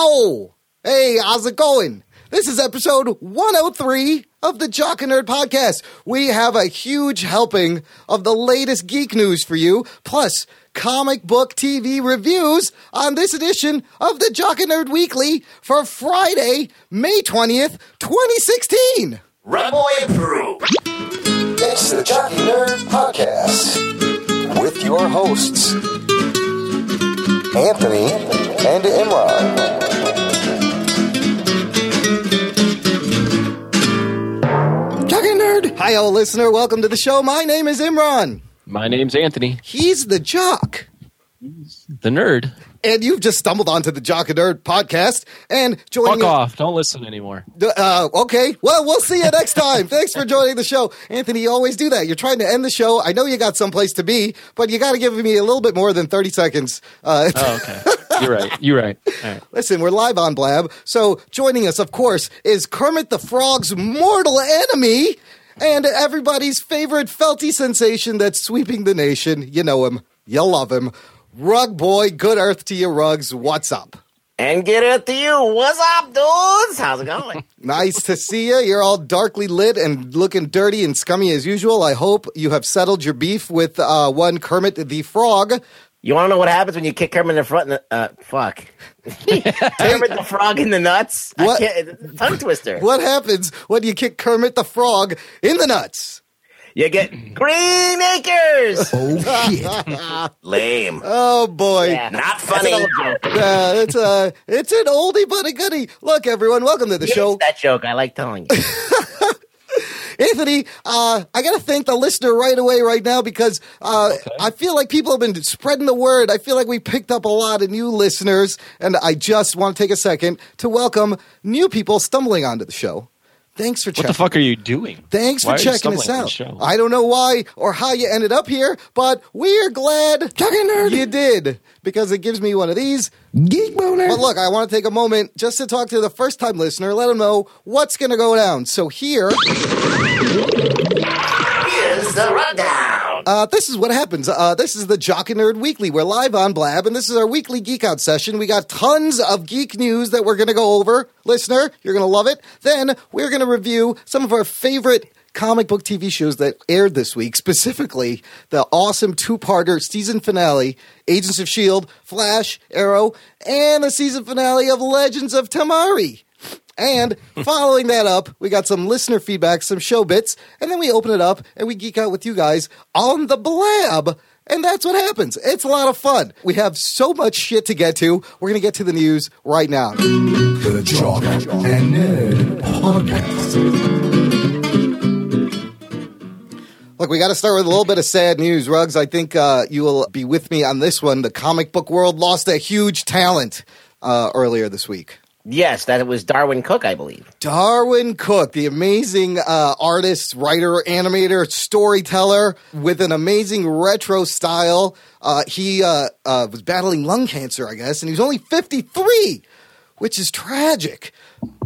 Oh, hey, how's it going? This is episode 103 of the Jock and Nerd podcast. We have a huge helping of the latest geek news for you, plus comic book TV reviews on this edition of the Jock and Nerd Weekly for Friday, May 20th, 2016. Rugboy approved. It's the Jock and Nerd Podcast with your hosts, Anthony and Imran. Hi, old listener. Welcome to the show. My name is Imran. My name's Anthony, He's the jock. the nerd. And you've just stumbled onto the Jock and Nerd podcast and joining Fuck off. Don't listen anymore. Uh, okay. Well, we'll see you next time. Thanks for joining the show. Anthony, you always do that. You're trying to end the show. I know you got someplace to be, but you got to give me a little bit more than 30 seconds. Uh, Oh, okay. You're right. You're right. All right. Listen, we're live on Blab. So joining us, of course, is Kermit the Frog's mortal enemy and everybody's favorite felty sensation that's sweeping the nation. You know him. You love him. Rug boy, good earth to you, Rugs. What's up? And get it to you. What's up, dudes? How's it going? Nice to see you. You're all darkly lit and looking dirty and scummy as usual. I hope you have settled your beef with uh, one Kermit the Frog. You want to know what happens when you kick Kermit in the front? In the, uh, fuck. Kermit the frog in the nuts. What? tongue twister. What happens when you kick Kermit the Frog in the nuts? You get green acres. Oh, shit. Lame. Oh boy. Yeah, not funny. Uh, it's a it's an oldie but a goodie. Look, everyone, welcome to the show. That joke, I like telling you. Anthony, uh, I got to thank the listener right away, right now, because uh, I feel like people have been spreading the word. I feel like we picked up a lot of new listeners, and I just want to take a second to welcome new people stumbling onto the show. Thanks for What checking. the fuck are you doing? Thanks Why for checking us out. I don't know why or how you ended up here, but we're glad you did because it gives me one of these. Geek boner. But look, I want to take a moment just to talk to the first time listener, let them know what's going to go down. So here, Here's the rundown. uh, this is what happens. Uh, this is the Jock and Nerd Weekly. We're live on Blab, and this is our weekly geek out session. We got tons of geek news that we're going to go over. Listener, you're going to love it. Then we're going to review some of our favorite comic book TV shows that aired this week, specifically the awesome two-parter season finale, Agents of S.H.I.E.L.D., Flash, Arrow, and the season finale of Legends of Tomorrow. And following that up, we got some listener feedback, some show bits, and then we open it up and we geek out with you guys on the blab. And that's what happens. It's a lot of fun. We have so much shit to get to. We're going to get to the news right now. The Jock and Nerd Podcast. Look, we got to start with a little bit of sad news, Ruggs. I think uh, you will be with me on this one. The comic book world lost a huge talent uh, earlier this week. Yes, that was Darwyn Cooke, I believe. Darwyn Cooke, the amazing uh, artist, writer, animator, storyteller with an amazing retro style. Uh, he uh, uh, was battling lung cancer, I guess, and he was only 53, which is tragic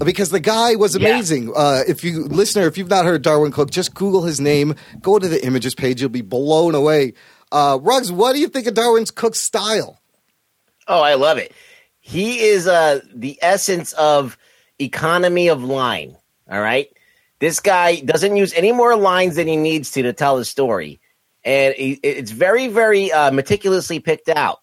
because the guy was Yeah. amazing. Uh, if you, listener, if you've not heard Darwyn Cooke, just Google his name, go to the images page, you'll be blown away. Uh, Ruggs, what do you think of Darwyn Cooke's style? Oh, I love it. He is uh the essence of economy of line. All right. This guy doesn't use any more lines than he needs to to tell his story. And he, it's very, very uh, meticulously picked out.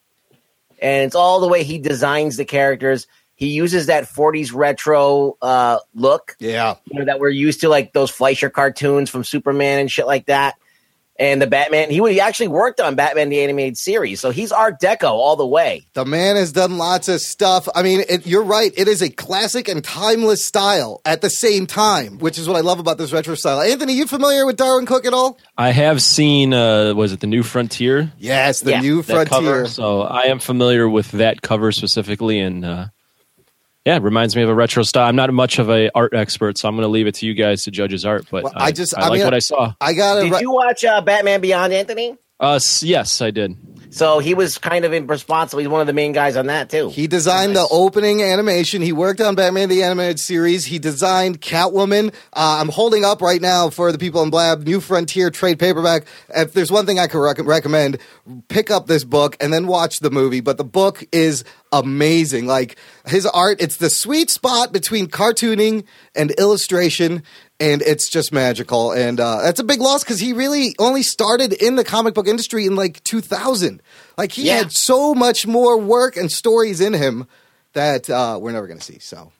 And it's all the way he designs the characters. He uses that 40s retro uh, look Yeah. you know, that we're used to, like those Fleischer cartoons from Superman and shit like that. And the Batman, he, he actually worked on Batman the Animated Series. So he's Art Deco all the way. The man has done lots of stuff. I mean, it, you're right. It is a classic and timeless style at the same time, which is what I love about this retro style. Anthony, you familiar with Darwyn Cooke at all? I have seen. Uh, was it the New Frontier? Yes, the Yeah, new frontier. cover. So I am familiar with that cover specifically, and uh, yeah, it reminds me of a retro style. I'm not much of a art expert, so I'm going to leave it to you guys to judge his art. But Well, I, I just- I, I like mean, what I saw. I got Did to. you watch uh, Batman Beyond, Anthony? Uh, yes, I did. So he was kind of in responsible. He's one of the main guys on that too. He designed the opening animation. He worked on Batman the Animated Series. He designed Catwoman. Uh, I'm holding up right now for the people in Blab New Frontier trade paperback. If there's one thing I could rec- recommend, pick up this book and then watch the movie. But the book is amazing. Like his art, it's the sweet spot between cartooning and illustration. And it's just magical, and uh, that's a big loss because he really only started in the comic book industry in like 2000. Like he Yeah. had so much more work and stories in him that uh, we're never going to see. So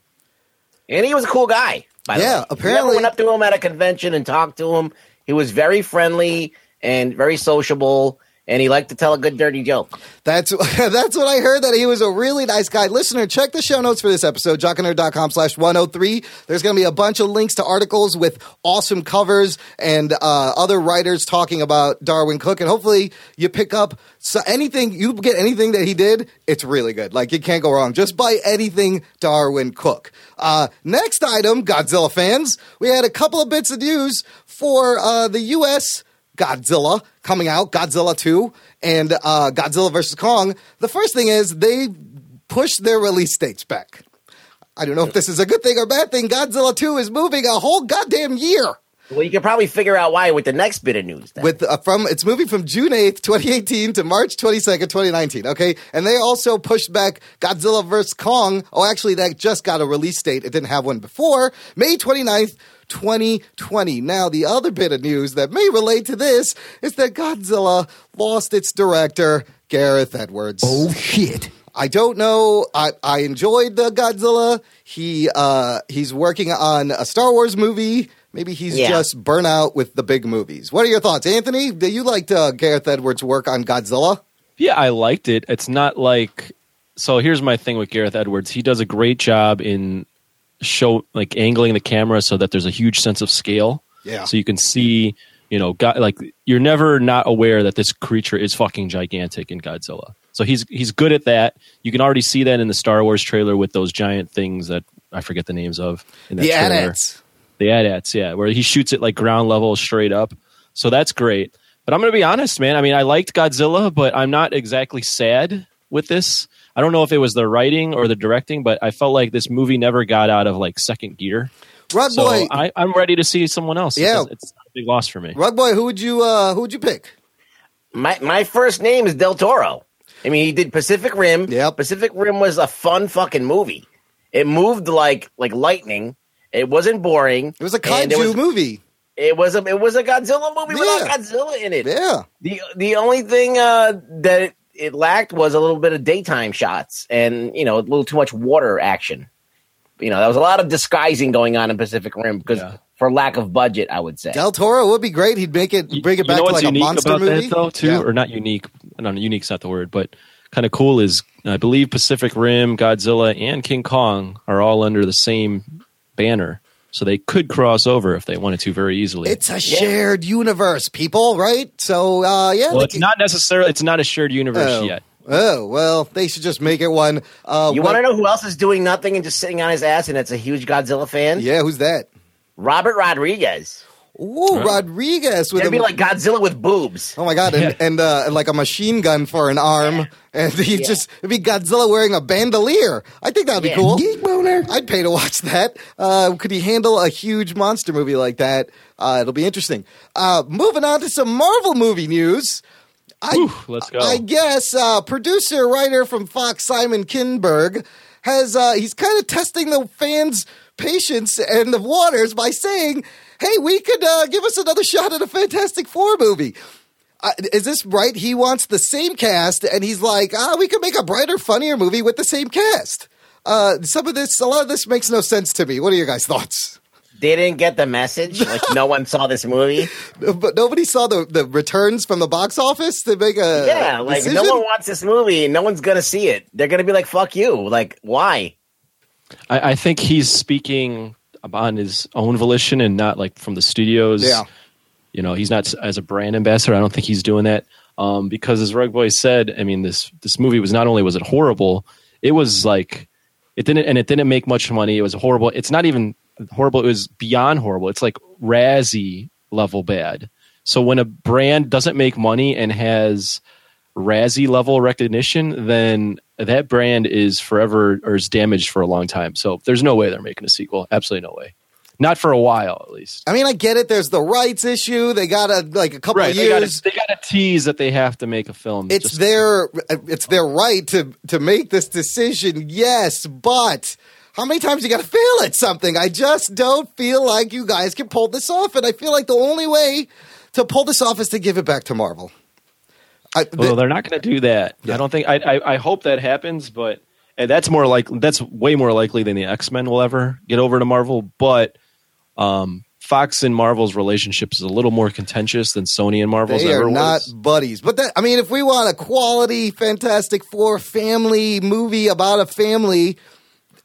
And he was a cool guy. By the Yeah, way. You ever apparently- went up to him at a convention and talked to him. He was very friendly and very sociable, and he liked to tell a good dirty joke. that's that's what I heard. That he was a really nice guy. Listener, check the show notes for this episode, jockandnerd.com slash 103. There's going to be a bunch of links to articles with awesome covers and uh, other writers talking about Darwyn Cooke. And hopefully you pick up so anything, you get anything that he did, it's really good. Like you can't go wrong. Just buy anything Darwyn Cooke. Uh, next item, Godzilla fans. We had a couple of bits of news for uh, the U.S. Godzilla coming out, Godzilla 2, and uh, Godzilla vs. Kong. The first thing is they pushed their release dates back. I don't know if this is a good thing or bad thing. Godzilla 2 is moving a whole goddamn year. Well, you can probably figure out why with the next bit of news. Then. With uh, from it's moving from June 8th, 2018 to March 22nd, 2019, okay? And they also pushed back Godzilla vs Kong. Oh, actually that just got a release date. It didn't have one before. May 29th, 2020. Now, the other bit of news that may relate to this is that Godzilla lost its director, Gareth Edwards. Oh shit. I don't know. I, I enjoyed the Godzilla. He uh, he's working on a Star Wars movie. Maybe he's Yeah. just burnt out with the big movies. What are your thoughts, Anthony? Do you like uh, Gareth Edwards' work on Godzilla? Yeah, I liked it. It's not like so. Here's my thing with Gareth Edwards. He does a great job in show like angling the camera so that there's a huge sense of scale. Yeah. So you can see, you know, got, like you're never not aware that this creature is fucking gigantic in Godzilla. So he's he's good at that. You can already see that in the Star Wars trailer with those giant things that I forget the names of. In that The trailer. AT-ATs. The AT-ATs, yeah, where he shoots it like ground level straight up. So that's great. But I'm going to be honest, man. I mean, I liked Godzilla, but I'm not exactly sad with this. I don't know if it was the writing or the directing, but I felt like this movie never got out of like second gear. Rug So boy, I, I'm ready to see someone else. Yeah. It's, it's a big loss for me. Rug boy, who would you uh, who would you pick? my my first name is Del Toro. I mean, he did Pacific Rim. Yeah, Pacific Rim was a fun fucking movie. It moved like like lightning. It wasn't boring. It was a and kaiju it was, movie. It was a it was a Godzilla movie Yeah. without Godzilla in it. Yeah, The the only thing uh, that it, it lacked was a little bit of daytime shots and you know a little too much water action. You know, there was a lot of disguising going on in Pacific Rim because Yeah. for lack of budget, I would say. Del Toro would be great. He'd make it bring it you back know to what's like a unique monster about movie. that though, too, Yeah. or not unique? No, unique's not the word, but kind of cool is I believe Pacific Rim, Godzilla, and King Kong are all under the same banner, so they could cross over if they wanted to very easily. It's a shared universe, people, right? So, uh, yeah. well, it's can- not necessarily it's not a shared universe Oh. yet. Oh well, they should just make it one. Uh, You want to know who else is doing nothing and just sitting on his ass and it's a huge Godzilla fan? Yeah, who's that? Robert Rodriguez. Ooh, Rodriguez with It'd a, be like Godzilla with boobs. oh my god, and, and uh, like a machine gun for an arm, and he Yeah. just it'd be Godzilla wearing a bandolier. I think that'd be Yeah. cool. Geek boner. I'd pay to watch that. Uh, could he handle a huge monster movie like that? Uh, it'll be interesting. Uh, moving on to some Marvel movie news. I, Whew, let's go. I guess uh, producer writer from Fox Simon Kinberg has uh, he's kind of testing the fans' patience and the waters by saying, "Hey, we could uh, give us another shot at a Fantastic Four movie." Uh, is this right? He wants the same cast, and he's like, "Ah, we could make a brighter, funnier movie with the same cast." Uh, some of this, a lot of this makes no sense to me. What are your guys' thoughts? They didn't get the message. Like no one saw this movie. But nobody saw the, the returns from the box office to make a Yeah, like decision? no one wants this movie. and No one's gonna see it. They're gonna be like, "Fuck you!" Like, why? I, I think he's speaking on his own volition and not like from the studios. Yeah. You know, he's not as a brand ambassador. I don't think he's doing that um, because, as Rug Boy said, I mean this this movie was not only was it horrible, it was like it didn't and it didn't make much money. It was horrible. It's not even horrible. It was beyond horrible. It's like Razzie level bad. So when a brand doesn't make money and has Razzie level recognition, then that brand is forever or is damaged for a long time. So there's no way they're making a sequel. Absolutely no way. Not for a while, at least. I mean, I get it. There's the rights issue. They got a like a couple of years. they got to tease that they have to make a film. it's their it's their right to to make this decision. Yes, but how many times you got to fail at something? I just don't feel like you guys can pull this off, and I feel like the only way to pull this off is to give it back to Marvel. I, Well, they're not going to do that. I don't think. I, I I hope that happens, but that's more like that's way more likely than the X Men will ever get over to Marvel. But um, Fox and Marvel's relationship is a little more contentious than Sony and Marvel's They ever are not was. buddies. But that, I mean, if we want a quality Fantastic Four family movie about a family,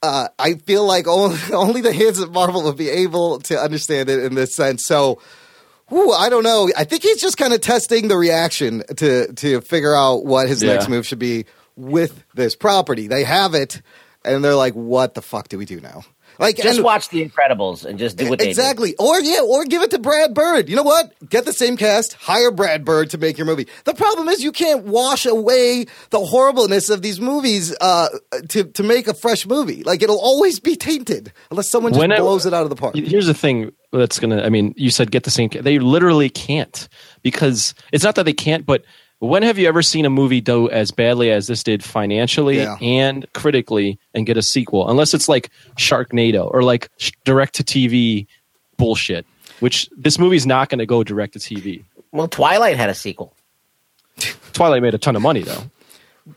uh, I feel like only, only the hands of Marvel would be able to understand it in this sense. So, whew, I don't know. I think he's just kind of testing the reaction to to figure out what his Yeah. next move should be with this property. They have it, and they're like, "What the fuck do we do now?" Like, Just and- watch The Incredibles and just do what they exactly. Or yeah, or give it to Brad Bird. You know what? Get the same cast, hire Brad Bird to make your movie. The problem is you can't wash away the horribleness of these movies uh, to to make a fresh movie. Like it'll always be tainted unless someone just When it- blows it out of the park. Here's the thing that's gonna. I mean, you said get the same. They literally can't because it's not that they can't, but when have you ever seen a movie do as badly as this did financially Yeah. and critically and get a sequel? Unless it's like Sharknado or like direct to TV bullshit. Which this movie's not going to go direct to TV. Well, Twilight had a sequel. Twilight made a ton of money though.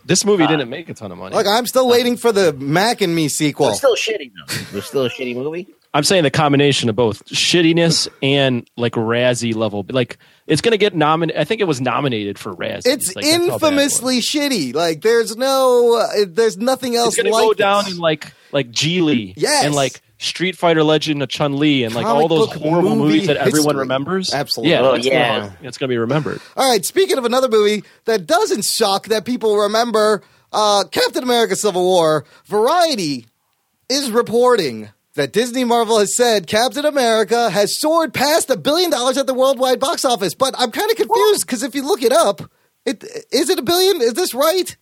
This movie uh, didn't make a ton of money. Like I'm still waiting for the Mac and Me sequel. It's still shitty though. It was still a shitty movie. I'm saying the combination of both shittiness and like Razzie level. Like it's going to get nominated. I think it was nominated for Razzie. It's Like, that's how bad it infamously shitty. Like there's no, uh, there's nothing else It's going to like go down in like like Gigli Yes. and like Street Fighter Legend of Chun Li and like Comic all those horrible movie movies that everyone remembers. Absolutely. Yeah, Oh, it's yeah. Gonna, it's going to be remembered. All right, speaking of another movie that doesn't shock that people remember, uh, Captain America Civil War, Variety is reporting that Disney Marvel has said Captain America has soared past a billion dollars at the worldwide box office. But I'm kind of confused because if you look it up, it is it a billion? Is this right?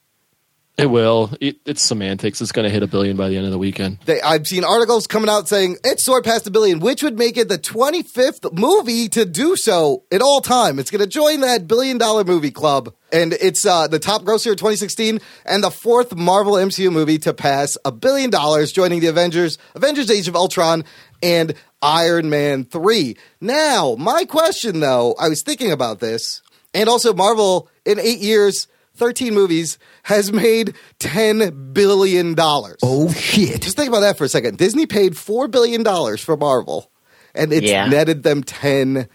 It will. It, it's semantics. It's going to hit a billion by the end of the weekend. They, I've seen articles coming out saying it soared past a billion, which would make it the 25th movie to do so in all time. It's going to join that billion dollar movie club. And it's uh, the top grosser of 2016 and the fourth Marvel MCU movie to pass a billion dollars, joining the Avengers, Avengers Age of Ultron, and Iron Man 3. Now, my question though, I was thinking about this, and also Marvel in eight years, 13 movies, has made $10 billion. Oh shit. Just think about that for a second. Disney paid four billion dollars for Marvel, and it's Yeah. netted them ten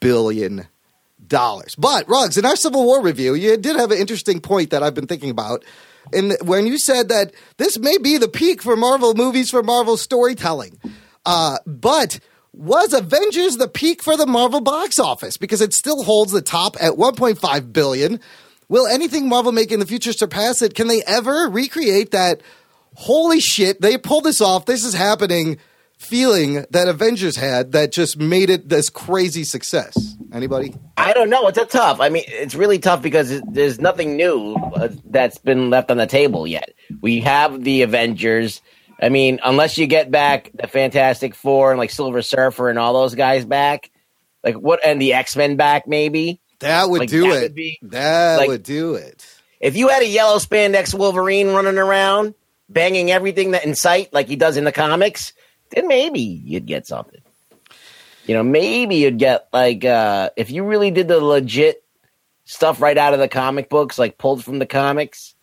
billion dollars. But Ruggs, in our Civil War review, you did have an interesting point that I've been thinking about. And when you said that this may be the peak for Marvel movies for Marvel storytelling, uh, but was Avengers the peak for the Marvel box office because it still holds the top at 1.5 billion? Will anything Marvel make in the future surpass it? Can they ever recreate that? Holy shit! They pulled this off. This is happening. Feeling that Avengers had that just made it this crazy success. Anybody? I don't know. It's a tough. I mean, it's really tough because there's nothing new uh, that's been left on the table yet. We have the Avengers. I mean, unless you get back the Fantastic Four and like Silver Surfer and all those guys back, like what, and the X Men back maybe. That would Like, do that it. would be- that like- would do it. If you had a yellow spandex Wolverine running around, banging everything that in sight like he does in the comics, then maybe you'd get something. You know, maybe you'd get like uh if you really did the legit stuff right out of the comic books, like pulled from the comics,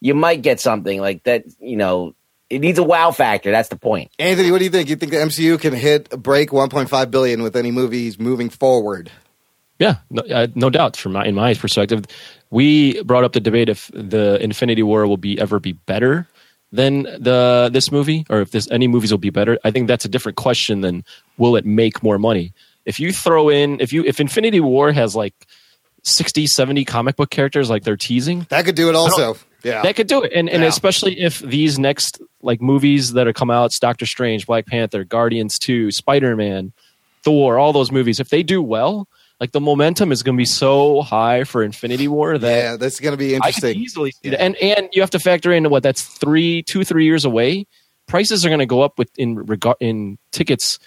you might get something like that. You know, it needs a wow factor. That's the point. Anthony, what do you think? You think the MCU can hit break 1.5 billion with any movies moving forward? Yeah, no, uh, no doubt. From my in my perspective, we brought up the debate if the Infinity War will be ever be better than the this movie, or if this any movies will be better. I think that's a different question than will it make more money. If you throw in if you if Infinity War has like 60, 70 comic book characters like they're teasing, That could do it also. Yeah. that could do it. And and Yeah. especially if these next like movies that are come out, it's Doctor Strange, Black Panther, Guardians 2, Spider-Man, Thor, all those movies, if they do well, Like the momentum is going to be so high for Infinity War that Yeah, that's going to be interesting. easily see Yeah. that. And and you have to factor in what that's three, two, three years away. Prices are going to go up with in regard in tickets.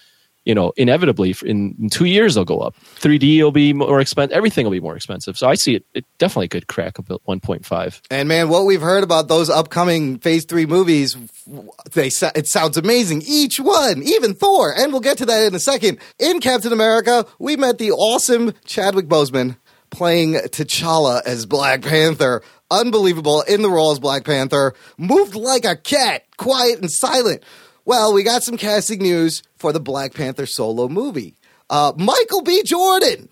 You know, inevitably in, in two years they'll go up. 3D will be more expensive. Everything will be more expensive. So I see it. It definitely could crack about 1.5. And man, what we've heard about those upcoming Phase Three movies, they it sounds amazing. Each one, even Thor, and we'll get to that in a second. In Captain America, we met the awesome Chadwick Boseman playing T'Challa as Black Panther. Unbelievable in the role as Black Panther. Moved like a cat, quiet and silent. Well, we got some casting news for the Black Panther solo movie. Uh, Michael B. Jordan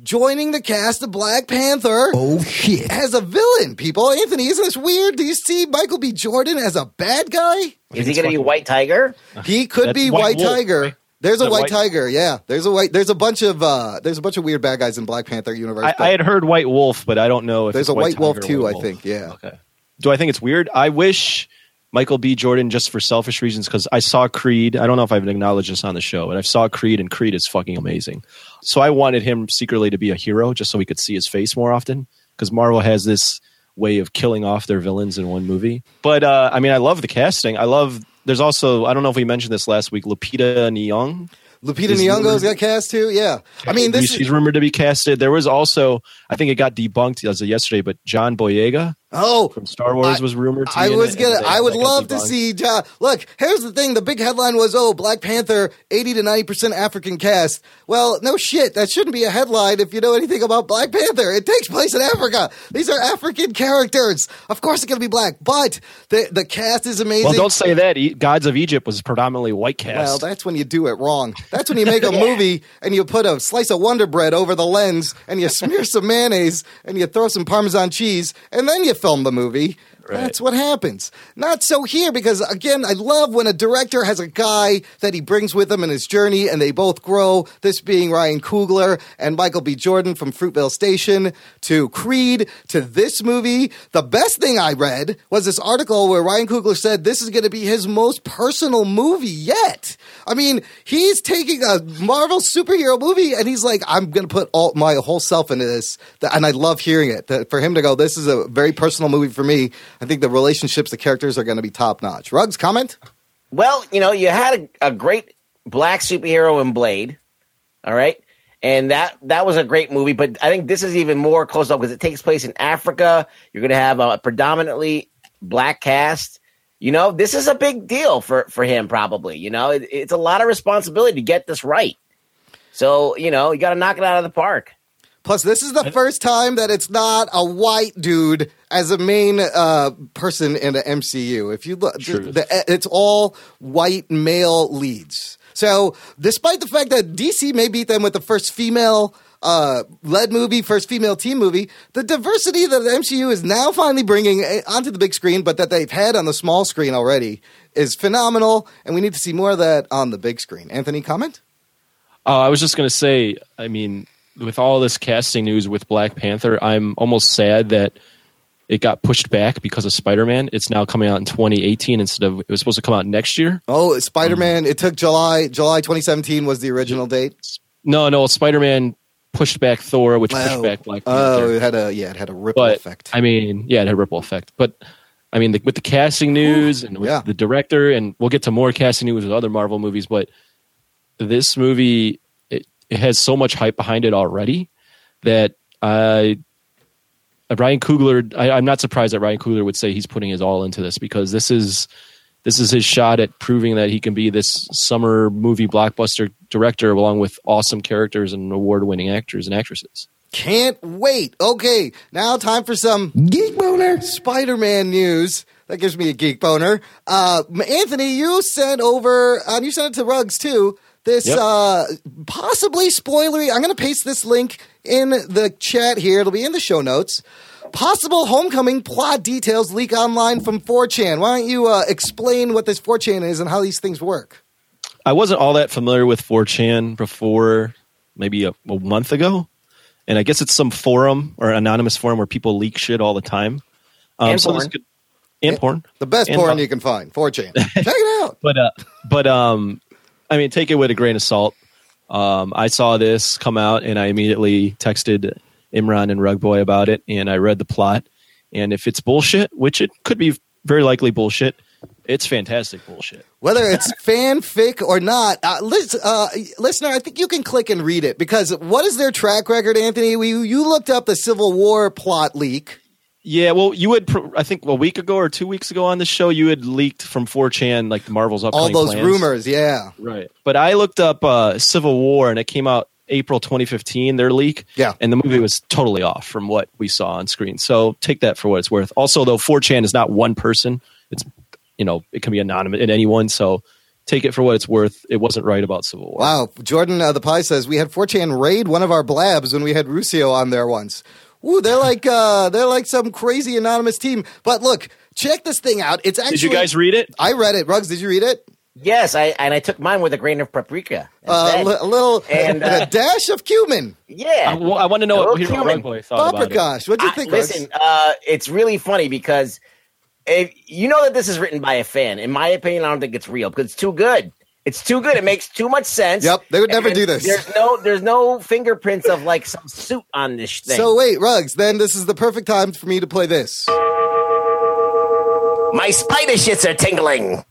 joining the cast of Black Panther. Oh shit. As a villain, people. Anthony, isn't this weird? Do you see Michael B. Jordan as a bad guy? Is he going to be White Tiger? He could That's be White White, Wolf, Tiger. right? There's a white, White- tiger, yeah. There's a white. There's a bunch of uh, there's a bunch of weird bad guys in Black Panther universe. I, I had heard White Wolf, but I don't know if there's it's a White Wolf Tiger too. White I think, yeah. Okay. Do I think it's weird? I wish Michael B. Jordan, just for selfish reasons, because I saw Creed. I don't know if I've acknowledged this on the show, but I saw Creed, and Creed is fucking amazing. So I wanted him secretly to be a hero, just so we could see his face more often, because Marvel has this way of killing off their villains in one movie. But uh, I mean, I love the casting. I love. There's also I don't know if we mentioned this last week. Lupita Nyong'o. Lupita Nyong'o's got cast too. Yeah, I mean this. she's Is, rumored to be casted. There was also, I think it got debunked as of yesterday, but John Boyega oh, from Star Wars I- was rumored. To I was gonna. and I would love to see. John. Look, here's the thing. The big headline was, "Oh, Black Panther, eighty to ninety percent African cast." Well, no shit. That shouldn't be a headline if you know anything about Black Panther. It takes place in Africa. These are African characters. Of course, it's gonna be black, but the the cast is amazing. Well, don't say that. E- Gods of Egypt was predominantly white cast. Well, that's when you do it wrong. That's when you make a movie and you put a slice of Wonder Bread over the lens and you smear some mayonnaise and you throw some Parmesan cheese and then you film the movie. Right. That's what happens. Not so here because again, I love when a director has a guy that he brings with him in his journey and they both grow. This being Ryan Coogler and Michael B. Jordan from Fruitvale Station to Creed to this movie. The best thing I read was this article where Ryan Coogler said this is going to be his most personal movie yet. I mean, he's taking a Marvel superhero movie and he's like, I'm going to put all my whole self into this. And I love hearing it. For him to go, this is a very personal movie for me. I think the relationships, the characters are going to be top notch. Rugs, comment? Well, you know, you had a, a great black superhero in Blade, all right, and that that was a great movie. But I think this is even more close up because it takes place in Africa. You're going to have a predominantly black cast. You know, this is a big deal for for him. Probably, you know, it, it's a lot of responsibility to get this right. So, you know, you got to knock it out of the park. Plus, this is the first time that it's not a white dude as a main uh, person in the MCU. If you look, the, it's all white male leads. So, despite the fact that DC may beat them with the first female uh, led movie, first female team movie, the diversity that the MCU is now finally bringing eh, onto the big screen, but that they've had on the small screen already, is phenomenal, and we need to see more of that on the big screen. Anthony, comment? Oh, I was just going to say, I mean, with all this casting news with Black Panther, I'm almost sad that it got pushed back because of Spider Man. It's now coming out in 2018 instead of it was supposed to come out next year. Oh, Spider Man! It took July. July 2017 was the original date. No, no, Spider Man pushed back Thor, which pushed Oh. back Black oh, Panther. Oh, it had a yeah, it had a ripple but effect. I mean, yeah, it had a ripple effect. But I mean, the, with the casting news and with Yeah. the director, and we'll get to more casting news with other Marvel movies, but this movie it, it has so much hype behind it already that I. Ryan Coogler, I, I'm not surprised that Ryan Coogler would say he's putting his all into this because this is this is his shot at proving that he can be this summer movie blockbuster director along with awesome characters and award-winning actors and actresses. Can't wait. Okay, now time for some Geek boner. Spider Man news. That gives me a geek boner. Uh, Anthony, you sent over, uh, you sent it to Rugs too. This Yep. uh, possibly spoilery. I'm going to paste this link in the chat here. It'll be in the show notes. Possible homecoming plot details leak online from 4chan. Why don't you uh, explain what this 4chan is and how these things work? I wasn't all that familiar with 4chan before maybe a, a month ago. And I guess it's some forum or anonymous forum where people leak shit all the time. Um, And so porn. this could, and porn. The best And porn pop- you can find. 4chan. Check it out. But uh, but um, I mean, take it with a grain of salt. Um, I saw this come out and I immediately texted Imran and Rugboy about it, and I read the plot. And if it's bullshit, which it could be very likely bullshit, it's fantastic bullshit. Whether it's fanfic or not, uh, lis- uh, listener, I think you can click and read it because what is their track record, Anthony? We, you looked up the Civil War plot leak. Yeah, well, you had, pr- I think, a week ago or two weeks ago on the show, you had leaked from 4chan like the Marvel's up. All those plans. rumors, yeah. Right. But I looked up uh, Civil War and it came out April 2015, their leak. Yeah. And the movie was totally off from what we saw on screen. So take that for what it's worth. Also, though, 4chan is not one person, it's, you know, it can be anonymous in anyone. So take it for what it's worth. It wasn't right about Civil War. Wow. Jordan uh, the Pie says we had 4chan raid one of our blabs when we had Ruscio on there once. Ooh, they're like uh, they're like some crazy anonymous team. But look, check this thing out. It's actually Did you guys read it? I read it. Ruggs, did you read it? Yes, I and I took mine with a grain of paprika. Uh, instead. li- a little And, and uh, a dash of cumin. yeah. I, well, I want to know what Hello, Hero human. Rugboy thought about it. Paprikash. What'd you I- think, Ruggs? listen, uh, it's really funny because if you know that this is written by a fan. In my opinion, I don't think it's real because it's too good. It's too good. It makes too much sense. Yep, they would never And do this. There's no, there's no fingerprints of like some suit on this thing. So wait, rugs. Then this is the perfect time for me to play this. My spider shits are tingling.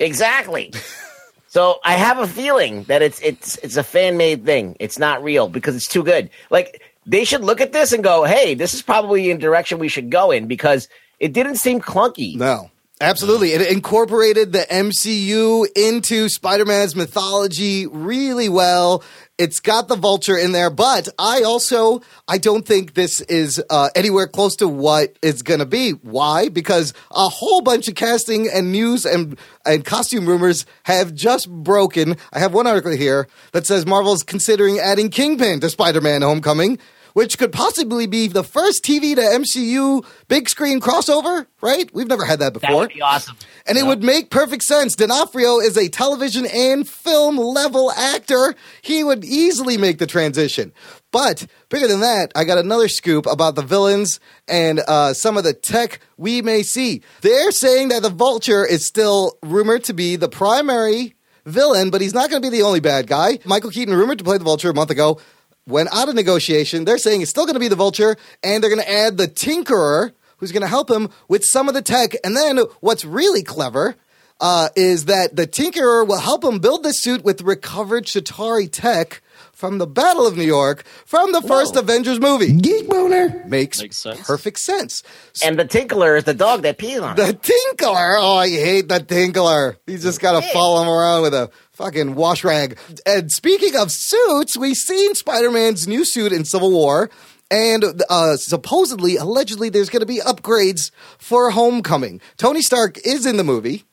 Exactly. so I have a feeling that it's it's it's a fan made thing. It's not real because it's too good. Like they should look at this and go, "Hey, this is probably a direction we should go in," because it didn't seem clunky. No. Absolutely. It incorporated the MCU into Spider Man's mythology really well. It's got the vulture in there, but I also I don't think this is uh, anywhere close to what it's going to be. Why? Because a whole bunch of casting and news and and costume rumors have just broken. I have one article here that says Marvel's considering adding Kingpin to Spider-Man Homecoming which could possibly be the first TV to MCU big screen crossover, right? We've never had that before. That would be awesome. And it would make perfect sense. D'Onofrio is a television and film level actor. He would easily make the transition. But bigger than that, I got another scoop about the villains and uh, some of the tech we may see. They're saying that the Vulture is still rumored to be the primary villain, but he's not going to be the only bad guy. Michael Keaton rumored to play the Vulture a month ago. Went out of negotiation. They're saying it's still going to be the Vulture, and they're going to add the Tinkerer, who's going to help him with some of the tech. And then what's really clever uh, is that the Tinkerer will help him build the suit with recovered Chitauri tech from the Battle of New York from the first Avengers movie. Geek boner makes, Makes sense. perfect sense. And the tinkler is the dog that pees on. The Tinkler. Oh, I hate the Tinkler. He's just got to follow him around with a fucking wash rag. And speaking of suits, we've seen Spider Man's new suit in Civil War. And uh, supposedly, allegedly, there's going to be upgrades for Homecoming. Tony Stark is in the movie,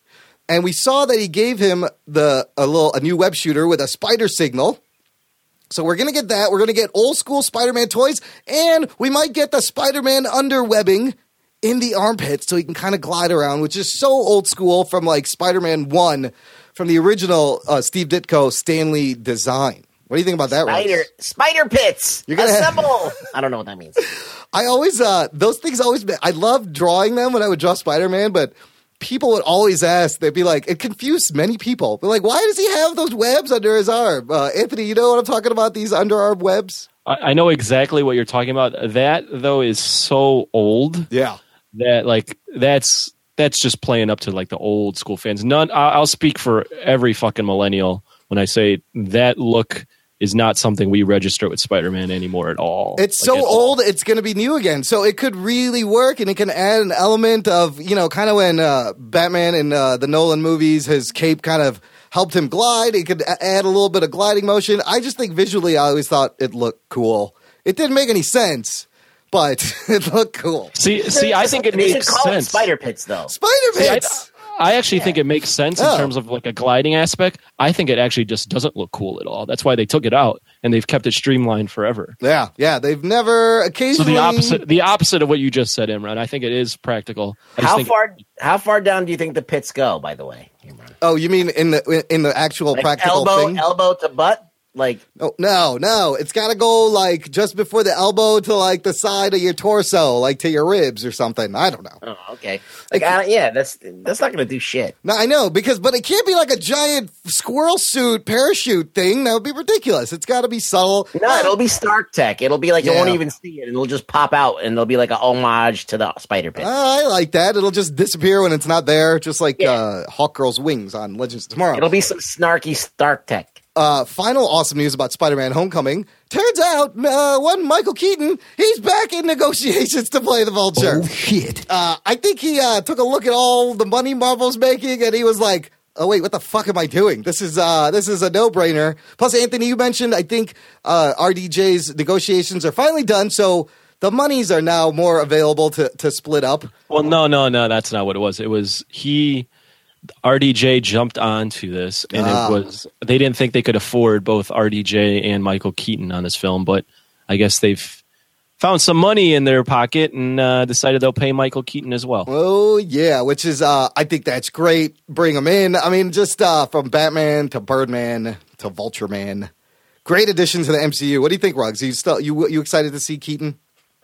and we saw that he gave him the a little a new web shooter with a spider signal. So we're gonna get that. We're gonna get old school Spider-Man toys, and we might get the Spider-Man underwebbing in the armpits so he can kind of glide around, which is so old school from like Spider-Man One, from the original uh, Steve Ditko Stan Lee design. What do you think about that, Ross? Spider spider pits. You're gonna have- assemble. I don't know what that means. I always uh those things always I love drawing them when I would draw Spider-Man, but people would always ask, they'd be like, it confused many people. They're like, why does he have those webs under his arm? Uh, Anthony, you know what I'm talking about? These underarm webs? I, I know exactly what you're talking about. That though is so old Yeah. that like that's that's just playing up to like the old school fans. None. I'll speak for every fucking millennial when I say that look is not something we register with Spider-Man anymore at all. It's Like, so all. old, it's going to be new again. So it could really work, and it can add an element of, you know, kind of when uh, Batman in uh, the Nolan movies, his cape kind of helped him glide. It could add a little bit of gliding motion. I just think visually, I always thought it looked cool. It didn't make any sense, but it looked cool. See, see, I think it They should makes call it sense. spider pits though. Spider See, I, Pits! I actually think it makes sense Oh. in terms of like a gliding aspect. I think it actually just doesn't look cool at all. That's why they took it out and they've kept it streamlined forever. yeah, yeah. They've never occasionally. So the opposite, the opposite of what you just said, Imran. I think it is practical. I How think- far how far down do you think the pits go, by the way? Imran? Oh, you mean in the in the actual Like practical elbow thing? elbow to butt? Like Oh no, no! It's got to go like just before the elbow to like the side of your torso, like to your ribs or something. I don't know. oh, okay. Like I, yeah, that's that's not gonna do shit. No, I know because, but it can't be like a giant squirrel suit parachute thing. That would be ridiculous. It's got to be subtle. No, it'll be Stark Tech. It'll be like you won't even see it, and it'll just pop out, and it'll be like a homage to the Spider Pit. Uh, I like that. It'll just disappear when it's not there, just like Yeah. uh, Hawk Girl's wings on Legends of Tomorrow. It'll be some snarky Stark Tech. Uh, final awesome news about Spider-Man: Homecoming. Turns out, uh, one Michael Keaton, he's back in negotiations to play the Vulture. Oh, shit. Uh, I think he uh, took a look at all the money Marvel's making, and he was like, "Oh wait, what the fuck am I doing? This is uh, this is a no-brainer." Plus, Anthony, you mentioned I think uh, RDJ's negotiations are finally done, so the monies are now more available to to split up. Well, no, no, no, that's not what it was. It was he, RDJ jumped onto this, and Ah. it was they didn't think they could afford both RDJ and Michael Keaton on this film, but I guess they've found some money in their pocket and uh, decided they'll pay Michael Keaton as well. Oh yeah, which is uh, I think that's great. Bring him in. I mean, just uh, from Batman to Birdman to Vulture Man, great addition to the MCU. What do you think, Ruggs? You still you you excited to see Keaton?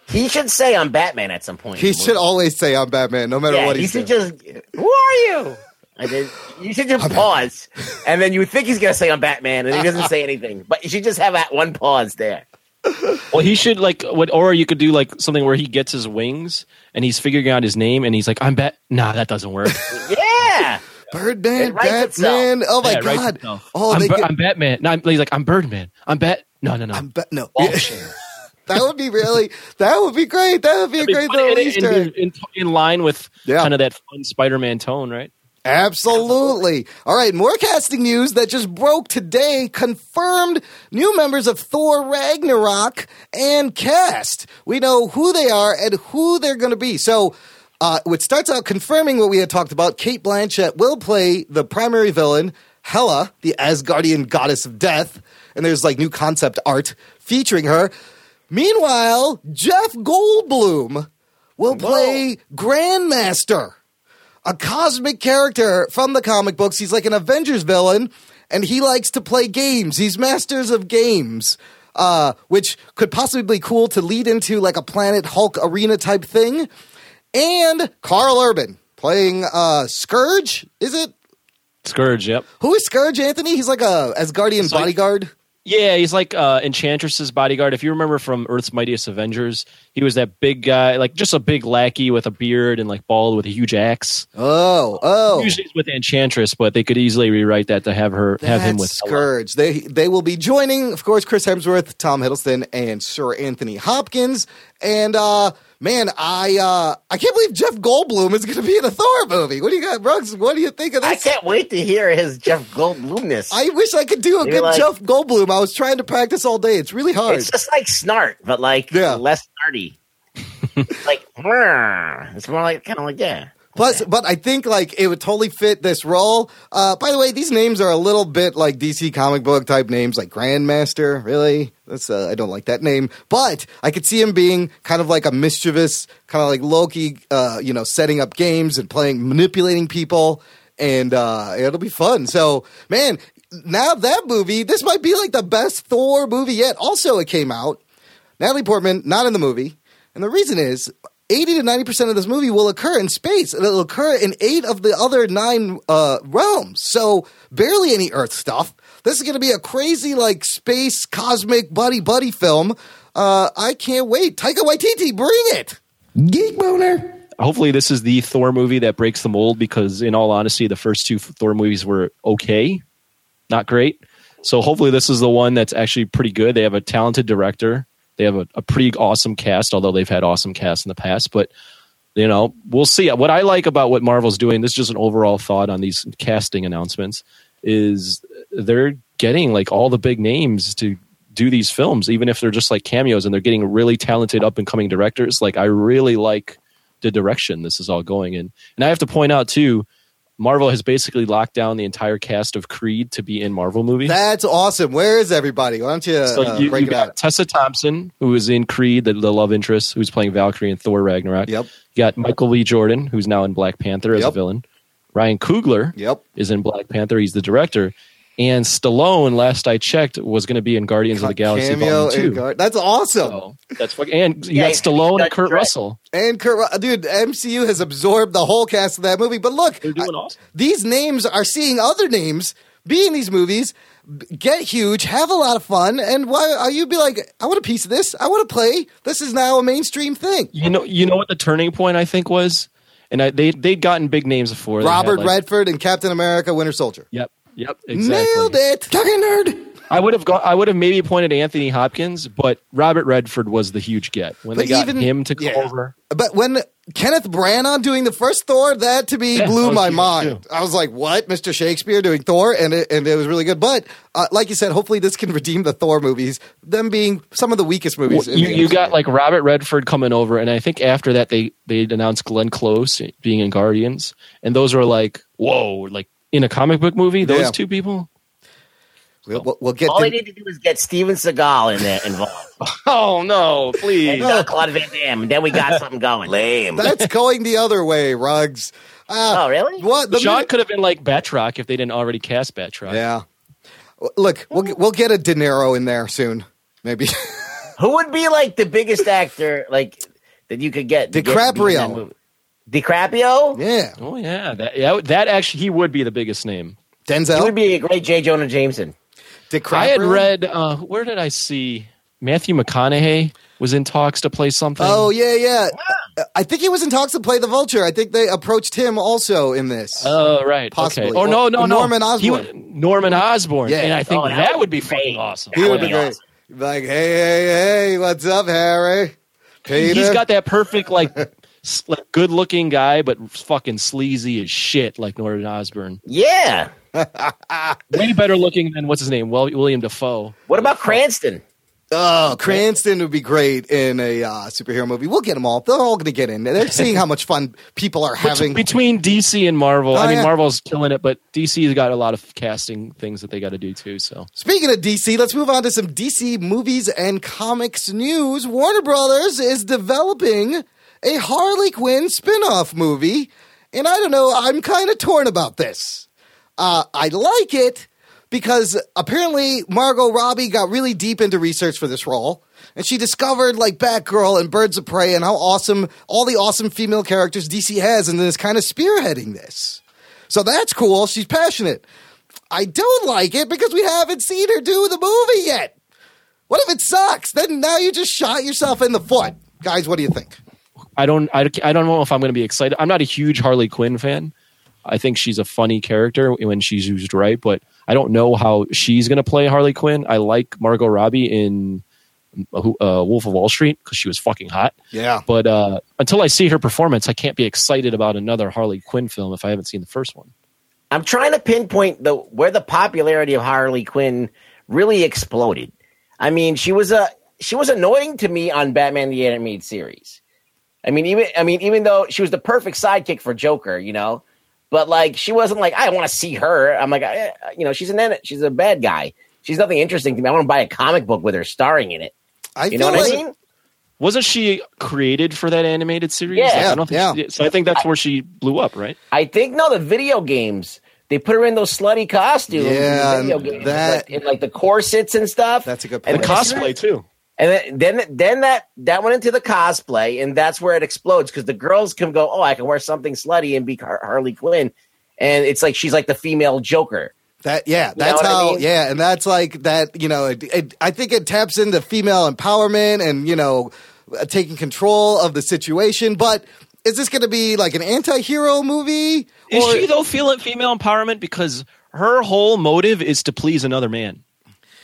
He should say I'm Batman at some point. He should always say I'm Batman, no matter Yeah, what he he's should doing. just. Who are you? And then you should just pause, and then you think he's gonna say I'm Batman, and he doesn't say anything. But you should just have that one pause there. Well, he should like what, or you could do like something where he gets his wings and he's figuring out his name and he's like, "I'm Bat." Nah, that doesn't work. Yeah, Birdman, It writes Batman. Oh my Yeah, god! Oh, I'm, they Ba- get, I'm Batman. No, I'm, he's like, I'm Birdman. I'm Bat. No, no, no. I'm ba- no. Bullshit. that would be really. That would be great. That would be a great But little in, Easter in, in, in line with Yeah. kind of that fun Spider-Man tone, right? Absolutely. All right, more casting news that just broke today confirmed new members of Thor Ragnarok and cast. We know who they are and who they're going to be. So, uh, it starts out confirming what we had talked about. Cate Blanchett will play the primary villain, Hela, the Asgardian goddess of death. And there's like new concept art featuring her. Meanwhile, Jeff Goldblum will play Grandmaster a cosmic character from the comic books. He's like an Avengers villain, and he likes to play games. He's masters of games, uh, which could possibly be cool to lead into like a Planet Hulk arena type thing. And Karl Urban playing uh, Scourge. Is it? Scourge. Yep. Who is Scourge, Anthony? He's like a Asgardian It's like- bodyguard. Yeah, he's like uh, Enchantress's bodyguard. If you remember from Earth's Mightiest Avengers, he was that big guy, like just a big lackey with a beard and like bald with a huge axe. Oh, oh. Usually it's with Enchantress, but they could easily rewrite that to have her have him with That's Scourge. They they will be joining, of course, Chris Hemsworth, Tom Hiddleston, and Sir Anthony Hopkins. And uh man, I uh I can't believe Jeff Goldblum is going to be in a Thor movie. What do you got, Brooks? What do you think of this? I can't wait to hear his Jeff Goldblumness. I wish I could do a You're good like- Jeff Goldblum. I was trying to practice all day. It's really hard. It's just like Snart, but like Yeah. less snarty. like it's more like kind of like yeah. Plus, but I think like it would totally fit this role. Uh, by the way, these names are a little bit like DC comic book type names, like Grandmaster. Really, that's uh, I don't like that name. But I could see him being kind of like a mischievous, kind of like Loki. Uh, you know, setting up games and playing, manipulating people, and uh, it'll be fun. So, man, now that movie, this might be like the best Thor movie yet. Also, it came out. Natalie Portman not in the movie, and the reason is 80 to 90 percent of this movie will occur in space. and It'll occur in eight of the other nine uh, realms, so barely any Earth stuff. This is going to be a crazy like space cosmic buddy buddy film. Uh, I can't wait. Taika Waititi, bring it. Geek boner. hopefully this is the Thor movie that breaks the mold because in all honesty the first two Thor movies were okay, not great. So hopefully this is the one that's actually pretty good. They have a talented director. They have a, a pretty awesome cast, although they've had awesome casts in the past. But you know, we'll see. What I like about what Marvel's doing, this is just an overall thought on these casting announcements, is they're getting like all the big names to do these films, even if they're just like cameos, and they're getting really talented up and coming directors. Like I really like the direction this is all going in. And I have to point out too, Marvel has basically locked down the entire cast of Creed to be in Marvel movies. That's awesome. Where is everybody? Why don't you, so uh, you, break you it out? Tessa Thompson, who is in Creed, the, the love interest, who's playing Valkyrie in Thor Ragnarok. Yep. You got Michael B. Jordan, who's now in Black Panther as a Yep. villain. Ryan Coogler Yep. is in Black Panther. He's the director. And Stallone, last I checked, was going to be in Guardians of the Galaxy Cameo Volume Two. Guard- That's awesome. So that's fucking, and you Yeah, got Stallone and Kurt right. Russell. And Kurt, dude, MCU has absorbed the whole cast of that movie. But look, They're I- awesome. these names are seeing other names be in these movies, get huge, have a lot of fun, and why uh, are you be like, I want a piece of this. I want to play. This is now a mainstream thing. You know, you know what the turning point I think was, and I, they they'd gotten big names before. They had, Robert like- Redford and Captain America: Winter Soldier. Yep, yep, exactly. Nailed it, talking nerd. I would have gone. I would have maybe pointed Anthony Hopkins, but Robert Redford was the huge get when But they got even- him to yeah. cover. But when Kenneth Branagh doing the first Thor, that to me Yeah, blew my mind. too. I was like, "What, Mr. Shakespeare doing Thor?" And it, and it was really good. But uh, like you said, hopefully this can redeem the Thor movies, them being some of the weakest movies. in You, the you got like Robert Redford coming over, and I think after that they they announced Glenn Close being in Guardians, and those were like whoa, like in a comic book movie, those Yeah. two people. We'll, we'll, we'll get All to, they need to do is get Steven Seagal in there involved. Oh no, and please! Jean Claude Van Damme, and then we got something going. Lame. That's going the other way, Rugs. Uh, Oh, really? What the Sean minute- could have been like Batroc if they didn't already cast Batroc. Yeah. Look, we'll get- we'll get a De Niro in there soon, maybe. Who would be like the biggest actor like that you could get? to get to in that DiCaprio. Movie? DiCaprio? yeah, Oh yeah, that yeah, that actually he would be the biggest name. Denzel. He Denzel. would be a great J. Jonah Jameson. DiCaprio. I had read uh, where did I see Matthew McConaughey was in talks to play something. Oh yeah, yeah. I think he was in talks to play the Vulture. I think they approached him also in this. Oh right, Possibly. Okay. Oh no, no, Or no. Norman He Osborn. would- Norman Osborn. Yeah. and I think Oh, that, would be great. fucking awesome. he that would would be be great. awesome. Like, hey, hey, hey, what's up, Harry? Peter. He's got that perfect like, s- like good looking guy, but fucking sleazy as shit, like Norman Osborn. Yeah. Way better looking than what's his name, Well, William Dafoe. What about Cranston? Oh, Cranston would be great in a uh, superhero movie. We'll get them all. They're all going to get in. They're seeing how much fun people are having. Between DC and Marvel, Oh, I mean yeah. Marvel's killing it, but DC's got a lot of casting things that they got to do too. So Speaking of DC, let's move on to some DC movies and comics news. Warner Brothers is developing a Harley Quinn spin-off movie, and I don't know, I'm kind of torn about this. Uh, I like it because apparently Margot Robbie got really deep into research for this role. And she discovered like Batgirl and Birds of Prey and how awesome all the awesome female characters DC has, and is kind of spearheading this. So that's cool. She's passionate. I don't like it because we haven't seen her do the movie yet. What if it sucks? Then now you just shot yourself in the foot. Guys, what do you think? I don't, I, I don't know if I'm going to be excited. I'm not a huge Harley Quinn fan. I think she's a funny character when she's used right, but I don't know how she's going to play Harley Quinn. I like Margot Robbie in uh, Wolf of Wall Street because she was fucking hot. Yeah. But uh, until I see her performance, I can't be excited about another Harley Quinn film if I haven't seen the first one. I'm trying to pinpoint the where the popularity of Harley Quinn really exploded. I mean, she was a she was annoying to me on Batman the Animated Series. I mean, even I mean, even though she was the perfect sidekick for Joker, you know, but like she wasn't like I want to see her. I'm like, eh, you know, she's an she's a bad guy. She's nothing interesting to me. I want to buy a comic book with her starring in it. I You know what like I mean? Wasn't she created for that animated series? Yeah. I don't think Yeah. she. So I think that's where she blew up, right? I think no, the video games. They put her in those slutty costumes. in Yeah, video games, that- like, in like the corsets and stuff. That's a good And. The cosplay too. And then, then, then that that went into the cosplay, and that's where it explodes because the girls can go, "Oh, I can wear something slutty and be Har- Harley Quinn," and it's like she's like the female Joker. that. Yeah, know that's what I how. mean? Yeah, and that's like that. You know, it, it, I think it taps into female empowerment and you know, uh, taking control of the situation. But is this going to be like an anti-hero movie? Is Or- she though feeling female empowerment because her whole motive is to please another man?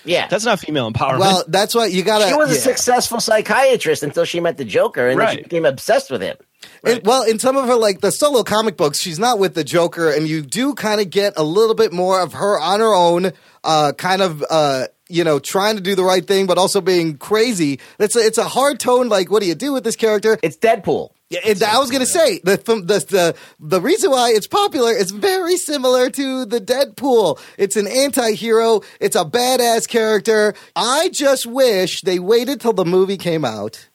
Yeah, That's not female empowerment. Well, that's what you got to. she was a yeah. successful psychiatrist until she met the Joker, and then she became obsessed with him. And- well, in some of her like the solo comic books, she's not with the Joker, and you do kind of get a little bit more of her on her own, uh, kind of uh, you know trying to do the right thing, but also being crazy. It's a, it's a hard tone. Like, what do you do with this character? It's Deadpool. Yeah, it, I was gonna say the, from the the the reason why it's popular is very similar to the Deadpool. It's an anti-hero. It's a badass character. I just wish they waited till the movie came out,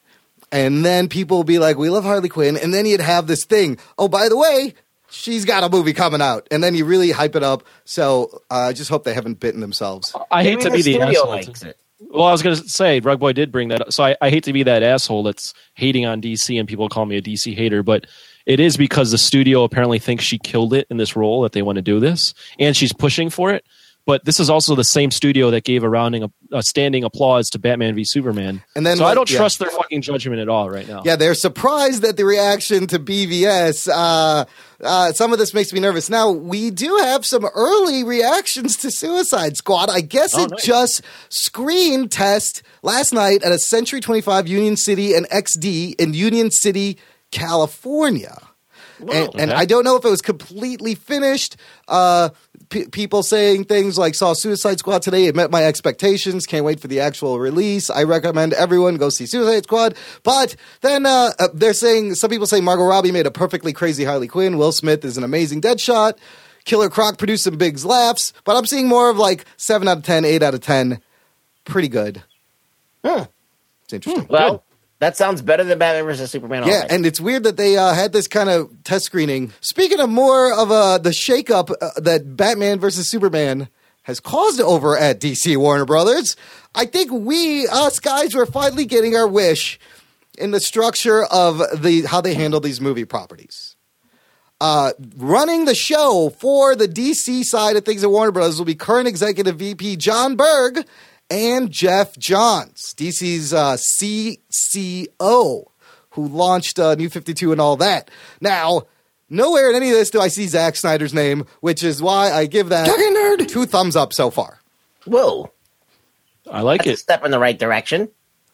and then people would be like, "We love Harley Quinn," and then you'd have this thing. Oh, by the way. she's got a movie coming out, and then you really hype it up. So uh, I just hope they haven't bitten themselves. I hate Maybe to be the studio asshole. likes it. Well, I was going to say, Rugboy did bring that up. So I, I hate to be that asshole that's hating on DC and people call me a DC hater, but it is because the studio apparently thinks she killed it in this role that they want to do this, and she's pushing for it. But this is also the same studio that gave a rounding, a standing applause to Batman v Superman. And then, so I don't yeah. trust their fucking judgment at all right now. Yeah, they're surprised at the reaction to BVS. Uh, uh, some of this makes me nervous. Now, we do have some early reactions to Suicide Squad. I guess Oh, it nice. just screen test last night at a Century 25 Union City and XD in Union City, California. and, and okay. I don't know if it was completely finished. Uh, p- people saying things like "saw Suicide Squad today." It met my expectations. Can't wait for the actual release. I recommend everyone go see Suicide Squad. But then uh, uh, they're saying some people say Margot Robbie made a perfectly crazy Harley Quinn. Will Smith is an amazing Deadshot. Killer Croc produced some big laughs. But I'm seeing more of like seven out of 10, 8 out of ten. Pretty good. It's interesting. Well, that sounds better than Batman versus Superman. Yeah, already. and it's weird that they uh, had this kind of test screening. Speaking of more of uh, the shakeup uh, that Batman versus Superman has caused over at DC Warner Brothers, I think we, us guys, were finally getting our wish in the structure of the how they handle these movie properties. Uh, running the show for the DC side of things at Warner Brothers will be current executive VP Jon Berg and Geoff Johns, DC's uh, CCO, who launched uh, New 52 and all that. Now, nowhere in any of this do I see Zack Snyder's name, which is why I give that two thumbs up so far. whoa, I like that's a it. step in the right direction.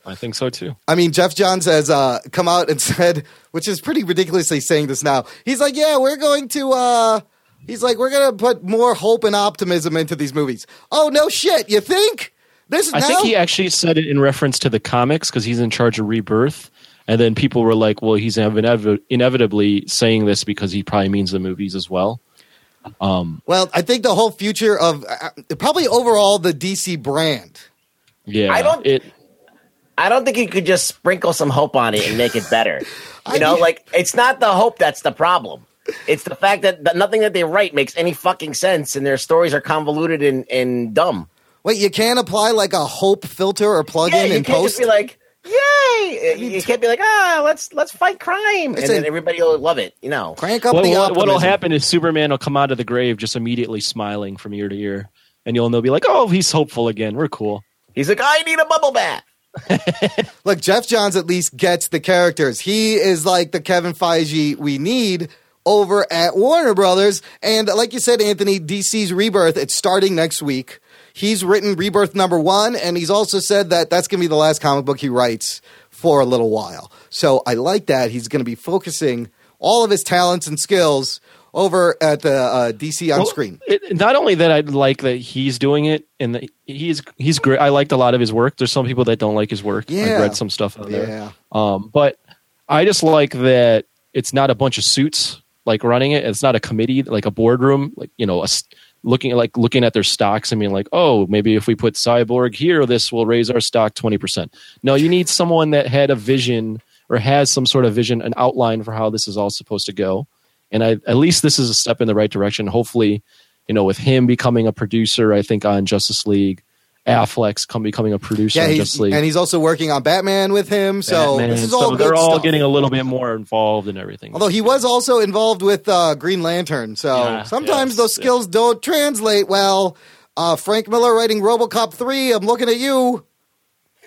I think so too. I mean, Geoff Johns has uh, come out and said, which is pretty ridiculously saying this now. He's like, yeah, we're going to. Uh, he's like, we're going to put more hope and optimism into these movies. Oh no, shit! You think this? I now? think he actually said it in reference to the comics because he's in charge of Rebirth. And then people were like, well, he's inevi- inevitably saying this because he probably means the movies as well. Well, I think the whole future of uh, probably overall the DC brand. Yeah. I don't- It, I don't think you could just sprinkle some hope on it and make it better. You know, mean- like it's not the hope that's the problem. It's the fact that, that nothing that they write makes any fucking sense, and their stories are convoluted and, and dumb. Wait, you can't apply like a hope filter or plug Yeah, in you in can't post. just be like, "Yay!" You can't be like, "Ah, let's let's fight crime," and Listen. then everybody will love it. You know, Crank up what, the what, optimism. what'll happen is Superman will come out of the grave just immediately smiling from ear to ear. And you'll know, be like, oh, he's hopeful again. We're cool. he's like, "I need a bubble bath." Look, Geoff Johns at least gets the characters. He is like the Kevin Feige we need over at Warner Brothers. And like you said, Anthony, DC's Rebirth, it's starting next week. He's written Rebirth number one, and he's also said that that's going to be the last comic book he writes for a little while. So I like that. He's going to be focusing all of his talents and skills over at the uh, DC on Well, screen. It, not only that, I like that he's doing it, and that he's he's great. I liked a lot of his work. There's some people that don't like his work. Yeah. I've read some stuff out there. Yeah. Um, but I just like that it's not a bunch of suits like running it. It's not a committee like a boardroom, like you know, a, looking at like looking at their stocks and being like, oh, maybe if we put Cyborg here, this will raise our stock twenty percent. No, you need someone that had a vision or has some sort of vision, an outline for how this is all supposed to go. And I, at least this is a step in the right direction. Hopefully, you know, with him becoming a producer, I think on Justice League, Affleck's come becoming a producer Yeah, he's, League. and he's also working on Batman with him. So Batman. this is So all they're all stuff. getting a little bit more involved in everything. Although he was also involved with uh, Green Lantern, so Yeah, sometimes yes, those skills don't translate well. Uh, Frank Miller writing RoboCop three. I'm looking at you.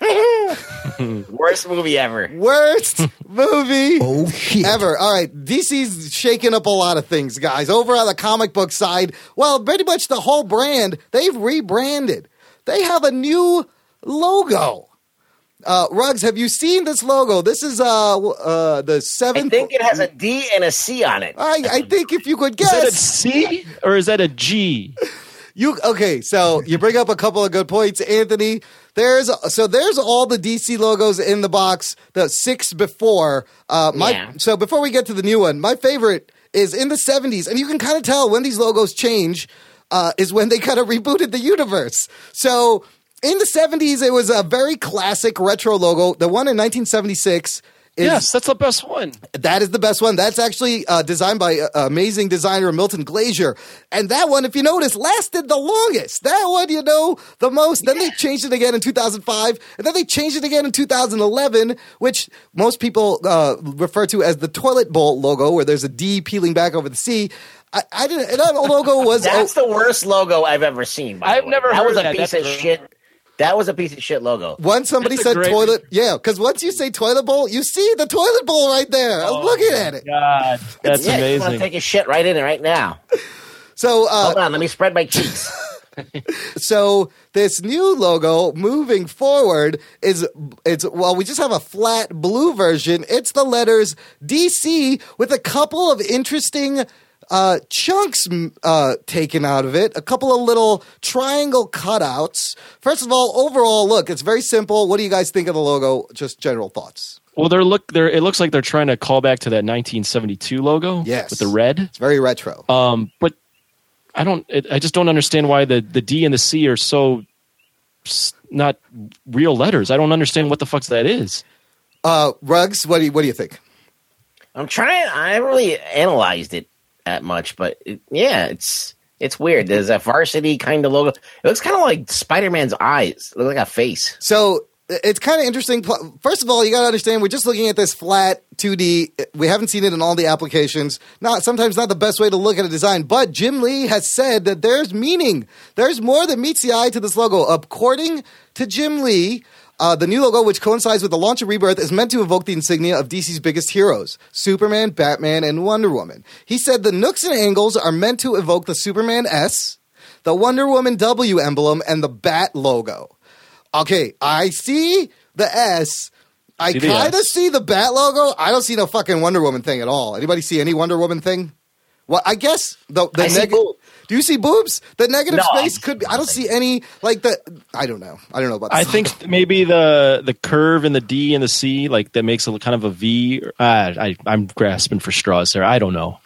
Worst movie ever. Worst movie Oh shit. ever. All right, DC's shaking up a lot of things, guys. Over on the comic book side, well, pretty much the whole brand they've rebranded. They have a new logo. Uh, Ruggs, have you seen this logo? This is uh, w- uh, the I think it has a D and a C on it. I, I think if you could guess, is that a guess, C or is that a G? You okay? So you bring up a couple of good points, Anthony. There's so there's all the DC logos in the box. The six before. Uh, my Yeah. so before we get to the new one, my favorite is in the '70s, and you can kind of tell when these logos change. Uh, is when they kind of rebooted the universe. So in the '70s, it was a very classic retro logo. The one in 1976 is yes, that's the best one. that is the best one. That's actually uh, designed by uh, amazing designer Milton Glaser. And that one, if you notice, lasted the longest. That one, you know, the most. Then they changed it again in 2005, and then they changed it again in 2011, which most people uh, refer to as the toilet bowl logo, where there's a D peeling back over the C. I, I didn't. That logo was. That's the worst logo I've ever seen. by I've way. never That heard was a that. piece That's of great. shit. That was a piece of shit logo. Once somebody That's said great- toilet, yeah, because once you say toilet bowl, you see the toilet bowl right there. I was looking at it. God, that's yeah, you want to amazing. take a shit right in it right now. So, uh, Hold on, let me spread my cheeks. So this new logo moving forward is it's well we just have a flat blue version. It's the letters DC with a couple of interesting uh, chunks uh, taken out of it, a couple of little triangle cutouts. First of all, overall look, it's very simple. What do you guys think of the logo? Just general thoughts. Well, they're look. They're. It looks like they're trying to call back to that 1972 logo. Yes. with the red. It's very retro. Um, but I don't. It, I just don't understand why the the D and the C are so not real letters. I don't understand what the fuck that is. Uh, Rugs, what do you what do you think? I'm trying. I haven't really analyzed it that much, but it, yeah, it's it's weird. There's a varsity kind of logo. It looks kind of like Spider Man's eyes. It looks like a face. So it's kind of interesting. First of all, you got to understand we're just looking at this flat 2D. We haven't seen it in all the applications. Not sometimes not the best way to look at a design, but Jim Lee has said that there's meaning. There's more that meets the eye to this logo. According to Jim Lee, uh, the new logo, which coincides with the launch of Rebirth, is meant to evoke the insignia of DC's biggest heroes Superman, Batman, and Wonder Woman. He said the nooks and angles are meant to evoke the Superman S, the Wonder Woman W emblem, and the Bat logo. Okay, I see the S. I See kind of see the Bat logo. I don't see no fucking Wonder Woman thing at all. Anybody see any Wonder Woman thing? Well, I guess the the I see neg- boobs. Do you see boobs? The negative No, space could be. I don't see any like the. I don't know. I don't know about. I think logo. maybe the the curve in the D and the C, like that makes a kind of a V. Uh, I I'm grasping for straws there. I don't know.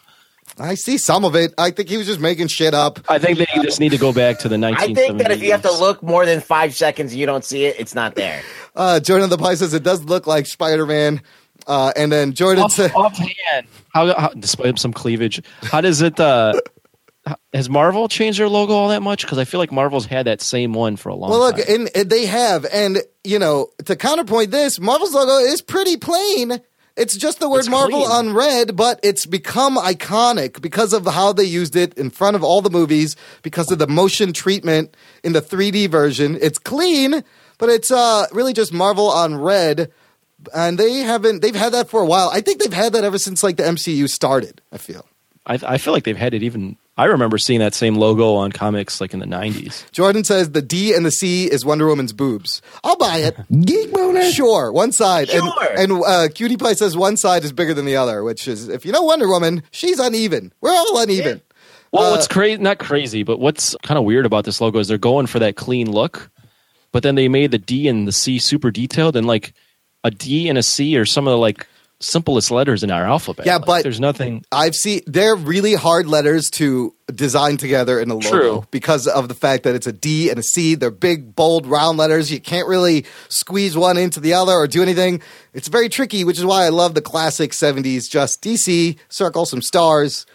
I see some of it. I think he was just making shit up. I think they just need to go back to the 1970s. I think that if you have to look more than five seconds and you don't see it, it's not there. Uh, Jordan the Pie says it does look like Spider Man. Uh, and then Jordan off, said, offhand. How, how despite some cleavage, how does it? Uh, how- has Marvel changed their logo all that much? Because I feel like Marvel's had that same one for a long Well, look, time. and, and they have, and you know, to counterpoint this, Marvel's logo is pretty plain. It's just the word It's Marvel clean. on red, but it's become iconic because of how they used it in front of all the movies, because of the motion treatment in the 3D version. It's clean, but it's uh, really just Marvel on red, and they haven't. They've had that for a while. I think they've had that ever since like the MCU started. I feel. I, I feel like they've had it even. I remember seeing that same logo on comics like in the 90s. Jordan says the D and the C is Wonder Woman's boobs. I'll buy it. Geek boner. Sure, one side. Sure. And, and uh, Cutie Pie says one side is bigger than the other, which is, if you know Wonder Woman, she's uneven. We're all uneven. Well, Uh, what's crazy, not crazy, but what's kind of weird about this logo is they're going for that clean look, but then they made the D and the C super detailed, and like a D and a C or some of the like simplest letters in our alphabet. Yeah, Like, but- there's nothing. I've seen they're really hard letters to design together in a logo True. because of the fact that it's a D and a C. They're big, bold, round letters. You can't really squeeze one into the other or do anything. It's very tricky, which is why I love the classic 70s just DC, circle, some stars.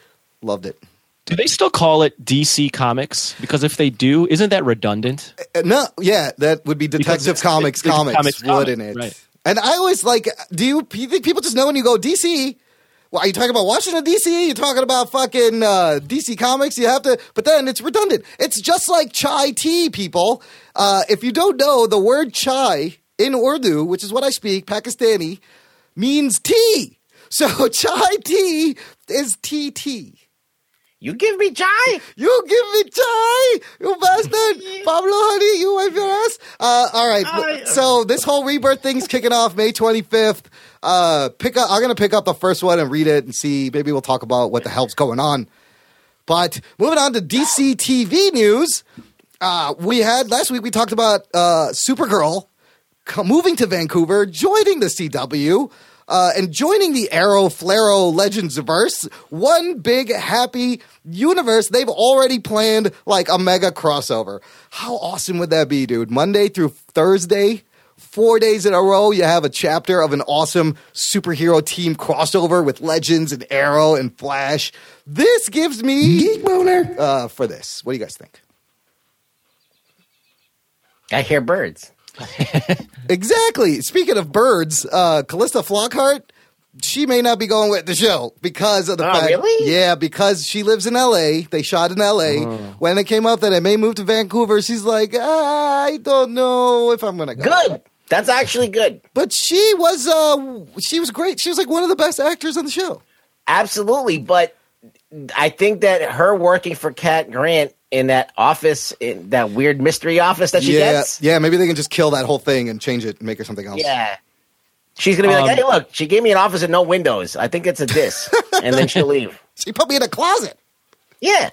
Loved it. Do they still call it DC Comics? Because if they do, isn't that redundant? Uh, No, yeah, that would be Detective it's- Comics it's comics, Comics wouldn't comic, it? right. And I always like, do you, you think people just know when you go DC? Well, are you talking about Washington DC? You're talking about fucking uh, DC Comics. You have to, but then it's redundant. It's just like chai tea, people. Uh, if you don't know, the word chai in Urdu, which is what I speak, Pakistani, means tea. So chai tea is TT. You give me chai? You give me chai, you bastard. Pablo, honey, you wipe your ass. Uh, all right. I- so this whole rebirth thing's kicking off May 25th. Uh, pick up, I'm going to pick up the first one and read it and see. Maybe we'll talk about what the hell's going on. But moving on to DC TV news, uh, we had last week we talked about uh, Supergirl moving to Vancouver, joining the CW, uh, and joining the Arrow Flarrow Legends verse. One big happy universe. They've already planned like a mega crossover. How awesome would that be, dude? Monday through Thursday, Four days in a row, you have a chapter of an awesome superhero team crossover with Legends and Arrow and Flash. This gives me Geek boner. uh, for this. What do you guys think? I hear birds. Exactly. Speaking of birds, uh, Calista Flockhart, she may not be going with the show because of the Oh, fact. really? Yeah, because she lives in L.A. They shot in L.A. Oh. When it came up that I may move to Vancouver, she's like, "Ah, I don't know if I'm gonna go. Good. That's actually good. But she was, uh, she was great. She was like one of the best actors on the show. Absolutely. But I think that her working for Cat Grant in that office, in that weird mystery office that she yeah, gets. yeah. Maybe they can just kill that whole thing and change it and make her something else. Yeah. She's gonna be like, Um, "Hey, look, she gave me an office and no windows. I think it's a dis," and then she'll leave. She put me in a closet. Yeah,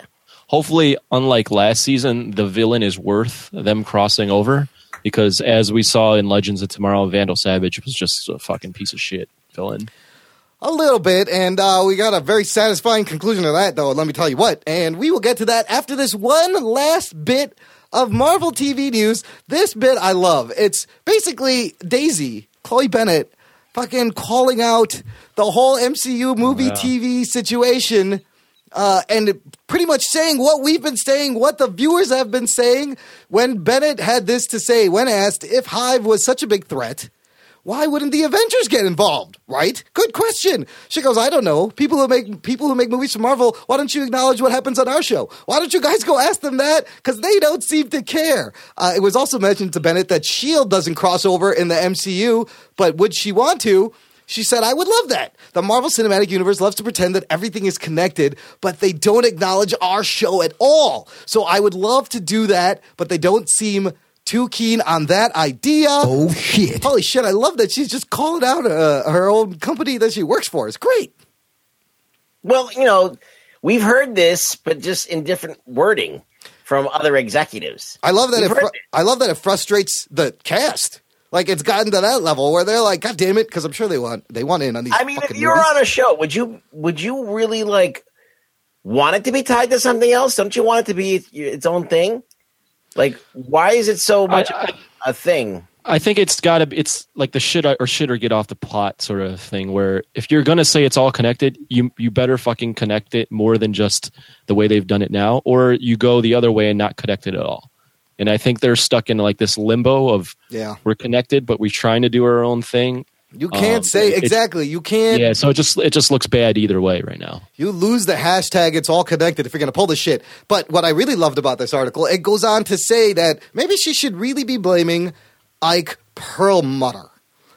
Hopefully, unlike last season, the villain is worth them crossing over because, as we saw in Legends of Tomorrow, Vandal Savage was just a fucking piece of shit villain. A little bit, and uh, we got a very satisfying conclusion to that, though. Let me tell you what. And we will get to that after this one last bit of Marvel TV news. This bit I love. It's basically Daisy, Chloe Bennet, fucking calling out the whole MCU movie. TV situation. Uh, and pretty much saying what we've been saying, what the viewers have been saying. When Bennet had this to say, when asked if Hive was such a big threat, why wouldn't the Avengers get involved? Right? Good question. She goes, I don't know. People who make people who make movies for Marvel, why don't you acknowledge what happens on our show? Why don't you guys go ask them that? Because they don't seem to care. Uh, it was also mentioned to Bennet that Shield doesn't cross over in the MCU, but would she want to? She said, I would love that. The Marvel Cinematic Universe loves to pretend that everything is connected, but they don't acknowledge our show at all. So I would love to do that, but they don't seem too keen on that idea. Oh shit. Holy shit, I love that she's just calling out uh, her own company that she works for. It's great. Well, you know, we've heard this, but just in different wording from other executives. I love that. It fr- it. I love that it frustrates the cast. Like it's gotten to that level where they're like, God damn it, because I'm sure they want they want in on these. I mean, if you're movies. on a show, would you would you really like want it to be tied to something else? Don't you want it to be its own thing? Like, why is it so much I- a thing? I think it's got to. It's like the shit or shit or get off the plot sort of thing. Where if you're gonna say it's all connected, you you better fucking connect it more than just the way they've done it now, or you go the other way and not connect it at all. And I think they're stuck in like this limbo of yeah, we're connected, but we're trying to do our own thing. You can't Um, say it- exactly. You can't. Yeah, so it just it just looks bad either way right now. You lose the hashtag it's all connected if you're going to pull the shit. But what I really loved about this article, it goes on to say that maybe she should really be blaming Ike Perlmutter,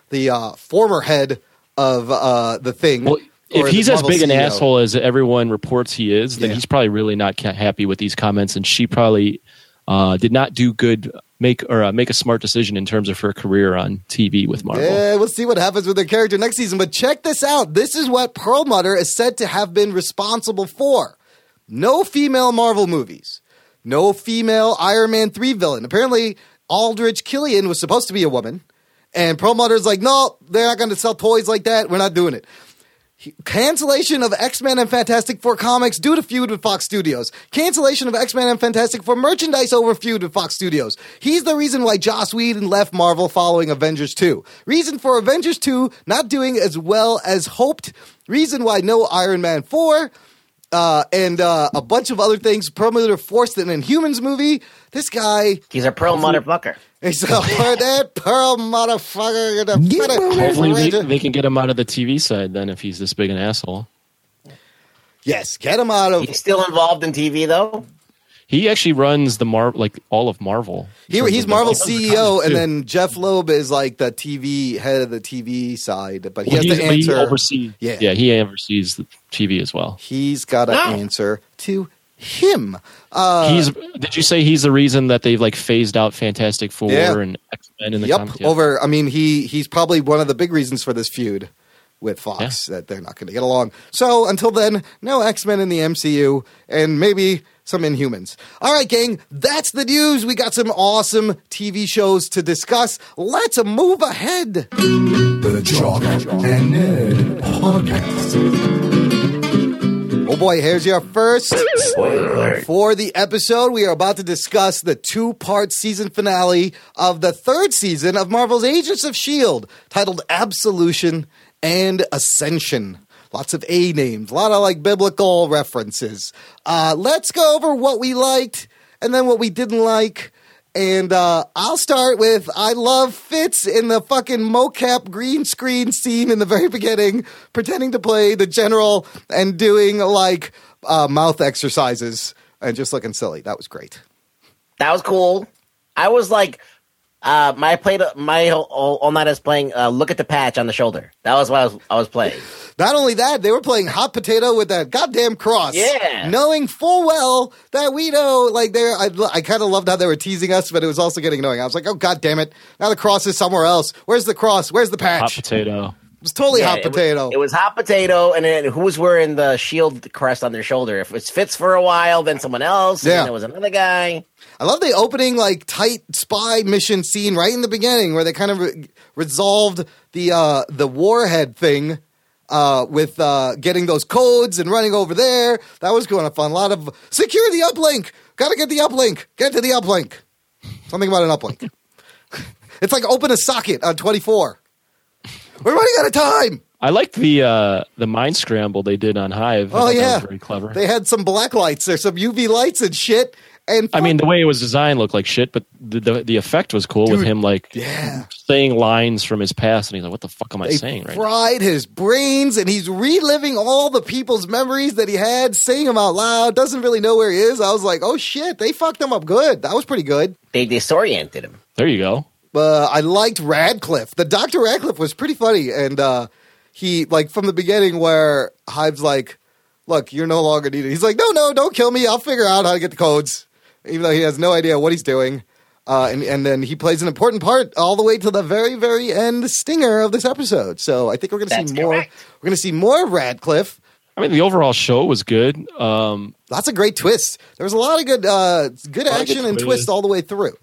the uh, former head of uh, the thing. Well, if he's as big an asshole as everyone reports he is, then Yeah. he's probably really not happy with these comments, and she probably uh, did not do good make or uh, make a smart decision in terms of her career on TV with Marvel. Yeah, we'll see what happens with their character next season. But check this out. This is what Perlmutter is said to have been responsible for. No female Marvel movies. No female Iron Man 3 villain. Apparently, Aldrich Killian was supposed to be a woman. And Perlmutter's like, no, they're not going to sell toys like that. We're not doing it. Cancellation of X Men and Fantastic Four comics due to feud with Fox Studios. Cancellation of X Men and Fantastic Four merchandise over feud with Fox Studios. He's the reason why Joss Whedon left Marvel following Avengers 2. Reason for Avengers 2 not doing as well as hoped. Reason why no Iron Man 4. Uh, and uh, a bunch of other things. Perlmutter forced an Inhumans movie. This guy, He's a pearl motherfucker. he's a that Pearl motherfucker. gonna Yeah, put a well, Hopefully, they, they can get him out of the TV side then if he's this big an asshole. Yes, get him out of He's still involved in TV though. He actually runs the Mar like all of Marvel. He, he's of Marvel's he does the CEO, and too. then Jeph Loeb is like the TV head of the TV side, but he Well, has to but he oversees. Yeah. Yeah. he oversees the TV as well. he's got to No. answer to him. Uh, he's. Did you say he's the reason that they've like phased out Fantastic Four Yeah. and X Men in the yep, comics? Yeah. over. I mean, he he's probably one of the big reasons for this feud with Fox that they're not going to get along. So until then, no X Men in the MCU, and maybe some Inhumans. All right, gang, that's the news. We got some awesome TV shows to discuss. Let's move ahead. The Jock and Nerd Podcast. Oh boy, here's your first Spoiler alert. for the episode. We are about to discuss the two part season finale of the third season of Marvel's Agents of S.H.I.E.L.D., titled Absolution and Ascension. Lots of A names, a lot of like biblical references. Uh, let's go over what we liked and then what we didn't like. And uh, I'll start with I love Fitz in the fucking mocap green screen scene in the very beginning, pretending to play the general and doing like uh, mouth exercises and just looking silly. That was great. That was cool. I was like, uh, my played my all, all night I was playing. Uh, Look at the patch on the shoulder. That was what I was I was playing. Not only that, they were playing hot potato with that goddamn cross. Yeah. Knowing full well that we know, like, they're, I, I kind of loved how they were teasing us, but it was also getting annoying. I was like, oh, god damn it. Now the cross is somewhere else. Where's the cross? Where's the patch? Hot potato. It was totally Yeah, hot it was- potato. It was, hot potato, and then who was wearing the shield crest on their shoulder? If it's Fitz for a while, then someone else. and Yeah. then there was another guy. I love the opening, like, tight spy mission scene right in the beginning where they kind of re- resolved the, uh, the warhead thing. Uh, with uh, getting those codes and running over there, that was kind of fun. A lot of secure the uplink. Got to get the uplink. Get to the uplink. Something about an uplink. it's like open a socket on 24. We're running out of time. I liked the uh, the mind scramble they did on Hive. I Oh thought that yeah, was very clever. They had some black lights. or some UV lights and shit. And I mean, the way it was designed looked like shit, but the the, the effect was cool with him like yeah. saying lines from his past, and he's like, "What the fuck am I they saying right now?" fried his brains, and he's reliving all the people's memories that he had, saying them out loud. Doesn't really know where he is. I was like, oh shit, they fucked him up good. That was pretty good. They disoriented him. There you go. Uh, I liked Radcliffe. The Doctor Radcliffe was pretty funny, and uh, he like from the beginning where Hive's like, "Look, you're no longer needed." He's like, "No, no, don't kill me. I'll figure out how to get the codes," even though he has no idea what he's doing. Uh, and and then he plays an important part all the way to the very very end stinger of this episode. So I think we're going to That's see more. correct. We're going to see more of Radcliffe. I mean, the overall show was good. Um, Lots of great twists. There was a lot of good uh, good action good and twists. twists all the way through.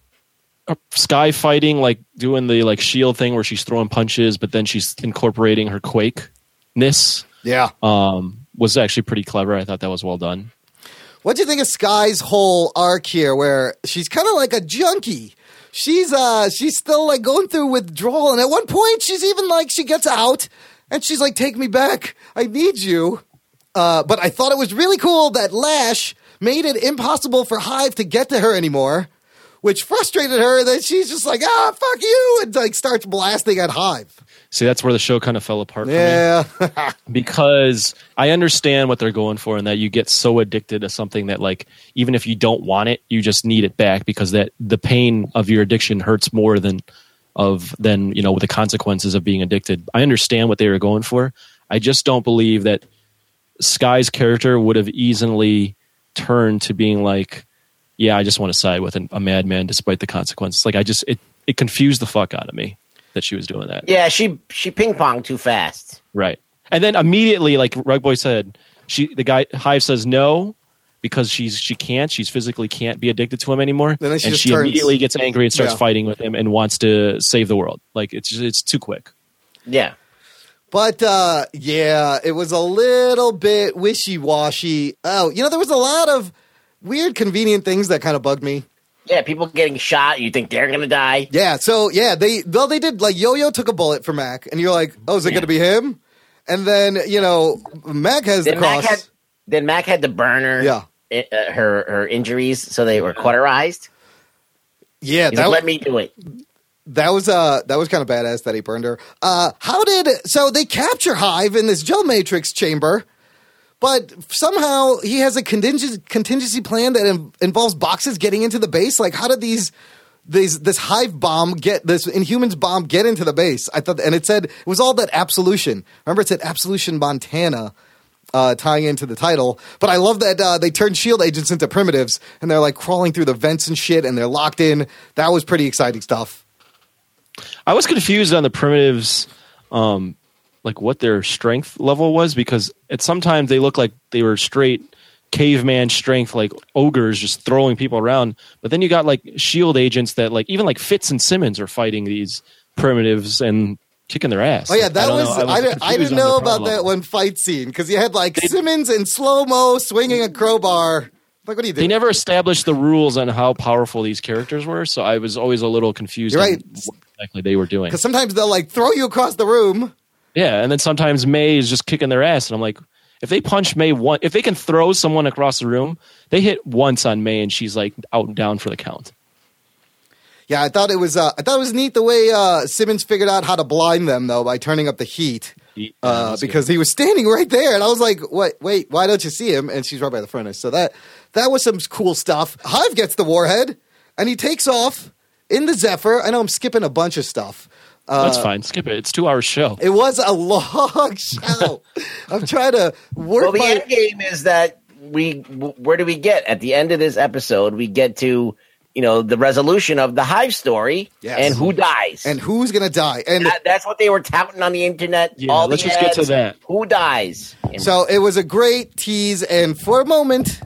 Skye fighting, like doing the like shield thing where she's throwing punches, but then she's incorporating her quake ness. Yeah. Um, was actually pretty clever. I thought that was well done. What do you think of Skye's whole arc here, where she's kind of like a junkie? She's uh she's still like going through withdrawal, and at one point she's even like she gets out and she's like, "Take me back, I need you." Uh, but I thought it was really cool that Lash made it impossible for Hive to get to her anymore, which frustrated her. That she's just like, "Ah, fuck you," and like starts blasting at Hive. See, that's where the show kind of fell apart for me. Yeah, because I understand what they're going for and that you get so addicted to something that like even if you don't want it, you just need it back because that the pain of your addiction hurts more than of than you know with the consequences of being addicted. I understand what they were going for. I just don't believe that Skye's character would have easily turned to being like, yeah, I just want to side with an, a madman despite the consequences. Like I just it it confused the fuck out of me that she was doing that. Yeah, she she ping ponged too fast. Right. And then immediately, like Rugboy said, she the guy Hive says no because she's she can't she physically can't be addicted to him anymore. And then she and she turns. immediately gets angry and starts Yeah. fighting with him and wants to save the world. Like it's just, it's too quick. Yeah. But uh, yeah, it was a little bit wishy washy. Oh, you know, there was a lot of weird, convenient things that kind of bugged me. Yeah, people getting shot, you think they're gonna die. Yeah, so yeah, they well they did like Yo Yo took a bullet for Mac, and you're like, oh, is it Yeah. going to be him? And then you know, Mac has the cross. Mac had then Mac had to burn her Yeah. i- uh, her her injuries so they were cauterized. yeah, that, like, let me do it. that was uh that was kind of badass that he burned her. Uh, how did so they capture Hive in this gel matrix chamber? But somehow he has a contingency plan that in, involves boxes getting into the base. Like, how did these these this hive bomb get this Inhumans bomb get into the base? I thought, and it said it was all that absolution. Remember, it said Absolution Montana. Uh, tying into the title, but I love that uh, they turned shield agents into primitives, and they're like crawling through the vents and shit, and they're locked in. That was pretty exciting stuff. I was confused on the primitives, um, like what their strength level was because at sometimes they look like they were straight caveman strength, like ogres just throwing people around. But then you got like shield agents that like even like Fitz and Simmons are fighting these primitives and kicking their ass. Oh yeah, that don't was, know. I, didn't, I didn't know about that one fight scene because you had like Simmons in slow mo swinging a crowbar. Like, what are you doing? They never established the rules on how powerful these characters were, so I was always a little confused You're right. what exactly they were doing. Because sometimes they'll like throw you across the room. Yeah, and then sometimes May is just kicking their ass, and I'm like, if they punch May one, if they can throw someone across the room, they hit once on May, and she's like out and down for the count. Yeah, I thought it was. Uh, I thought it was neat the way uh, Simmons figured out how to blind them though by turning up the heat. Uh, because he was standing right there, and I was like, "What? Wait, why don't you see him?" And she's right by the furnace. So that that was some cool stuff. Hive gets the warhead, and he takes off in the Zephyr. I know I'm skipping a bunch of stuff. Uh, that's fine. Skip it. It's two hours show. It was a long show. I'm trying to work Well, the my. end game is that we. Where do we get at the end of this episode? We get to you know the resolution of the Hive story Yes. and who dies. and who's gonna die? And That- that's what they were touting on the internet. Yeah, all let's the just get to that. Who dies? So it was a great tease, and for a moment,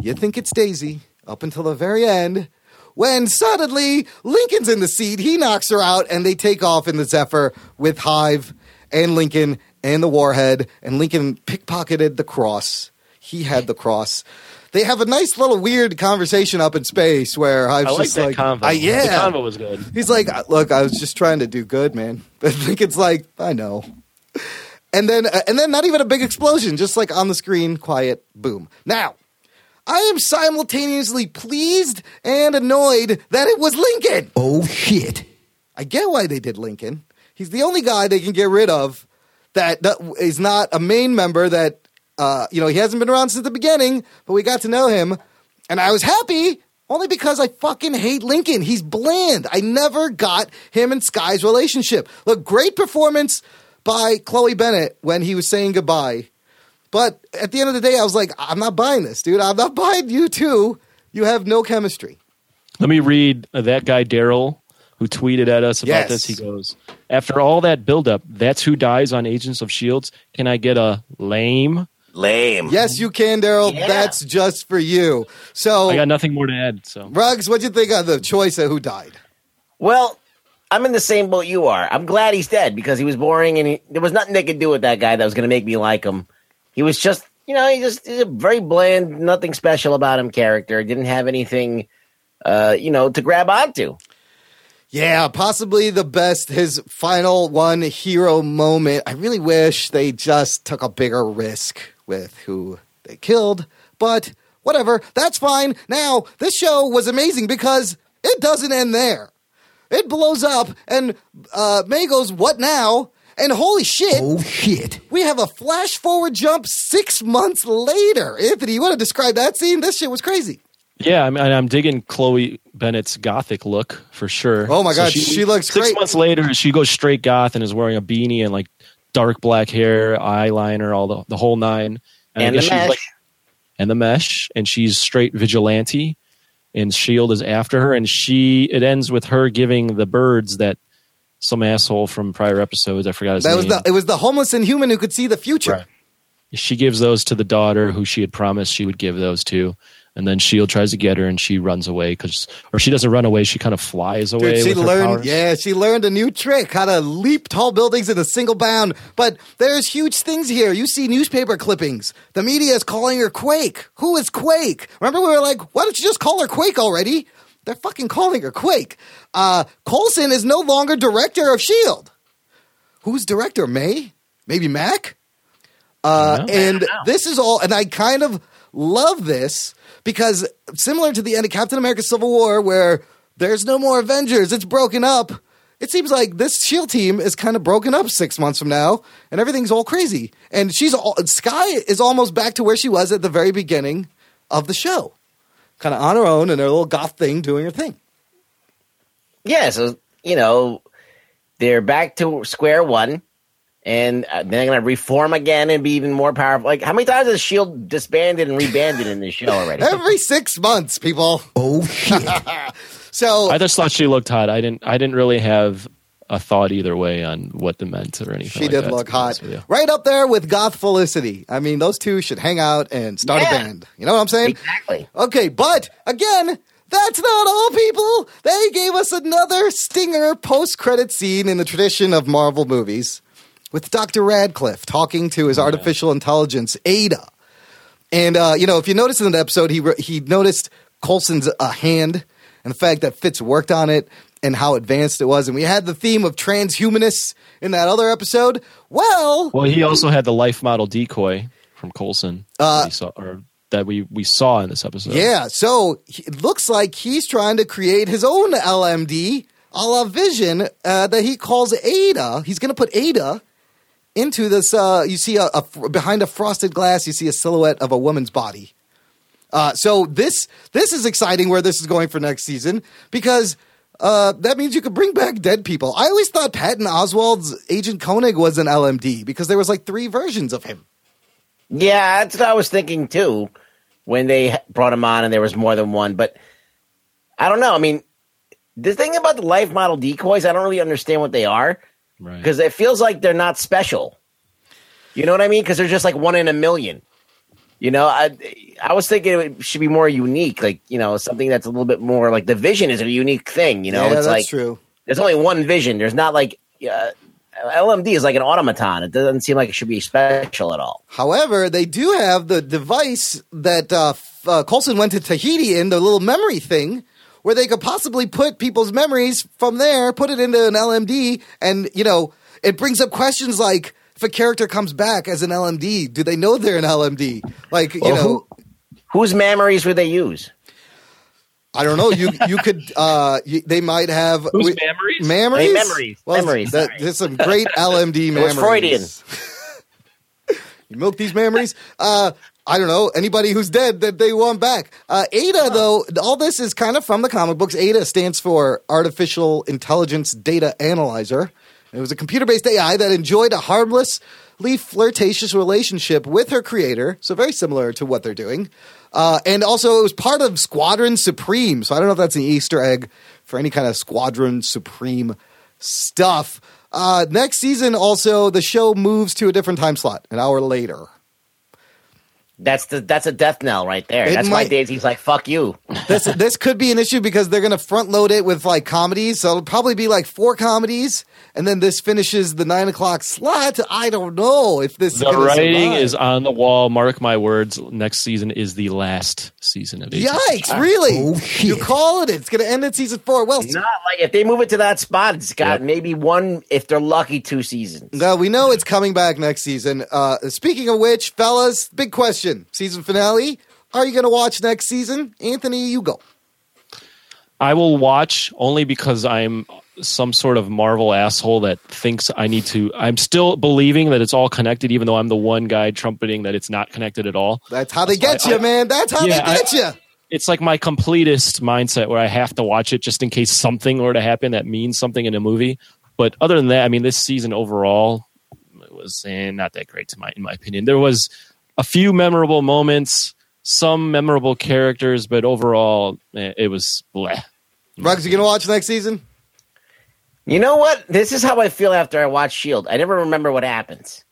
you think it's Daisy up until the very end, when suddenly Lincoln's in the seat. He knocks her out, and they take off in the Zephyr with Hive and Lincoln and the Warhead. And Lincoln pickpocketed the cross. He had the cross. They have a nice little weird conversation up in space where Hive's I like just that like, convo. I- yeah, the convo was good. He's like, "Look, I was just trying to do good, man." But Lincoln's like, "I know." And then, uh, and then, not even a big explosion, just like on the screen, quiet, boom. Now, I am simultaneously pleased and annoyed that it was Lincoln. Oh shit. I get why they did Lincoln. He's the only guy they can get rid of that, that is not a main member. That uh, you know he hasn't been around since the beginning, but we got to know him, and I was happy only because I fucking hate Lincoln. He's bland. I never got him and Skye's relationship. Look, great performance by Chloe Bennet when he was saying goodbye. But at the end of the day, I was like, I'm not buying this, dude. I'm not buying you too. You have no chemistry. Let me read uh, that guy Daryl who tweeted at us about Yes. this. He goes, "After all that buildup, that's who dies on Agents of Shields. Can I get a lame?" lame. Yes, you can, Daryl. Yeah. That's just for you. So, I got nothing more to add. So Ruggs, what'd you think of the choice of who died? Well, I'm in the same boat you are. I'm glad he's dead because he was boring and he, there was nothing they could do with that guy that was going to make me like him. He was just, you know, he just he's a very bland, nothing special about him character. Didn't have anything, uh, you know, to grab onto. Yeah, possibly the best, his final one hero moment. I really wish they just took a bigger risk with who they killed, but whatever. That's fine. Now, this show was amazing because it doesn't end there. It blows up, and uh, May goes, What now? And holy shit, Oh shit. we have a flash forward jump six months later. Anthony, you want to describe that scene? This shit was crazy. yeah, I'm, I'm digging Chloe Bennet's gothic look for sure. Oh my So God, she looks six great. months later. She goes straight goth and is wearing a beanie and like dark black hair, eyeliner, all the the whole nine. I And guess the she's, mesh. and the mesh, and she's straight vigilante, and Shield is after her, and she it ends with her giving the birds that some asshole from prior episodes, I forgot his That was name. the it was the homeless inhuman who could see the future. Right. she gives those to the daughter who she had promised she would give those to, and then Shield tries to get her, and she runs away because, or she doesn't run away, she kind of flies away. Dude, she learned, powers. yeah, she learned a new trick, how to leap tall buildings in a single bound. But there's huge things here. You see newspaper clippings. The media is calling her Quake. Who is Quake? Remember, we were like, why don't you just call her Quake already? They're fucking calling her Quake. Uh, Coulson is no longer director of S.H.I.E.L.D. Who's director? May? Maybe Mac? Uh, don't and this is all, and I kind of love this because similar to the end of Captain America Civil War, where there's no more Avengers, it's broken up. It seems like this Shield team is kind of broken up six months from now, and everything's all crazy. And she's all, Skye is almost back to where she was at the very beginning of the show, kind of on her own in her little goth thing, doing her thing. Yeah, so, you know, they're back to square one. And uh, they're going to reform again and be even more powerful. Like, how many times has Shield disbanded and rebanded in this show already? Every six months, people. Oh shit. So I just thought she looked hot. I didn't. I didn't really have a thought either way on what the meant or anything. She like did that, look to be honest hot. with you. Right up there with Goth Felicity. I mean, those two should hang out and start Yeah. a band. You know what I'm saying? exactly. Okay, but again, that's not all people. They gave us another stinger post credit scene in the tradition of Marvel movies with Dr. Radcliffe talking to his artificial intelligence, Ada. And, uh, you know, if you notice in the episode, he, re- he noticed Coulson's uh, hand and the fact that Fitz worked on it and how advanced it was. And we had the theme of transhumanists in that other episode. Well, Well, he also had the life model decoy from Coulson Uh, that, saw, or that we, we saw in this episode. Yeah, so it looks like he's trying to create his own LMD a la Vision uh, that he calls Ada. He's going to put Ada into this. Uh, you see, a, a- behind a frosted glass, you see a silhouette of a woman's body. Uh, so this this is exciting where this is going for next season because uh, that means you could bring back dead people. I always thought Patton Oswalt's Agent Koenig was an LMD because there was like three versions of him. Yeah, that's what I was thinking too when they brought him on and there was more than one. But I don't know. I mean, the thing about the life model decoys, I don't really understand what they are Right. because it feels like they're not special. You know what I mean? Because they're just like one in a million. You know, I I was thinking it should be more unique, like you know, something that's a little bit more like the vision is a unique thing. You know, yeah, it's that's like true. there's only one vision. There's not like uh, LMD is like an automaton. It doesn't seem like it should be special at all. However, they do have the device that uh, uh, Coulson went to Tahiti in, the little memory thing, where they could possibly put people's memories from there, put it into an LMD, and, you know, it brings up questions like if a character comes back as an LMD, do they know they're an LMD? Like, you know, who- Whose memories would they use? I don't know. You you could uh, you, they might have Whose we- memories? Memories. Hey, memories. Memories, That, there's some great LMD memories. was Freudian. You milk these memories. Uh, I don't know anybody who's dead that they want back. Uh, Ada, though, all this is kind of from the comic books. Ada stands for Artificial Intelligence Data Analyzer. It was a computer-based AI that enjoyed a harmlessly flirtatious relationship with her creator, so very similar to what they're doing. Uh, and also, it was part of Squadron Supreme. So I don't know if that's an Easter egg for any kind of Squadron Supreme stuff. Uh, next season, also, the show moves to a different time slot, an hour later. That's the that's a death knell right there. It that's why Daisy's like, fuck you. this this could be an issue because they're going to front load it with like comedies. So it'll probably be like four comedies, and then this finishes the nine o'clock slot. I don't know if this The is writing survive. is on the wall. Mark my words. Next season is the last season of Agents of Yikes! Shield. Really? Oh, you call it? It's going to end at season four. Well, Not like if they move it to that spot, it's got Yep. maybe one if they're lucky two seasons. no, we know it's coming back next season. Uh, speaking of which, fellas, big question: season finale. Are you going to watch next season? Anthony, you go. I will watch only because I'm some sort of Marvel asshole that thinks I need to. I'm still believing that it's all connected, even though I'm the one guy trumpeting that it's not connected at all. That's how they That's get you, I- man. That's how Yeah, they get you. It's like my completist mindset where I have to watch it just in case something were to happen that means something in a movie. But other than that, I mean, this season overall it was eh, not that great to my in my opinion. There was a few memorable moments, some memorable characters, but overall eh, it was bleh. Rugs, you going to watch next season? You know what? This is how I feel after I watch Shield. I never remember what happens.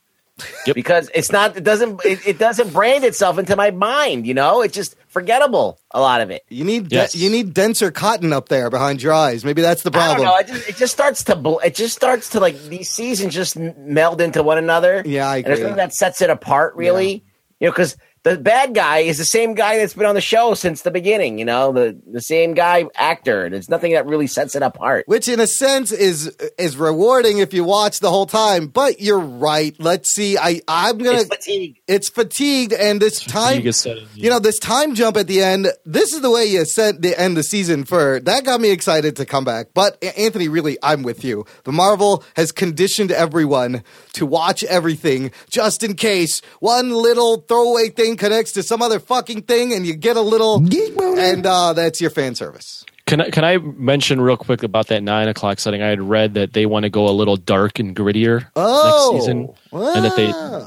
Yep. Because it's not it doesn't it, it doesn't brand itself into my mind, you know? It's just forgettable a lot of it. You need de- Yes. you need denser cotton up there behind your eyes. Maybe that's the I don't problem. know. It just, it just starts to bl- it just starts to like these seasons just meld into one another. Yeah, I And there's agree. nothing that sets it apart, really. You know, because the bad guy is the same guy that's been on the show since the beginning. You know, the the same guy actor. There's nothing that really sets it apart. Which, in a sense, is is rewarding if you watch the whole time. But you're right. Let's see. I I'm gonna. It's fatigue. It's fatigued, and this time, is setting in. you know, this time jump at the end. This is the way you set the end the season for. That got me excited to come back. But Anthony, really, I'm with you. The Marvel has conditioned everyone to watch everything just in case one little throwaway thing connects to some other fucking thing, and you get a little, Geek boner. and uh, that's your fan service. Can I, can I mention real quick about that nine o'clock setting? I had read that they want to go a little dark and grittier Oh, next season, and that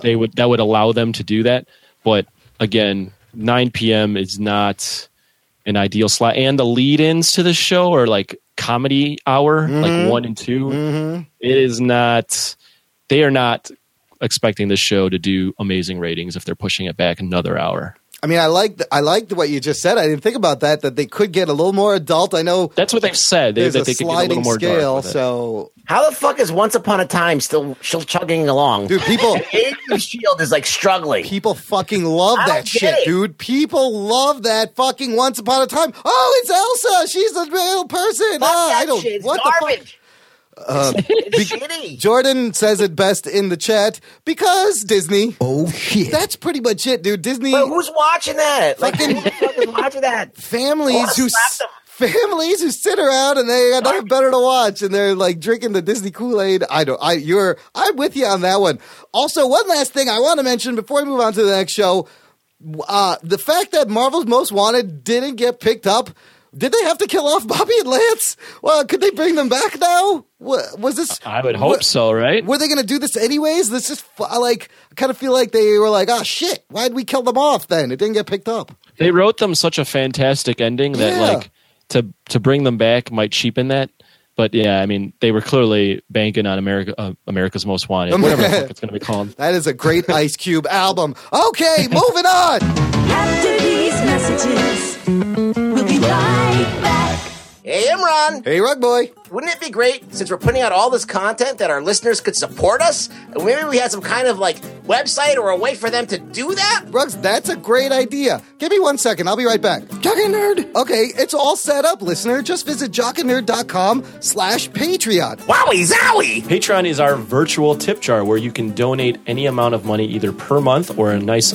they they would that would allow them to do that. But again, nine p.m. is not an ideal slot, and the lead-ins to the show are like comedy hour, Mm-hmm. like one and 2 It is not. They are not expecting this show to do amazing ratings if they're pushing it back another hour. I mean, I like I liked what you just said. I didn't think about that. That they could get a little more adult. I know That's what they've said. They, there's that a they could get a sliding little more dark scale. with. So, How the fuck is Once Upon a Time still still chugging along? dude, people Agents of Shield is like struggling. people fucking love I that shit, it. dude. People love that fucking Once Upon a Time. Oh, it's Elsa. She's a real person. Fuck Ah, that I don't. shit. It's what the fuck? Garbage. it's shitty. Jordan says it best in the chat because Disney. Oh shit. That's pretty much it, dude. Disney But who's watching that? Like, Fucking- who the watching that? Families who s- families who sit around and they got nothing better to watch and they're like drinking the Disney Kool Aid. I don't. I you're. I'm with you on that one. Also, one last thing I want to mention before we move on to the next show. Uh, the fact that Marvel's Most Wanted didn't get picked up. Did they have to kill off Bobby and Lance? Well, could they bring them back now? Was this? I would hope what- so, right? Were they going to do this anyways? This is fu- like I kind of feel like they were like, oh shit, why'd we kill them off? Then it didn't get picked up. They wrote them such a fantastic ending that Yeah. like to to bring them back might cheapen that. But yeah, I mean, they were clearly banking on America, uh, America's Most Wanted, whatever the fuck it's going to be called. That is a great Ice Cube album. Okay, moving on. After these messages, Hey, Imran. Hey, Rugboy. Wouldn't it be great since we're putting out all this content that our listeners could support us? And maybe we had some kind of like website or a way for them to do that? Rugs, that's a great idea. Give me one second. I'll be right back. Jock and Nerd. Okay, it's all set up, listener. Just visit jockandnerd.com slash Patreon. Wowie zowie! Patreon is our virtual tip jar where you can donate any amount of money either per month or a nice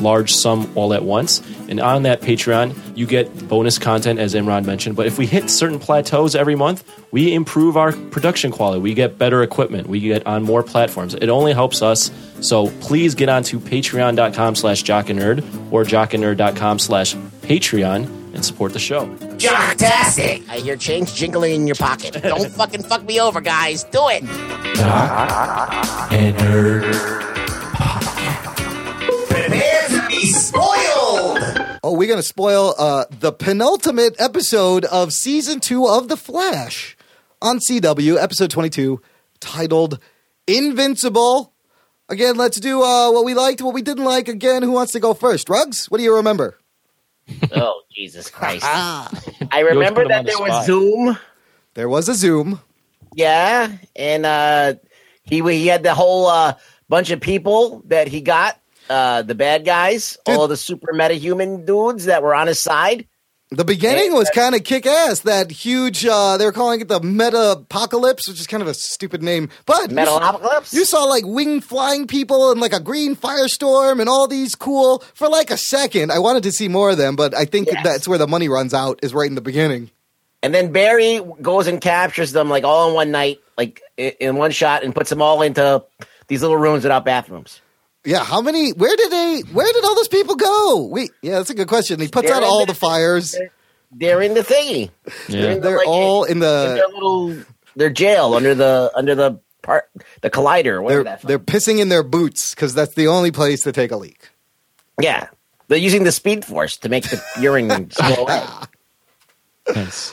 large sum all at once. And on that Patreon, you get bonus content, as Imran mentioned. But if we hit certain plateaus every month, we improve our production quality. We get better equipment. We get on more platforms. It only helps us. So please get on onto patreon.com slash jockandnerd or jockandnerd.com slash Patreon and support the show. Jocktastic! I hear change jingling in your pocket. Don't fucking fuck me over, guys. Do it! Prepare to be spoiled! Oh, we're going to spoil uh, the penultimate episode of season two of The Flash on CW, episode 22, titled Invincible. Again, let's do uh, what we liked, what we didn't like. Again, who wants to go first? Rugs, what do you remember? Oh, Jesus Christ. Ah, I remember that the there was spot. Zoom. there was a Zoom. Yeah, and uh, he he had the whole uh, bunch of people that he got, uh, the bad guys, Dude. all the super metahuman dudes that were on his side. The beginning was kind of kick ass. That huge, uh, they're calling it the Meta Apocalypse, which is kind of a stupid name. But you Metal Apocalypse? You saw like wing flying people and like a green firestorm and all these cool for like a second. I wanted to see more of them, but I think Yes. that's where the money runs out is right in the beginning. And then Barry goes and captures them like all in one night, like in one shot, and puts them all into these little rooms without bathrooms. Yeah, how many? Where did they? Where did all those people go? We yeah, that's a good question. He puts They're out all the- the fires. They're in the thingy. Yeah. in the, They're like, all in in the. their little their jail under the under the part the collider. Whatever They're that. they're pissing in their boots because that's the only place to take a leak. yeah. They're using the speed force to make the urine go away. Nice.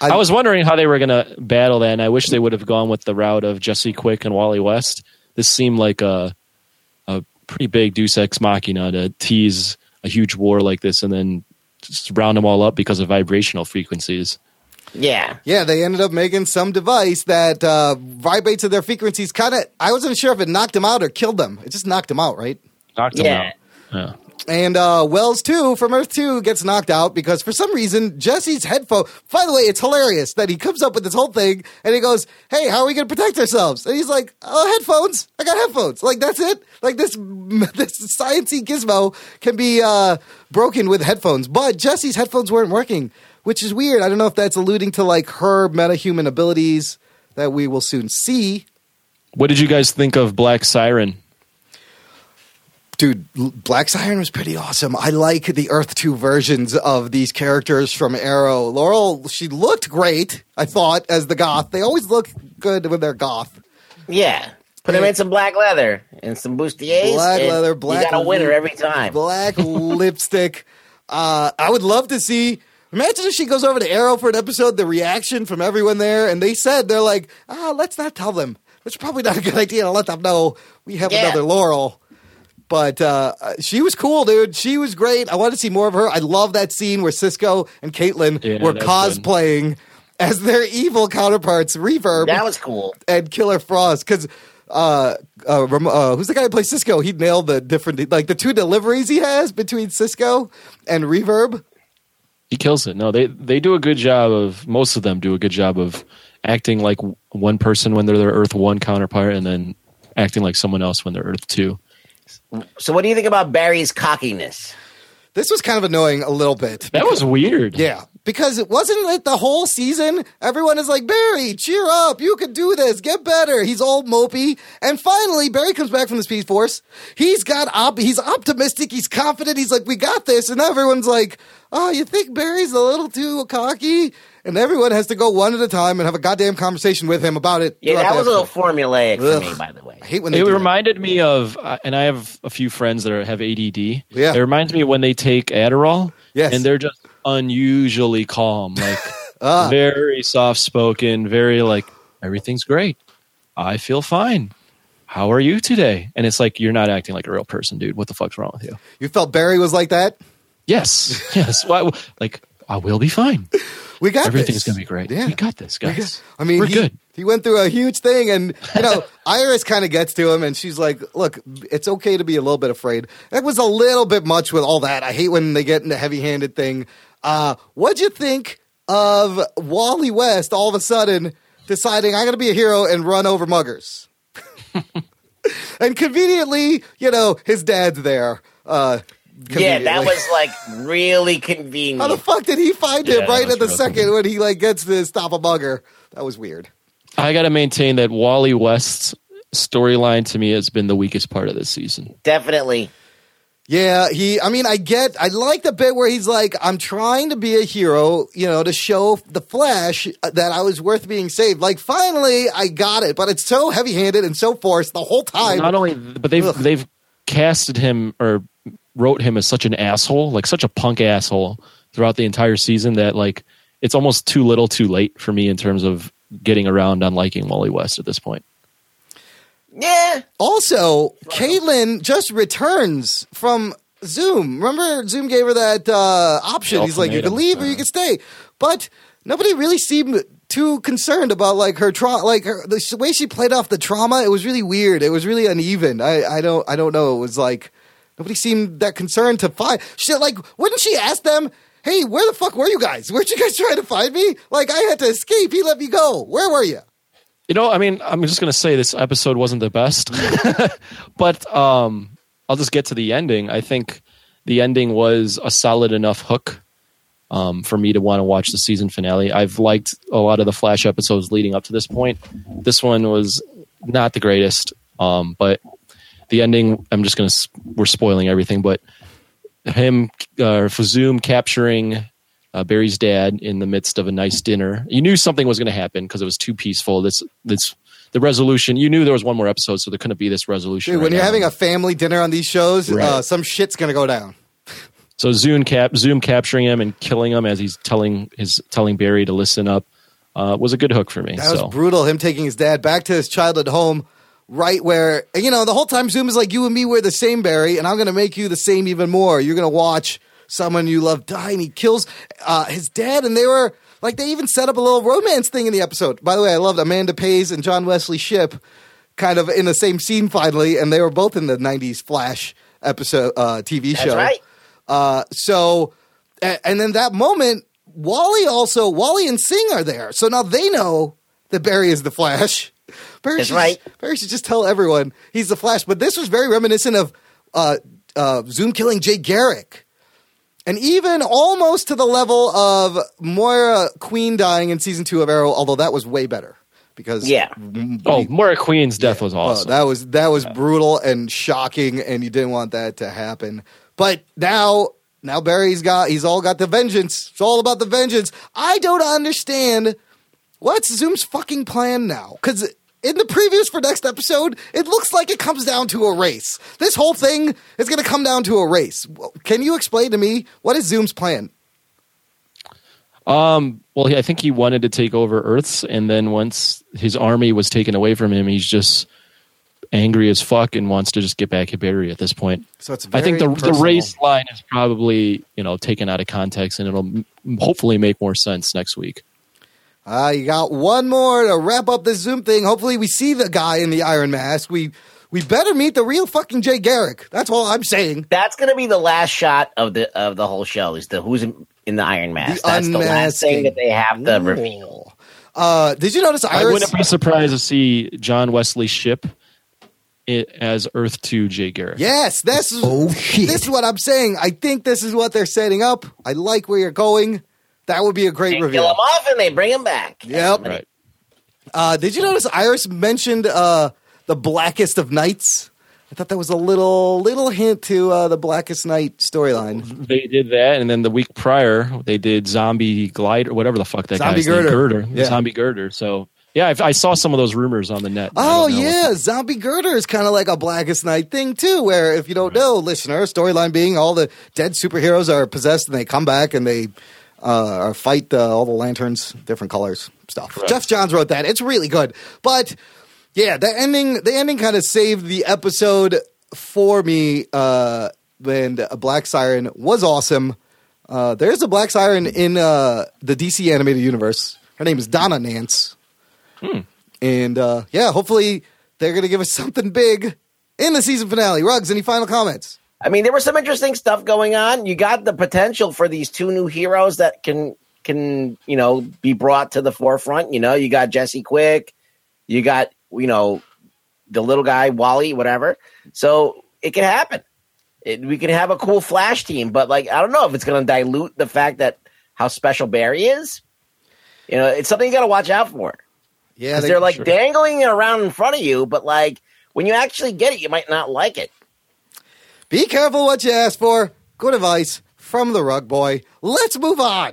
I- I, was wondering how they were going to battle that, and I wish they would have gone with the route of Jesse Quick and Wally West. This seemed like a a pretty big Deus Ex Machina to tease a huge war like this, and then just round them all up because of vibrational frequencies. Yeah. Yeah, they ended up making some device that uh, vibrates at their frequencies. Kind of, I wasn't sure if it knocked them out or killed them. It just knocked them out, right? Knocked them Yeah. out. Yeah. And uh, Wells too from Earth Two gets knocked out because for some reason Jesse's headphone. By the way, it's hilarious that he comes up with this whole thing and he goes, "Hey, how are we going to protect ourselves?" And he's like, "Oh, headphones. I got headphones. Like that's it. Like this this sciencey gizmo can be uh, broken with headphones." But Jesse's headphones weren't working, which is weird. I don't know if that's alluding to like her metahuman abilities that we will soon see. What did you guys think of Black Siren? Dude, Black Siren was pretty awesome. I like the Earth 2 versions of these characters from Arrow. Laurel, she looked great, I thought, as the goth. They always look good when they're goth. Yeah. Put him in some black leather and some bustiers. Black leather, black You got a winner every time. Black lipstick. Uh, I would love to see. Imagine if she goes over to Arrow for an episode, the reaction from everyone there, and they said, they're like, ah, let's not tell them. It's probably not a good idea to let them know we have Yeah. another Laurel. But uh, she was cool, dude. She was great. I want to see more of her. I love that scene where Cisco and Caitlin Yeah, were that's cosplaying as their evil counterparts, Reverb That was cool. and Killer Frost. Because uh, uh, uh, who's the guy who plays Cisco? He nailed the different, like the two deliveries he has between Cisco and Reverb. He kills it. No, they they do a good job of most of them do a good job of acting like one person when they're their Earth One counterpart, and then acting like someone else when they're Earth Two. So, what do you think about Barry's cockiness? This was kind of annoying a little bit. That was weird. Yeah, because it wasn't like the whole season. Everyone is like, Barry, cheer up. You can do this. Get better. He's all mopey. And finally, Barry comes back from the Speed Force. He's got op- he's optimistic. He's confident. He's like, we got this. And everyone's like, oh, you think Barry's a little too cocky? And everyone has to go one at a time and have a goddamn conversation with him about it. Yeah, throughout that was the a little episode. formulaic for me, by the way. I hate when they It do that. reminded me of, uh, and I have a few friends that are, have ADD. Yeah. It reminds me of when they take Adderall. Yes. And they're just unusually calm, like Ah. very soft spoken, very like, everything's great. I feel fine. How are you today? And it's like, you're not acting like a real person, dude. What the fuck's wrong with you? You felt Barry was like that? Yes. Yes. Why, like, I will be fine. We got Everything's this. to be great. Yeah. We got this, guys. I mean, we're he, good. He went through a huge thing, and you know, Iris kind of gets to him, and she's like, "Look, it's okay to be a little bit afraid." That was a little bit much with all that. I hate when they get in the heavy-handed thing. Uh, what'd you think of Wally West all of a sudden deciding I'm going to be a hero and run over muggers? and conveniently, you know, his dad's there. Uh, Yeah, that was like really convenient. How the fuck did he find him that right at the real second when he like gets to stop a mugger? That was weird. I got to maintain that Wally West's storyline to me has been the weakest part of this season. Definitely. Yeah, he. I mean, I get. I like the bit where he's like, "I'm trying to be a hero, you know, to show the Flash uh, that I was worth being saved." Like, finally, I got it, but it's so heavy-handed and so forced the whole time. Not only, but they've Ugh. they've casted him or wrote him as such an asshole, like such a punk asshole throughout the entire season that like it's almost too little, too late for me in terms of getting around on liking Wally West at this point. Yeah. Also, Caitlin just returns from Zoom. Remember, Zoom gave her that uh, option. He's like, "You can ultimatum, leave or you can stay," but nobody really seemed too concerned about like her trauma, like her, the way she played off the trauma. It was really weird. It was really uneven. I, I don't, I don't know. It was like nobody seemed that concerned to find. She like, wouldn't she ask them? Hey, where the fuck were you guys? Where'd you guys try to find me? Like, I had to escape. He let me go. Where were you? You know, I mean, I'm just going to say this episode wasn't the best, but um, I'll just get to the ending. I think the ending was a solid enough hook um, for me to want to watch the season finale. I've liked a lot of the Flash episodes leading up to this point. This one was not the greatest, um, but the ending, I'm just going to, we're spoiling everything, but him, uh, Zoom capturing uh, Barry's dad in the midst of a nice dinner. You knew something was going to happen because it was too peaceful. This, this, the resolution. You knew there was one more episode, so there couldn't be this resolution. Dude, right when you're now. having a family dinner on these shows, uh, some shit's gonna go down. so Zoom cap, Zoom capturing him and killing him as he's telling his telling Barry to listen up uh, was a good hook for me. That was brutal. Him taking his dad back to his childhood home, right where you know the whole time Zoom is like, "You and me, we're the same, Barry, and I'm going to make you the same even more. You're going to watch someone you love die." And he kills uh, his dad, and they were like, they even set up a little romance thing in the episode. By the way, I loved Amanda Pays and John Wesley Shipp, kind of in the same scene finally, and they were both in the '90s Flash episode uh, TV That's show. right. Uh, so, and, and then that moment, Wally also, Wally and Sing are there. So now they know that Barry is the Flash. Barry That's should, right. Barry should just tell everyone he's the Flash. But this was very reminiscent of uh, uh, Zoom killing Jay Garrick. And even almost to the level of Moira Queen dying in season two of Arrow, although that was way better because Yeah. oh, Moira Queen's death was Oh, awesome. that was that was brutal and shocking, and you didn't want that to happen. But now, now Barry's got he's all got the vengeance. It's all about the vengeance. I don't understand what's Zoom's fucking plan now because. In the previews for next episode, it looks like it comes down to a race. This whole thing is going to come down to a race. Can you explain to me what is Zoom's plan? Um, well, I think he wanted to take over Earth's, and then once his army was taken away from him, he's just angry as fuck and wants to just get back at Barry at this point. So it's I think the very the race line is probably you know taken out of context, and it'll hopefully make more sense next week. Uh, you got one more to wrap up this Zoom thing. Hopefully, we see the guy in the Iron Mask. We we better meet the real fucking Jay Garrick. That's all I'm saying. That's going to be the last shot of the of the whole show. Is the who's in, in the Iron Mask? The That's the last thing that they have to reveal. Uh, did you notice I wouldn't be surprised to see John Wesley Shipp it as Earth Two Jay Garrick. Yes, this is Oh, shit. this is what I'm saying. I think this is what they're setting up. I like where you're going. That would be a great They kill reveal. him off and they bring him back. Yep. Right. Uh, did you notice Iris mentioned uh, the Blackest of Nights? I thought that was a little little hint to uh, the Blackest Night storyline. They did that, and then the week prior they did Zombie Glider, or whatever the fuck that Zombie guy's name, Girder. Girder, Yeah. Zombie Girder. So yeah, I, I saw some of those rumors on the net. Oh don't yeah, Zombie Girder is kind of like a Blackest Night thing too. Where if you don't know, listener, storyline being all the dead superheroes are possessed and they come back and they uh, or fight uh, all the lanterns, different colors, stuff. Correct. Geoff Johns wrote that. It's really good, but yeah, the ending the ending kind of saved the episode for me. Uh, and Black Siren was awesome. Uh, there's a Black Siren in uh, the DC animated universe. Her name is Donna Nance. And uh, yeah, hopefully they're going to give us something big in the season finale. Ruggs, any final comments? I mean, there was some interesting stuff going on. You got the potential for these two new heroes that can can you know be brought to the forefront. You know, you got Jesse Quick, you got you know the little guy Wally, whatever. So it can happen. It, we can have a cool Flash team, but like I don't know if it's going to dilute the fact that how special Barry is. You know, it's something you got to watch out for. Yeah, Because they're like dangling it around in front of you, but like when you actually get it, you might not like it. Be careful what you ask for. Good advice from the Rugboy. Let's move on.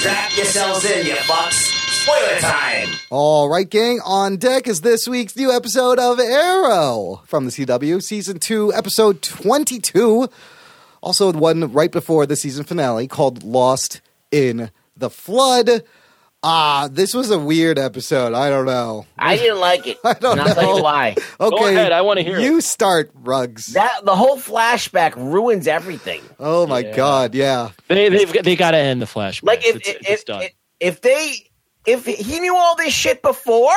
Strap yourselves in, you fucks. Spoiler time. All right, gang. On deck is this week's new episode of Arrow from the CW, season two, episode twenty-two. Also, one right before the season finale called "Lost in the Flood." Ah, this was a weird episode. I don't know. I didn't like it. I don't and I'll know. why. Okay, ahead, I wanna hear it. You start, Ruggs. That the whole flashback ruins everything. oh my Yeah. god, yeah. They they've got- they got to end the flashback. Like if it's, if, it's if, done. if they if he knew all this shit before,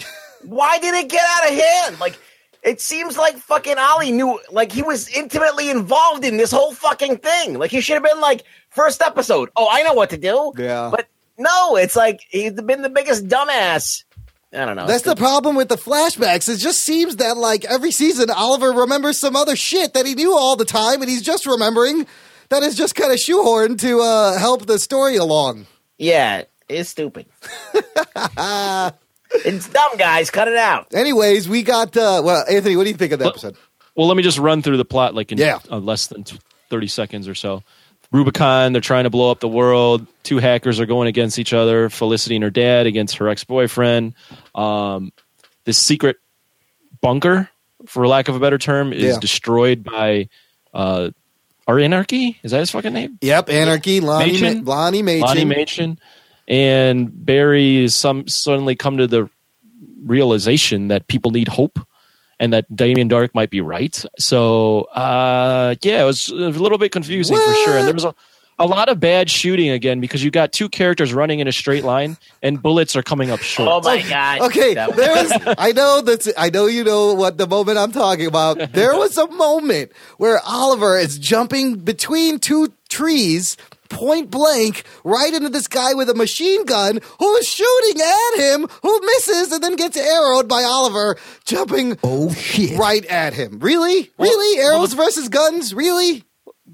why did it get out of hand? Like it seems like fucking Ollie knew like he was intimately involved in this whole fucking thing. Like he should have been like first episode. Oh, I know what to do. Yeah. But no, it's like he's been the biggest dumbass. I don't know. That's the problem with the flashbacks. It just seems that like every season, Oliver remembers some other shit that he knew all the time, and he's just remembering that is just kind of shoehorned to uh, help the story along. Yeah, it's stupid. it's dumb, guys. Cut it out. Anyways, we got uh, well, Anthony. What do you think of the Well- episode? Well, let me just run through the plot like in Yeah. uh, less than t- 30 seconds or so. Rubicon, they're trying to blow up the world. Two hackers are going against each other. Felicity and her dad against her ex boyfriend. Um, this secret bunker, for lack of a better term, is Yeah. destroyed by uh, our anarchy. Is that his fucking name? Yep, Anarchy, Lonnie? Ma- Lonnie Machin. Lonnie Machin. And Barry is some suddenly come to the realization that people need hope and that Damien Darhk might be right. So uh yeah, it was a little bit confusing for sure. And there was a, a lot of bad shooting again because you got two characters running in a straight line and bullets are coming up short. Oh my god. Okay, there was. I know that's. I know you know what the moment I'm talking about. There was a moment where Oliver is jumping between two trees, point blank, right into this guy with a machine gun who is shooting at him, who misses and then gets arrowed by Oliver jumping Oh shit. right at him. Really, Well- really, well, arrows versus guns. Really?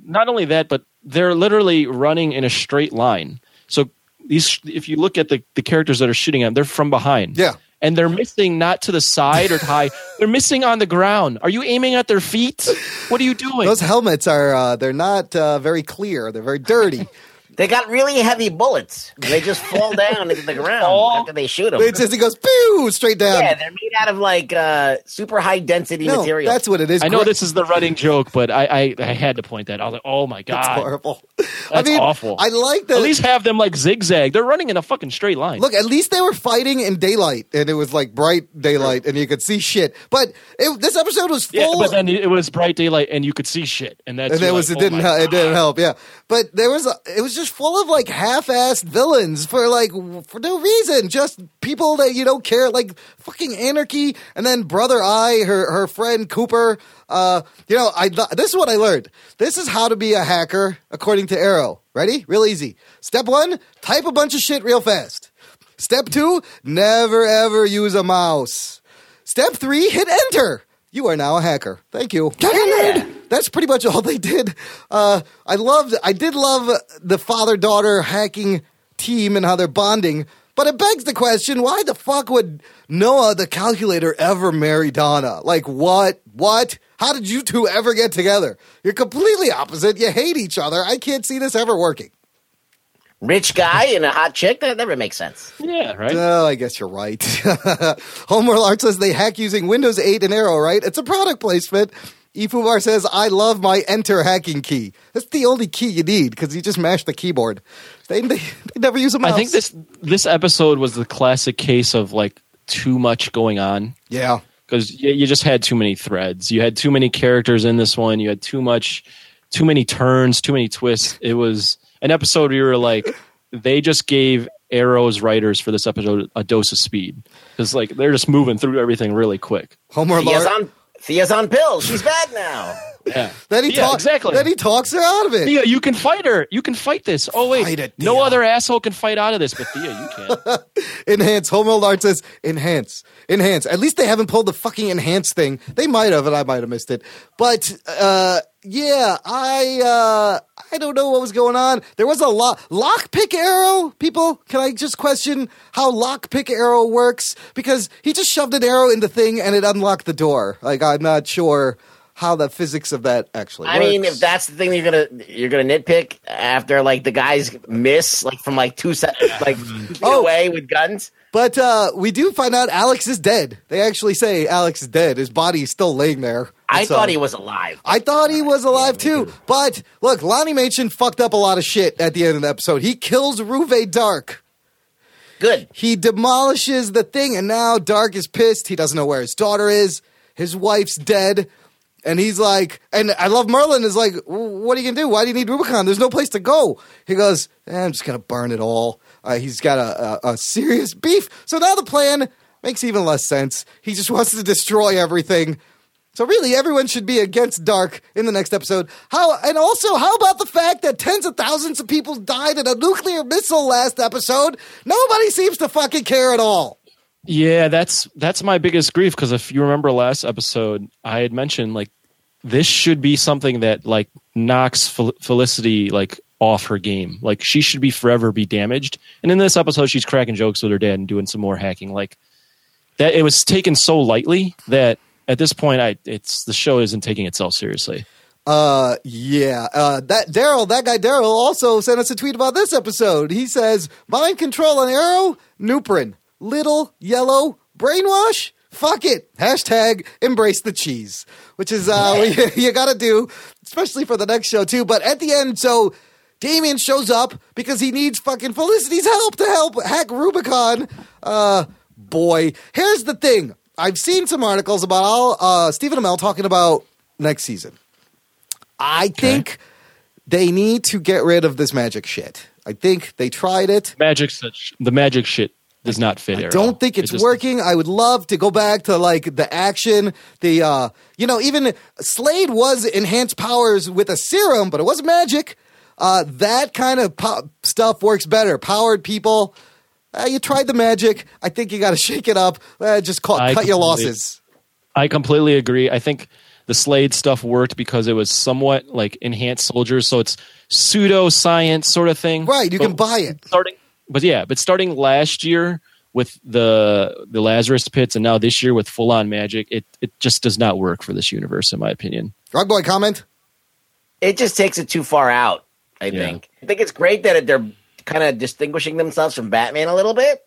not only that, but they're literally running in a straight line. So these, if you look at the, the characters that are shooting at them, they're from behind. Yeah. And they're missing not to the side or high. they're missing on the ground. Are you aiming at their feet? What are you doing? Those helmets are. Uh, they're not uh, very clear. They're very dirty. They got really heavy bullets. They just fall down into the ground Oh. after they shoot them. It just he goes pew straight down. yeah, they're made out of like uh, super high density no, material. that's what it is. I know this is the running joke, but I, I, I had to point that. out. I was like, oh my That's god, horrible. That's I mean, awful. I like that. At least have them like zigzag. They're running in a fucking straight line. Look, at least they were fighting in daylight, and it was like bright daylight, and you could see shit. But it, this episode was full. yeah, but then it was bright daylight and you could see shit, and that's and you're it was like, it oh didn't my help, it didn't help yeah but there was a, it was just full of like half-assed villains for like for no reason just people that you don't care like fucking anarchy and then brother i her her friend cooper. Uh you know i this is what i learned. This is how to be a hacker according to arrow. Ready? Real easy. Step one type a bunch of shit real fast. Step two never ever use a mouse. Step three, hit enter. You are now a hacker. Thank you. That's pretty much all they did. Uh, I loved, I did love the father daughter hacking team and how they're bonding, but it begs the question why the fuck would Noah the calculator ever marry Donna? Like, what? What? How did you two ever get together? You're completely opposite. You hate each other. I can't see this ever working. Rich guy and a hot chick. That never makes sense. Yeah, right. Oh, I guess you're right. Homeworld Art says they hack using Windows 8 and Arrow, right? It's a product placement. Ifubar says, I love my enter hacking key. That's the only key you need because you just mash the keyboard. They, they, they never use a mouse. I think this this episode was the classic case of like too much going on Yeah. because you, you just had too many threads. You had too many characters in this one. You had too much, too many turns, too many twists. It was an episode where you were like, they just gave Arrow's writers for this episode a dose of speed because like they're just moving through everything really quick. Homeworld Thea's Art. on Thea's on pills. She's bad now. Yeah, Then he, Yeah, talks. exactly. then he talks her out of it. Thea, you can fight her. You can fight this. Oh wait, Fight it, no other asshole can fight out of this, but Thea, you can. Enhance. Homeworld Art says enhance. Enhance. At least they haven't pulled the fucking enhance thing. They might have, and I might have missed it. But uh yeah, I uh I don't know what was going on. There was a lock lockpick arrow. People, can I just question how lockpick arrow works? Because he just shoved an arrow in the thing and it unlocked the door. Like I'm not sure how the physics of that actually I works. mean, if that's the thing you're gonna you're gonna nitpick after like the guys miss like from like two set like Oh. away with guns. But uh, we do find out Alex is dead. They actually say Alex is dead. His body is still laying there. I so- thought he was alive. I thought he was alive too. But look, Lonnie Machin fucked up a lot of shit at the end of the episode. He kills Ruvé Darhk. Good. He demolishes the thing, and now Darhk is pissed. He doesn't know where his daughter is. His wife's dead. And he's like, and I love Merlyn is like, what are you gonna do? Why do you need Rubicon? There's no place to go. He goes, eh, I'm just gonna burn it all. Uh, he's got a, a, a serious beef. So now the plan makes even less sense. He just wants to destroy everything. So really, everyone should be against Darhk in the next episode. How and also, how about the fact that tens of thousands of people died in a nuclear missile last episode? Nobody seems to fucking care at all. Yeah, that's that's my biggest grief because if you remember last episode, I had mentioned like this should be something that like knocks Fel- Felicity like off her game. Like she should be forever be damaged. And in this episode, she's cracking jokes with her dad and doing some more hacking. Like that, it was taken so lightly that at this point, I it's the show isn't taking itself seriously. Uh, yeah. Uh, that Daryl, that guy Daryl, also sent us a tweet about this episode. He says, "Mind control on Arrow, Nuprin, little yellow brainwash." Fuck it. Hashtag embrace the cheese, which is uh, what you, you got to do, especially for the next show too. But at the end, so Damien shows up because he needs fucking Felicity's help to help hack Rubicon. Uh, boy, here's the thing. I've seen some articles about all uh, Stephen Amell talking about next season. I think they need to get rid of this magic shit. I think they tried it. Magic such the magic shit does not fit. I don't think It it's working. I would love to go back to like the action, the uh you know, even Slade was enhanced powers with a serum, but it wasn't magic. Uh that kind of po- stuff works better. Powered people. Uh, you tried the magic. I think you got to shake it up. Uh, just call, I cut your losses. I completely agree. I think the Slade stuff worked because it was somewhat like enhanced soldiers, so it's pseudo science sort of thing. Right, you But can buy it. starting, but yeah, but starting last year with the the Lazarus pits, and now this year with full on magic, it it just does not work for this universe, in my opinion. Rugboy comment. It just takes it too far out. I Yeah. think. I think it's great that they're kind of distinguishing themselves from Batman a little bit.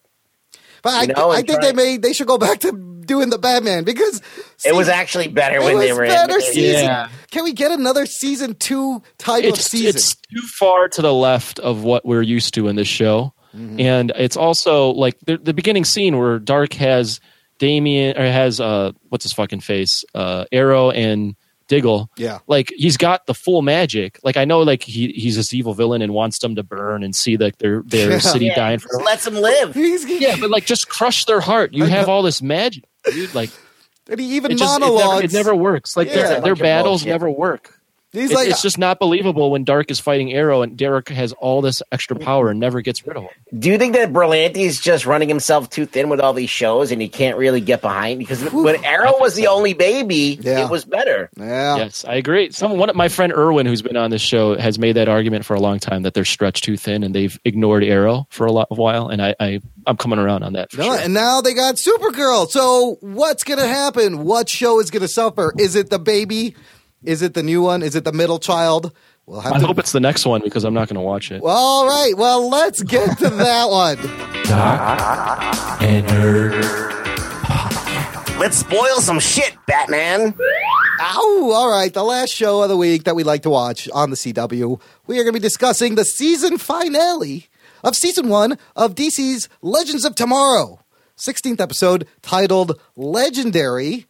But I, You know, I and think try- they may they should go back to doing the Batman because It was actually better it when was they were better in. season. Yeah. Can we get another season two type of it's season? it's too far to the left of what we're used to in this show, Mm-hmm. and it's also like the, the beginning scene where Darhk has Damien or has uh what's his fucking face uh Arrow and Diggle. Yeah. like he's got the full magic. Like I know, like he he's this evil villain and wants them to burn and see like their their Yeah. city Yeah, dying just for. lets them live. He's, Yeah, but like just crush their heart. You have all this magic, dude. Like and he even it just it never, monologues. it never works. Like Yeah. their, their battles bullshit. never work. He's It- like, it's just not believable when Darhk is fighting Arrow and Derek has all this extra mm-hmm. power and never gets rid of him. Do you think that Berlanti's just running himself too thin with all these shows and he can't really get behind? Because when Arrow was the only baby, Yeah. it was better. yeah. Yes, I agree. Some one of my friend Irwin, who's been on this show, has made that argument for a long time that they're stretched too thin and they've ignored Arrow for a lot of while, and I, I I'm coming around on that. For No, sure. and now they got Supergirl. So what's going to happen? What show is going to suffer? Is it the baby? Is it the new one? Is it the middle child? We'll have I to. hope it's the next one because I'm not going to watch it. All right. Well, let's get to that one. Let's spoil some shit, Batman. Ow! All right, the last show of the week that we like to watch on the CW. We are going to be discussing the season finale of season one of DC's Legends of Tomorrow, 16th episode titled Legendary.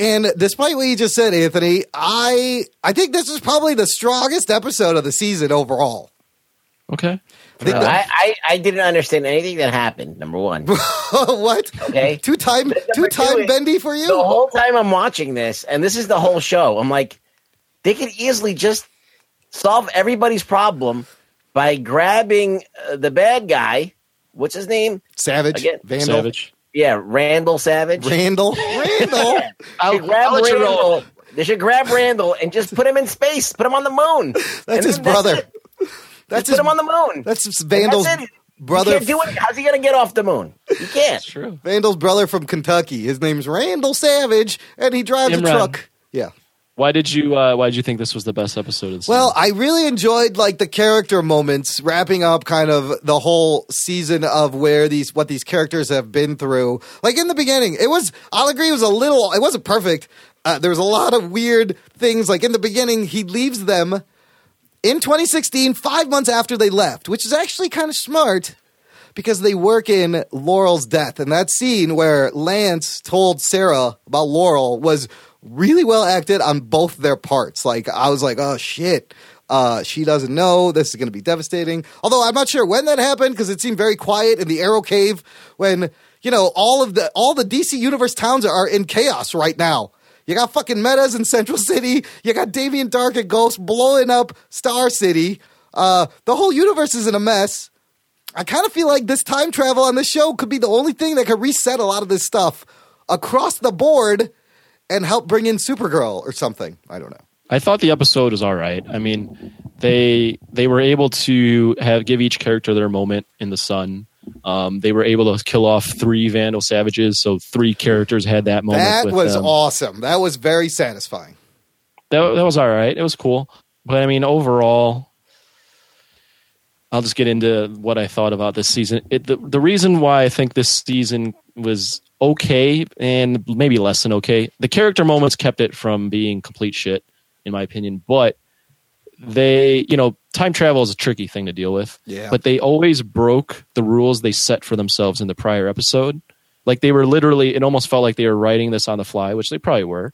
And despite what you just said, Anthony, I I think this is probably the strongest episode of the season overall. Okay. I think I, I, I didn't understand anything that happened, number one. what? Okay. Two time two time two, bendy for you? The whole time I'm watching this, and this is the whole show, I'm like, they could easily just solve everybody's problem by grabbing uh, the bad guy. What's his name? Savage, Again, Vandal, Savage. Yeah, Randall Savage. Randall, Randall. They I'll, should grab I'll let Randall. They should grab Randall and just put him in space. Put him on the moon. That's And his brother. it. That's Just his put him on the moon. That's Vandal's that's brother. You can't do it. How's he gonna get off the moon? He can't. It's true. Vandal's brother from Kentucky. His name's Randall Savage, and he drives a truck. Yeah. Why did you uh, Why did you think this was the best episode of the season? Well? I really enjoyed like the character moments, wrapping up kind of the whole season of where these what these characters have been through. Like in the beginning, it was I'll agree it was a little it wasn't perfect. Uh, there was a lot of weird things. Like in the beginning, he leaves them in 2016, five months after they left, which is actually kind of smart because they work in Laurel's death. And that scene where Lance told Sarah about Laurel was really well acted on both their parts. Like, I was like, oh shit. Uh, she doesn't know. This is going to be devastating. Although I'm not sure when that happened because it seemed very quiet in the Arrow Cave when, you know, all of the, all the DC Universe towns are in chaos right now. You got fucking Metas in Central City. You got Damien Darhk and Ghost blowing up Star City. Uh, the whole universe is in a mess. I kind of feel like this time travel on this show could be the only thing that could reset a lot of this stuff across the board and help bring in Supergirl or something. I don't know. I thought the episode was all right. I mean, they they were able to have give each character their moment in the sun. Um, they were able to kill off three Vandal Savages, so three characters had that moment. that was them. awesome. That was very satisfying. that, that was all right. It was cool. But I mean, overall, I'll just get into what I thought about this season. It, the, the reason why I think this season was okay and maybe less than okay, the character moments kept it from being complete shit, in my opinion. But they, you know, time travel is a tricky thing to deal with. Yeah. But they always broke the rules they set for themselves in the prior episode. Like they were literally, it almost felt like they were writing this on the fly, which they probably were.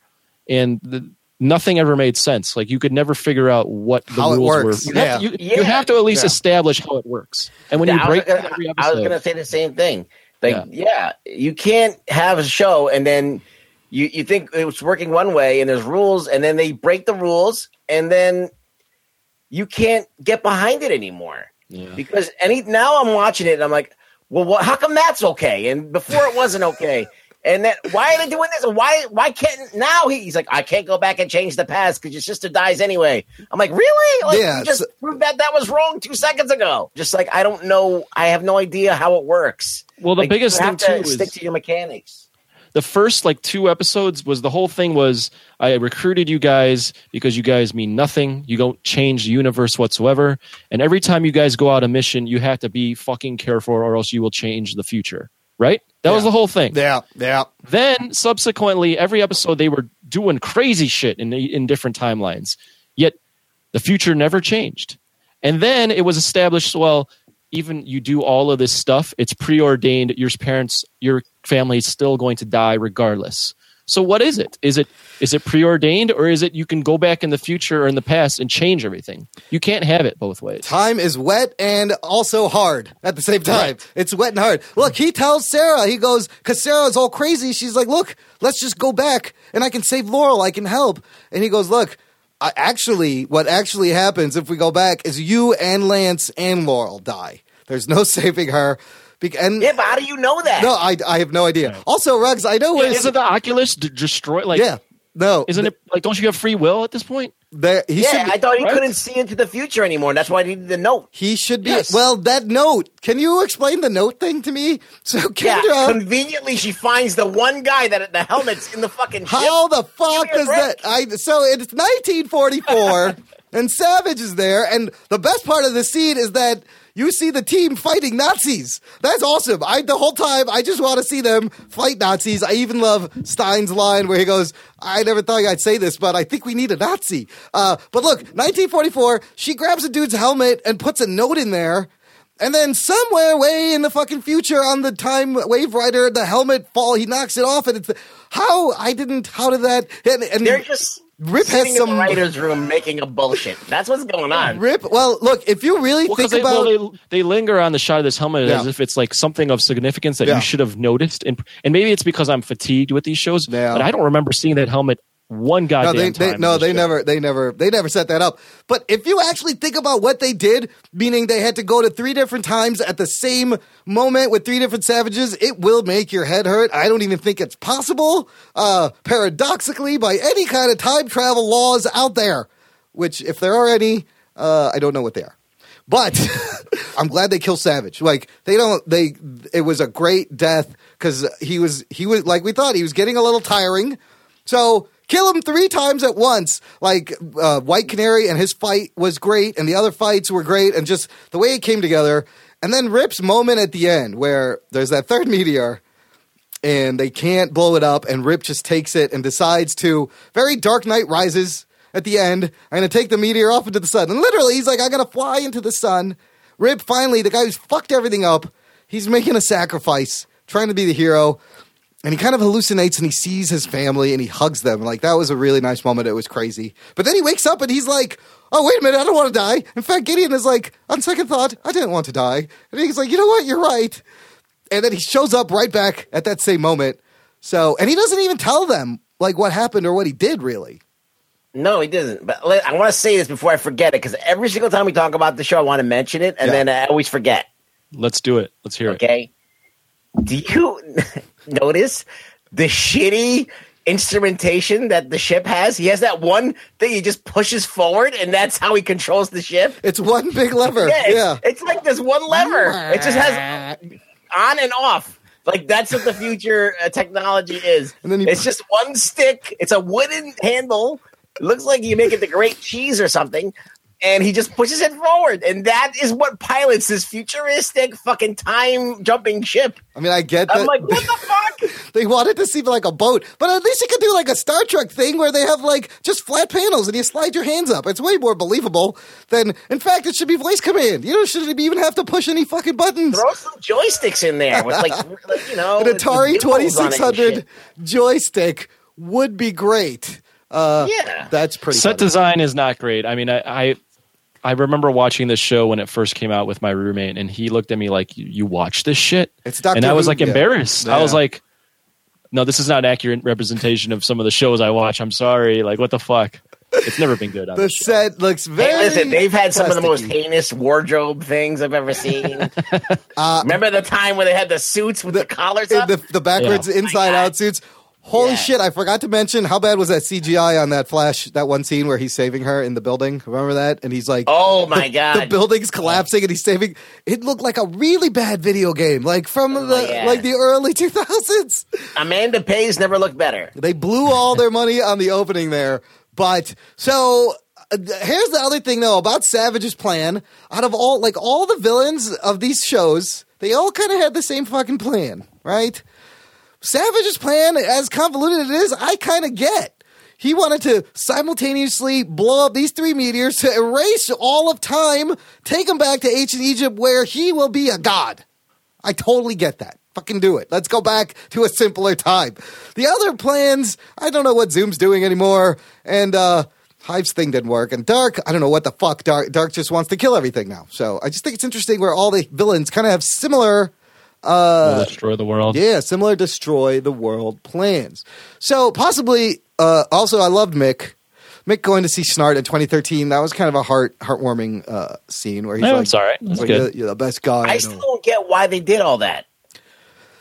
And the, nothing ever made sense. Like you could never figure out what the How it rules works. were. You, have, Yeah. you, Yeah. you have to at least Yeah. establish how it works. And when Yeah, you I was break gonna- every I was going to say the same thing. Like, Yeah. yeah. you can't have a show and then you, you think it's working one way and there's rules and then they break the rules and then you can't get behind it anymore. Yeah. Because any now I'm watching it and I'm like, well, what, how come that's okay? And before it wasn't okay. And then why are they doing this? Why why can't now he, he's like, I can't go back and change the past because your sister dies anyway. I'm like, really? Like, Yeah, just so- proved that that was wrong two seconds ago. Just like I don't know, I have no idea how it works. well, the Like, biggest you thing have too to is stick to your mechanics. the first like two episodes was the whole thing was I recruited you guys because you guys mean nothing. You don't change the universe whatsoever. And every time you guys go out a mission, you have to be fucking careful or else you will change the future. Right? That was the whole thing. Yeah, yeah. Then subsequently, every episode they were doing crazy shit in in different timelines. Yet the future never changed. And then it was established. Well, even you do all of this stuff, it's preordained. Your parents, your family is still going to die regardless. So what is it? Is it is it preordained or is it you can go back in the future or in the past and change everything? You can't have it both ways. Time is wet and also hard at the same time. It's wet and hard. Look, he tells Sarah, he goes, because Sarah's all crazy. She's like, look, let's just go back and I can save Laurel. I can help. And he goes, look, I, actually, what actually happens if we go back is you and Lance and Laurel die. There's no saving her. Bec- and Yeah, but how do you know that? no, I, I have no idea. Also, Ruggs, I know where Isn't the Oculus d- destroy like? yeah, no, Isn't it like? Don't you have free will at this point? there, he yeah, should be, I thought he right? couldn't see into the future anymore. That's why he needed the note. he should be. Yes. Well, that note. Can you explain the note thing to me? So Yeah, conveniently she finds the one guy that the helmet's in the fucking ship. How the fuck Give me a does that? I so it's 1944, and Savage is there, and the best part of the scene is that you see the team fighting Nazis. That's awesome. I the whole time I just want to see them fight Nazis. I even love Stein's line where he goes, "I never thought I'd say this, but I think we need a Nazi." Uh, but look, 1944, she grabs a dude's helmet and puts a note in there. And then somewhere way in the fucking future on the time wave rider, the helmet fall, he knocks it off and it's how I didn't how did that and, and They're just Rip has sitting in some- the writer's room making a bullshit. That's what's going on. Rip well look if you really Well, think they, about well, they, they linger on the shot of this helmet Yeah. as if it's like something of significance that Yeah. you should have noticed, and and maybe it's because I'm fatigued with these shows, Yeah. but I don't remember seeing that helmet one no, goddamn they, time. they, no, they show. never, they never, they never set that up. But if you actually think about what they did, meaning they had to go to three different times at the same moment with three different savages, it will make your head hurt. I don't even think it's possible, uh, paradoxically, by any kind of time travel laws out there. Which, if there are any, uh, I don't know what they are. But I'm glad they kill Savage. Like they don't. They. It was a great death because he was. He was like we thought. He was getting a little tiring. So kill him three times at once. Like uh, White Canary and his fight was great, and the other fights were great, and just the way it came together. And then Rip's moment at the end where there's that third meteor and they can't blow it up, and Rip just takes it and decides to very Dark Knight Rises at the end. I'm gonna take the meteor off into the sun, and literally he's like, I'm gonna fly into the sun. Rip finally, the guy who's fucked everything up, he's making a sacrifice, trying to be the hero. And he kind of hallucinates and he sees his family and he hugs them. Like that was a really nice moment. It was crazy. But then he wakes up and he's like, "Oh wait a minute, I don't want to die." In fact, Gideon is like, on second thought, I didn't want to die. And he's like, "You know what? You're right." And then he shows up right back at that same moment. So, and he doesn't even tell them like what happened or what he did really. No, he doesn't. But I want to say this before I forget it because every single time we talk about the show, I want to mention it, and Yeah. then I always forget. Let's do it. Let's hear it. Okay. Do you notice the shitty instrumentation that the ship has? He has that one thing he just pushes forward, and that's how he controls the ship. It's one big lever. Yeah, it's, yeah. it's like this one lever. It just has on and off. Like that's what the future uh, technology is. And then it's just one stick. It's a wooden handle. It looks like you make it the great cheese or something. And he just pushes it forward, and that is what pilots this futuristic fucking time jumping ship. I mean, I get that. I'm like, what the fuck? they wanted to seem like a boat, but at least you could do like a Star Trek thing where they have like just flat panels and you slide your hands up. It's way more believable than, in fact, it should be voice command. You don't shouldn't even have to push any fucking buttons. Throw some joysticks in there with like, like, you know, An Atari with dimples on it and 2600 joystick would be great. Uh, Yeah. That's pretty Set funny. design is not great. I mean, I, I I remember watching this show when it first came out with my roommate, and he looked at me like, "You, you watch this shit?" It's Doctor and I was Who, like yeah. embarrassed. I was like, "No, this is not an accurate representation of some of the shows I watch. I'm sorry. Like, what the fuck? It's never been good on The show. set looks very. Hey, listen, they've had some of the most heinous wardrobe things I've ever seen. Remember the time where they had the suits with the, collars Uh, up? the, the backwards Yeah. inside God. out suits. Holy Yeah. shit! I forgot to mention how bad was that CGI on that Flash that one scene where he's saving her in the building. Remember that? And he's like, Oh my the god! The building's collapsing and he's saving. It looked like a really bad video game, like from the Oh, yeah. like the early two thousands. Amanda Pays never looked better. They blew all their money on the opening there. But so uh, here's the other thing though about Savage's plan. Out of all like all the villains of these shows, they all kind of had the same fucking plan, right? Savage's plan, as convoluted as it is, I kind of get. He wanted to simultaneously blow up these three meteors to erase all of time, take him back to ancient Egypt where he will be a god. I totally get that. Fucking do it. Let's go back to a simpler time. The other plans, I don't know what Zoom's doing anymore. And uh Hive's thing didn't work. And Darhk, I don't know what the fuck. Darhk Darhk just wants to kill everything now. So I just think it's interesting where all the villains kind of have similar Will destroy the world. Uh, yeah, similar destroy the world plans. So possibly uh also I loved Mick. Mick going to see Snart in 2013. That was kind of a heart heartwarming uh scene where he's Yeah, like, it's all right. That's "Well. You're, you're the best guy. I I know." still don't get why they did all that.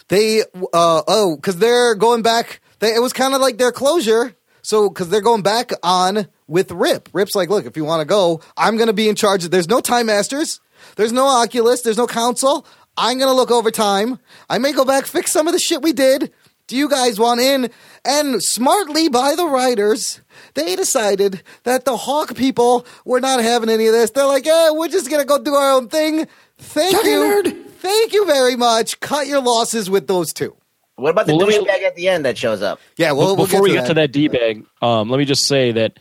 They uh oh, because they're going back. They, it was kind of like their closure. So because they're going back on with Rip. Rip's like, look, if you want to go, I'm going to be in charge. There's no time masters. There's no Oculus. There's no council. I'm going to look over time. I may go back fix some of the shit we did. Do you guys want in? And smartly by the writers, they decided that the Hawk people were not having any of this. They're like, yeah, we're just going to go do our own thing. Thank Johnny you. Nerd. Thank you very much. Cut your losses with those two. What about the Well, let douchebag at the end that shows up? Yeah, well, Before we'll we get get to that D bag, um, let me just say that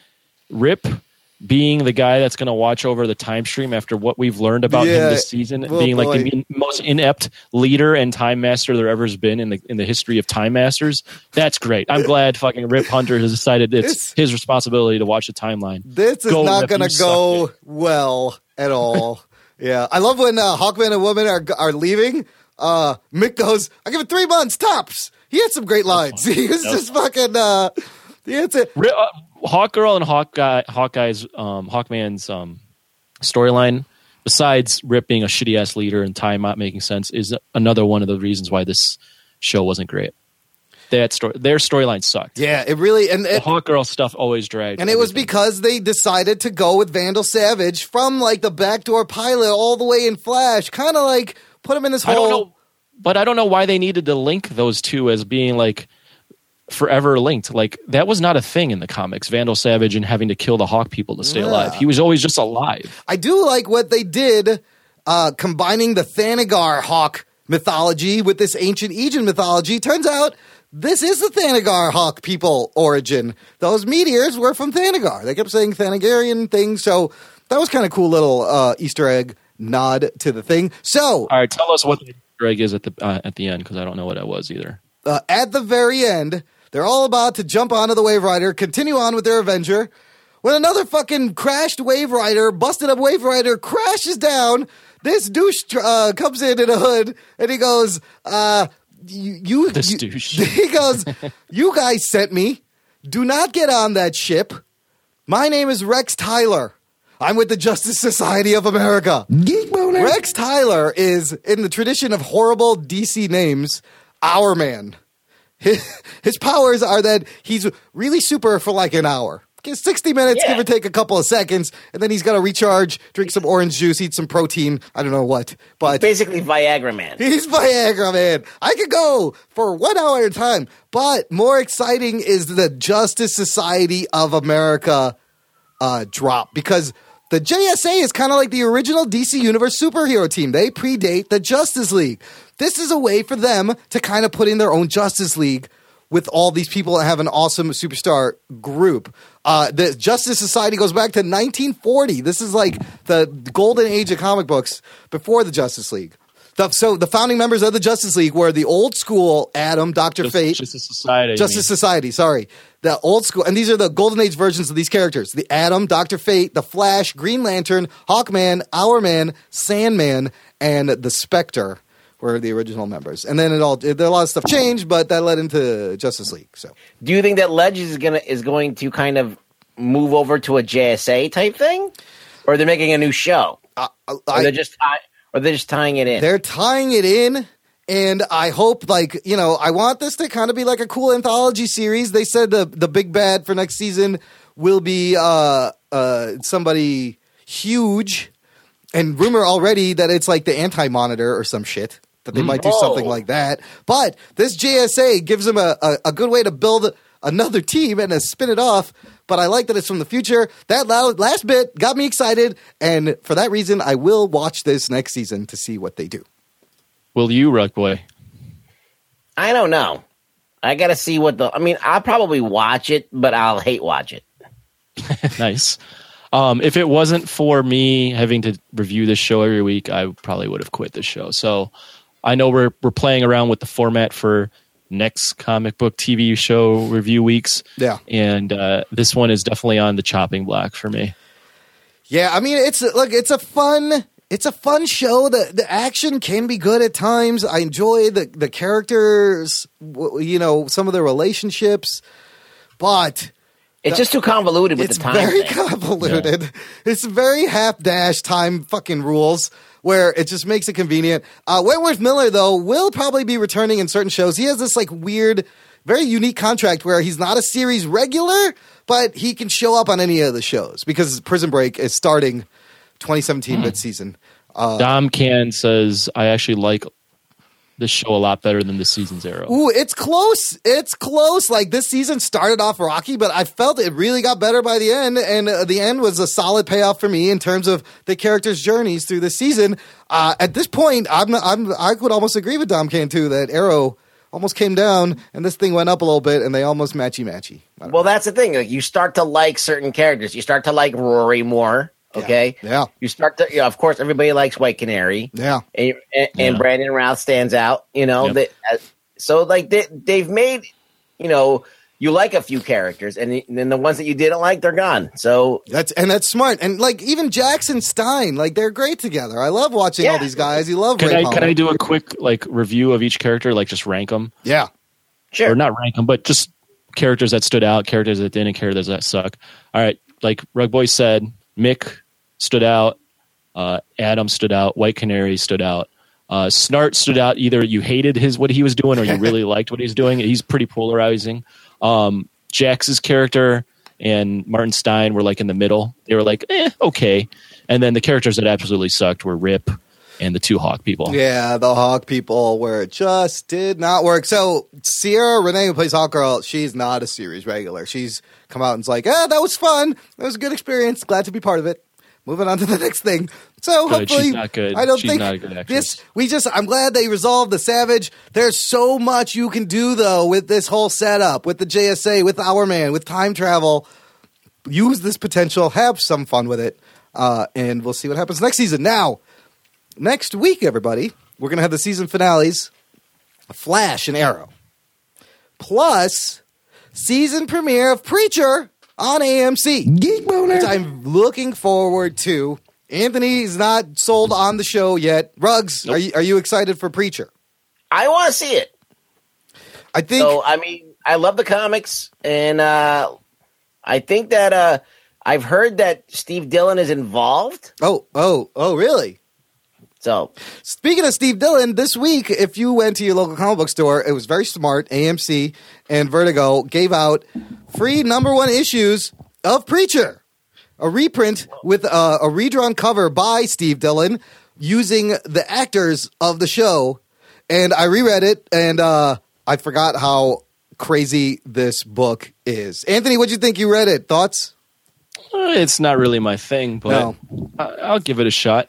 Rip being the guy that's going to watch over the time stream after what we've learned about Yeah. him this season, Oh, being like boy. the most inept leader and time master there ever has been in the in the history of time masters. That's great. I'm glad fucking Rip Hunter has decided it's his responsibility to watch the timeline. This is Go, not going to go well at all. yeah, I love when uh, Hawkman and Woman are are leaving. Uh, Mick goes, "I give it three months tops." He had some great lines. He was just fucking. Uh, he had to, Ri- uh, Hawkgirl and Hawkeye, Hawkeye's, um, Hawkman's um, storyline, besides Rip being a shitty ass leader and time not making sense, is another one of the reasons why this show wasn't great. That story, their storyline sucked. yeah, it really and The it, Hawkgirl stuff always dragged, and it was everything. because they decided to go with Vandal Savage from like the backdoor pilot all the way in Flash, kind of like put him in this I whole. don't know, but I don't know why they needed to link those two as being like forever linked. Like that was not a thing in the comics. Vandal Savage and having to kill the Hawk people to stay Yeah. alive. He was always just alive. I do like what they did, uh, combining the Thanagar Hawk mythology with this ancient Egypt mythology. Turns out this is the Thanagar Hawk people origin. Those meteors were from Thanagar. They kept saying Thanagarian things, so that was kind of cool little uh, Easter egg nod to the thing. So All right, tell us what the egg is at the uh, at the end because I don't know what it was either. uh, at the very end, they're all about to jump onto the Wave Rider, continue on with their Avenger. When another fucking crashed Wave Rider, busted up Wave Rider, crashes down, this douche uh, comes in in a hood and he goes, uh, you, you, This you- douche. He goes, you guys sent me. Do not get on that ship. My name is Rex Tyler. I'm with the Justice Society of America. Geek. Rex Tyler is, in the tradition of horrible DC names, Hourman. His, his powers are that he's really super for like an hour. Get 60 minutes, Yeah. give or take a couple of seconds, and then he's got to recharge, drink some orange juice, eat some protein. I don't know what, but Basically, Viagra Man. He's Viagra man. I could go for one hour at a time. But more exciting is the Justice Society of America uh, drop because the JSA is kind of like the original DC Universe superhero team. They predate the Justice League. This is a way for them to kind of put in their own Justice League with all these people that have an awesome superstar group. Uh, the Justice Society goes back to 1940. This is like the golden age of comic books before the Justice League. The, so the founding members of the Justice League were the old school Atom, Doctor Fate, just a society. Justice Society, sorry. The old school, and these are the golden age versions of these characters the Atom, Dr. Fate, the Flash, Green Lantern, Hawkman, Hourman, Sandman, and the Spectre were the original members. And then it all, there a lot of stuff changed, but that led into Justice League. So Do you think that Legends is gonna is going to kind of move over to a JSA type thing, or they're making a new show, I, or they're just tie, or they're just tying it in? they're tying it in, and I hope like you know I want this to kind of be like a cool anthology series. They said the the big bad for next season will be uh uh somebody huge, and rumor already that it's like the anti monitor or some shit that they might do something Oh. like that. But this JSA gives them a, a, a good way to build another team and to spin it off. But I like that it's from the future. That la- last bit got me excited, and for that reason, I will watch this next season to see what they do. Will you, Rug Boy? I don't know. I got to see what the. I mean, I'll probably watch it, but I'll hate watch it. nice. Um, if it wasn't for me having to review this show every week, I probably would have quit this show. So I know we're we're playing around with the format for next comic book TV show review weeks. Yeah. and uh, this one is definitely on the chopping block for me. Yeah, I mean it's look, it's a fun it's a fun show. The the action can be good at times. I enjoy the the characters, you know, some of the relationships, but It's just too convoluted with it's the time. very thing. convoluted. It's very half dash time fucking rules where it just makes it convenient. Uh, Wentworth Miller though will probably be returning in certain shows. He has this like weird, very unique contract where he's not a series regular, but he can show up on any of the shows because Prison Break is starting 2017 mid season. Uh, Dom Can says I actually like this show a lot better than the season's zero. Ooh, it's close. It's close. Like this season started off rocky, but I felt it really got better by the end, and uh, the end was a solid payoff for me in terms of the characters' journeys through the season. Uh, at this point, I'm, I'm I could almost agree with Dom Can too that Arrow almost came down and this thing went up a little bit, and they almost matchy matchy. Well, that's the thing. Like, you start to like certain characters. You start to like Rory more. Okay. Yeah. You start to, you know, of course, everybody likes White Canary. Yeah. And, and, and Yeah. Brandon Routh stands out. You know, Yep. that, uh, so like they, they've made, you know, you like a few characters, and then the ones that you didn't like, they're gone. So That's and that's smart. And like even Jackson Stein, like they're great together. I love watching all these guys. You love Can Ray I Palmer. can I do a quick like review of each character, like just rank them? Yeah. sure. or not rank them, but just characters that stood out, characters that didn't, characters that suck. All right, like Rug Boy said, Mick stood out, uh, Atom stood out, White Canary stood out, uh, Snart stood out. Either you hated his what he was doing, or you really liked what he's doing. He's pretty polarizing. Um, Jax's character and Martin Stein were like in the middle. They were like, eh, okay. And then the characters that absolutely sucked were Rip and the two Hawk people. Yeah, the Hawk people where it just did not work. So Ciara Renée, who plays Hawk Girl, she's not a series regular. She's come out and's like, ah, that was fun. That was a good experience. Glad to be part of it. Moving on to the next thing. So Good. hopefully, She's not good. I don't She's think not a good this. We just. I'm glad they resolved the Savage. There's so much you can do though with this whole setup, with the JSA, with Hourman, with time travel. Use this potential. Have some fun with it, uh, and we'll see what happens next season. Now, next week, everybody, we're going to have the season finales Flash and Arrow. Plus, season premiere of Preacher on AMC. Geek Boner. Which I'm looking forward to. Anthony's not sold on the show yet. Rugs, are, you, are you excited for Preacher? I want to see it. I think. So I mean, I love the comics, and uh, I think that uh, I've heard that Steve Dillon is involved. oh, oh, oh, really? So Speaking of Steve Dillon, this week, if you went to your local comic book store, it was very smart. AMC and Vertigo gave out free number one issues of Preacher, a reprint with uh, a redrawn cover by Steve Dillon using the actors of the show. And I reread it, and uh, I forgot how crazy this book is. Anthony, what'd you think? You read it? Thoughts? Uh, It's not really my thing, but No. I- I'll give it a shot.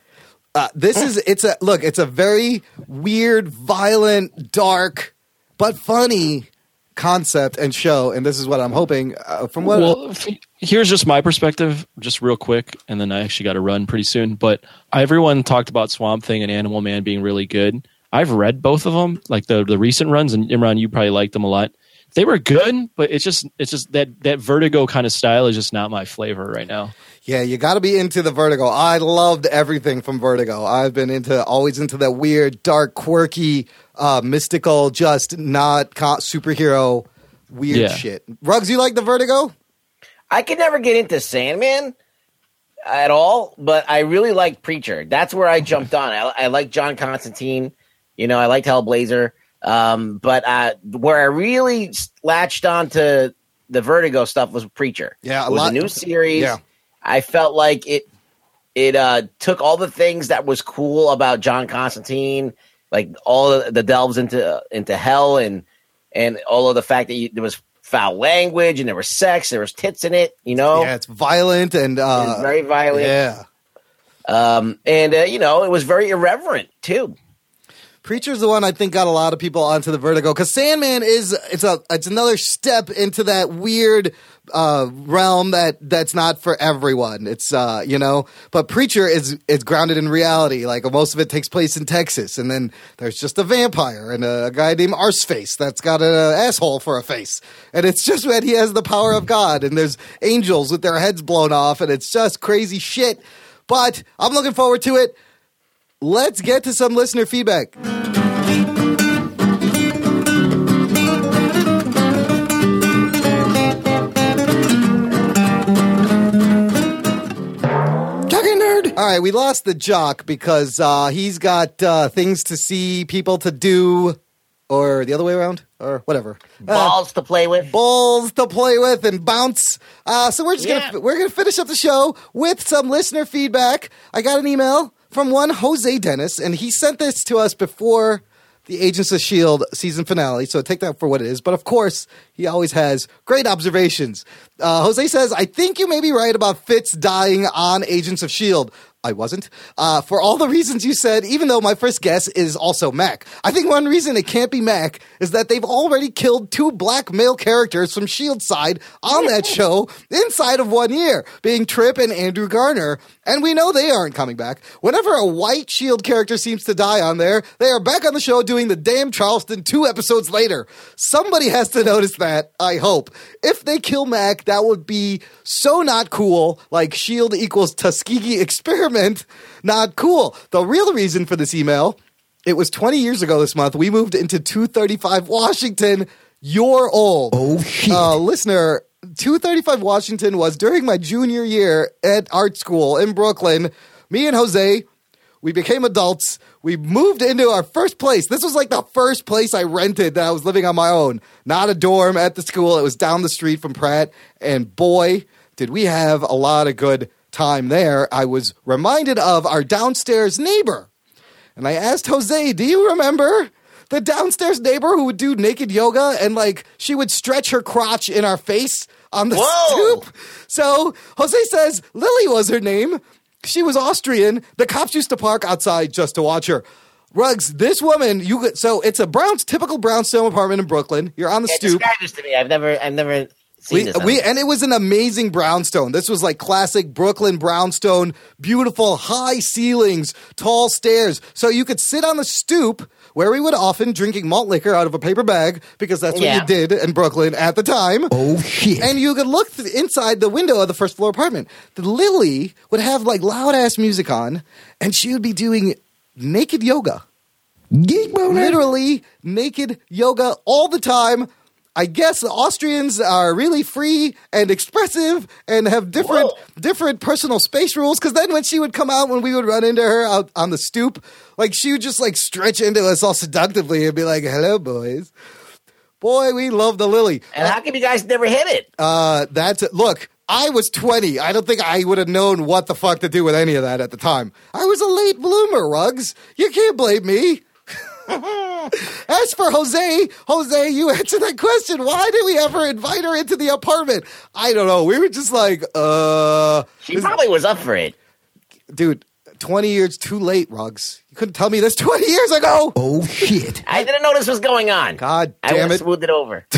Uh, this is it's a look. It's a very weird, violent, dark, but funny concept and show. And this is what I'm hoping uh, from what. well, here's just my perspective, just real quick, and then I actually got to run pretty soon. But everyone talked about Swamp Thing and Animal Man being really good. I've read both of them, like the the recent runs, and Imran, you probably liked them a lot. They were good, but it's just it's just that that Vertigo kind of style is just not my flavor right now. Yeah, you got to be into the Vertigo. I loved everything from Vertigo. I've been into always into that weird, dark, quirky, uh, mystical, just not co- superhero weird Yeah. shit. Rugs, you like the Vertigo? I could never get into Sandman at all, but I really like Preacher. That's where I jumped on. I, I like John Constantine, You know, I liked Hellblazer. Um, but uh, where I really latched on to the Vertigo stuff was Preacher. Yeah, a it was lot- a new series. Yeah. I felt like it it uh, took all the things that was cool about John Constantine, like all the delves into into hell and and all of the fact that you, there was foul language and there was sex, there was tits in it. You know, yeah, it's violent and uh, was very violent. yeah. Um, and uh, you know, it was very irreverent too. Preacher's the one I think got a lot of people onto the Vertigo because Sandman is it's a it's another step into that weird uh, realm that that's not for everyone. It's uh, you know, but Preacher is is grounded in reality. Like most of it takes place in Texas, and then there's just a vampire and a, guy named Arseface that's got an asshole for a face, and it's just that he has the power of God, and there's angels with their heads blown off, and it's just crazy shit. But I'm looking forward to it. Let's get to some listener feedback. All right, we lost the jock because uh, he's got uh, things to see, people to do, or the other way around, or whatever. Uh, Balls to play with. balls to play with and bounce. Uh, so we're just Yeah. gonna we're gonna finish up the show with some listener feedback. I got an email from one Jose Dennis, and he sent this to us before the Agents of Shield season finale. So take that for what it is. But of course, he always has great observations. Uh, Jose says, "I think you may be right about Fitz dying on Agents of Shield." I wasn't. Uh, for all the reasons you said, even though my first guess is also Mac. I think one reason it can't be Mac is that they've already killed two black male characters from S.H.I.E.L.D. side on that show inside of one year, being Trip and Andrew Garner. And we know they aren't coming back. Whenever a white S.H.I.E.L.D. character seems to die on there, they are back on the show doing the damn Charleston two episodes later. Somebody has to notice that, I hope. If they kill Mac, that would be so not cool, like S.H.I.E.L.D. equals Tuskegee experiment. Not cool. The real reason for this email it was 20 years ago this month. We moved into 235 Washington. You're old. Oh, shit. Uh, listener, 235 Washington was during my junior year at art school in Brooklyn. Me and Jose, we became adults. We moved into our first place. This was like the first place I rented that I was living on my own. Not a dorm at the school. It was down the street from Pratt. And boy, did we have a lot of good time there. I was reminded of our downstairs neighbor. And I asked Jose, do you remember the downstairs neighbor who would do naked yoga and like she would stretch her crotch in our face on the Whoa. stoop? So Jose says Lily was her name. She was Austrian. The cops used to park outside just to watch her. Rugs, this woman, you could, so it's a Brown's typical brownstone apartment in Brooklyn. You're on the Yeah, stoop. describe this to me. I've never, I've never We, we and it was an amazing brownstone. This was like classic Brooklyn brownstone, beautiful high ceilings, tall stairs. So you could sit on the stoop where we would often drinking malt liquor out of a paper bag because that's what Yeah. you did in Brooklyn at the time. Oh shit. And you could look th- inside the window of the first floor apartment. The Lily would have like loud ass music on and she would be doing naked yoga literally naked yoga all the time. I guess the Austrians are really free and expressive and have different Whoa. different personal space rules. Because then when she would come out, when we would run into her out on the stoop, like she would just like stretch into us all seductively and be like, "Hello, boys." Boy, we love the Lily. and how come you guys never hit it? Uh, that's it. Look, I was 20. I don't think I would have known what the fuck to do with any of that at the time. I was a late bloomer, Rugs. You can't blame me. As for Jose, Jose, you answered that question. Why did we ever invite her into the apartment? I don't know. We were just like, uh, She probably was up for it. dude, 20 years too late, Ruggs. You couldn't tell me this 20 years ago. Oh, shit. I didn't know this was going on. God damn would have it. smoothed it over.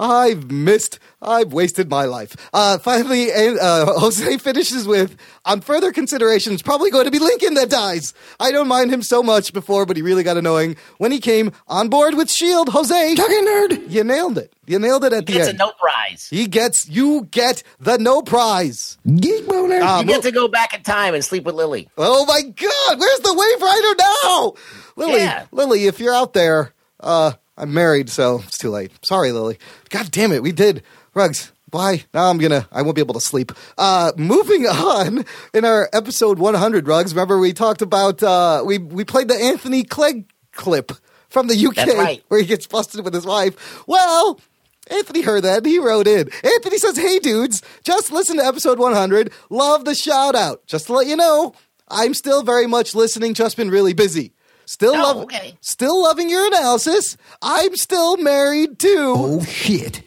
I've missed, I've wasted my life. Uh, finally, uh, Jose finishes with, on further consideration, it's probably going to be Lincoln that dies. I don't mind him so much before, but he really got annoying when he came on board with S.H.I.E.L.D. Jose. Talking nerd. You nailed it. You nailed it at the end It's a end. no prize. he gets, you get the no prize. Geek boner. You get to go back in time and sleep with Lily. Oh my God! Where's the wave rider now? Lily, Yeah. Lily, if you're out there, uh, I'm married, so it's too late. Sorry, Lily. God damn it, we did. Rugs, bye. Now I'm gonna, I won't be able to sleep. Uh, moving on in our episode 100, Rugs. Remember we talked about, uh, we we played the Anthony Clegg clip from the UK right. where he gets busted with his wife. Well, Anthony heard that and he wrote in. Anthony says, Hey dudes, just listen to episode 100. Love the shout out. Just to let you know, I'm still very much listening, just been really busy. Still Oh, love okay. still loving your analysis. I'm still married too. Oh shit.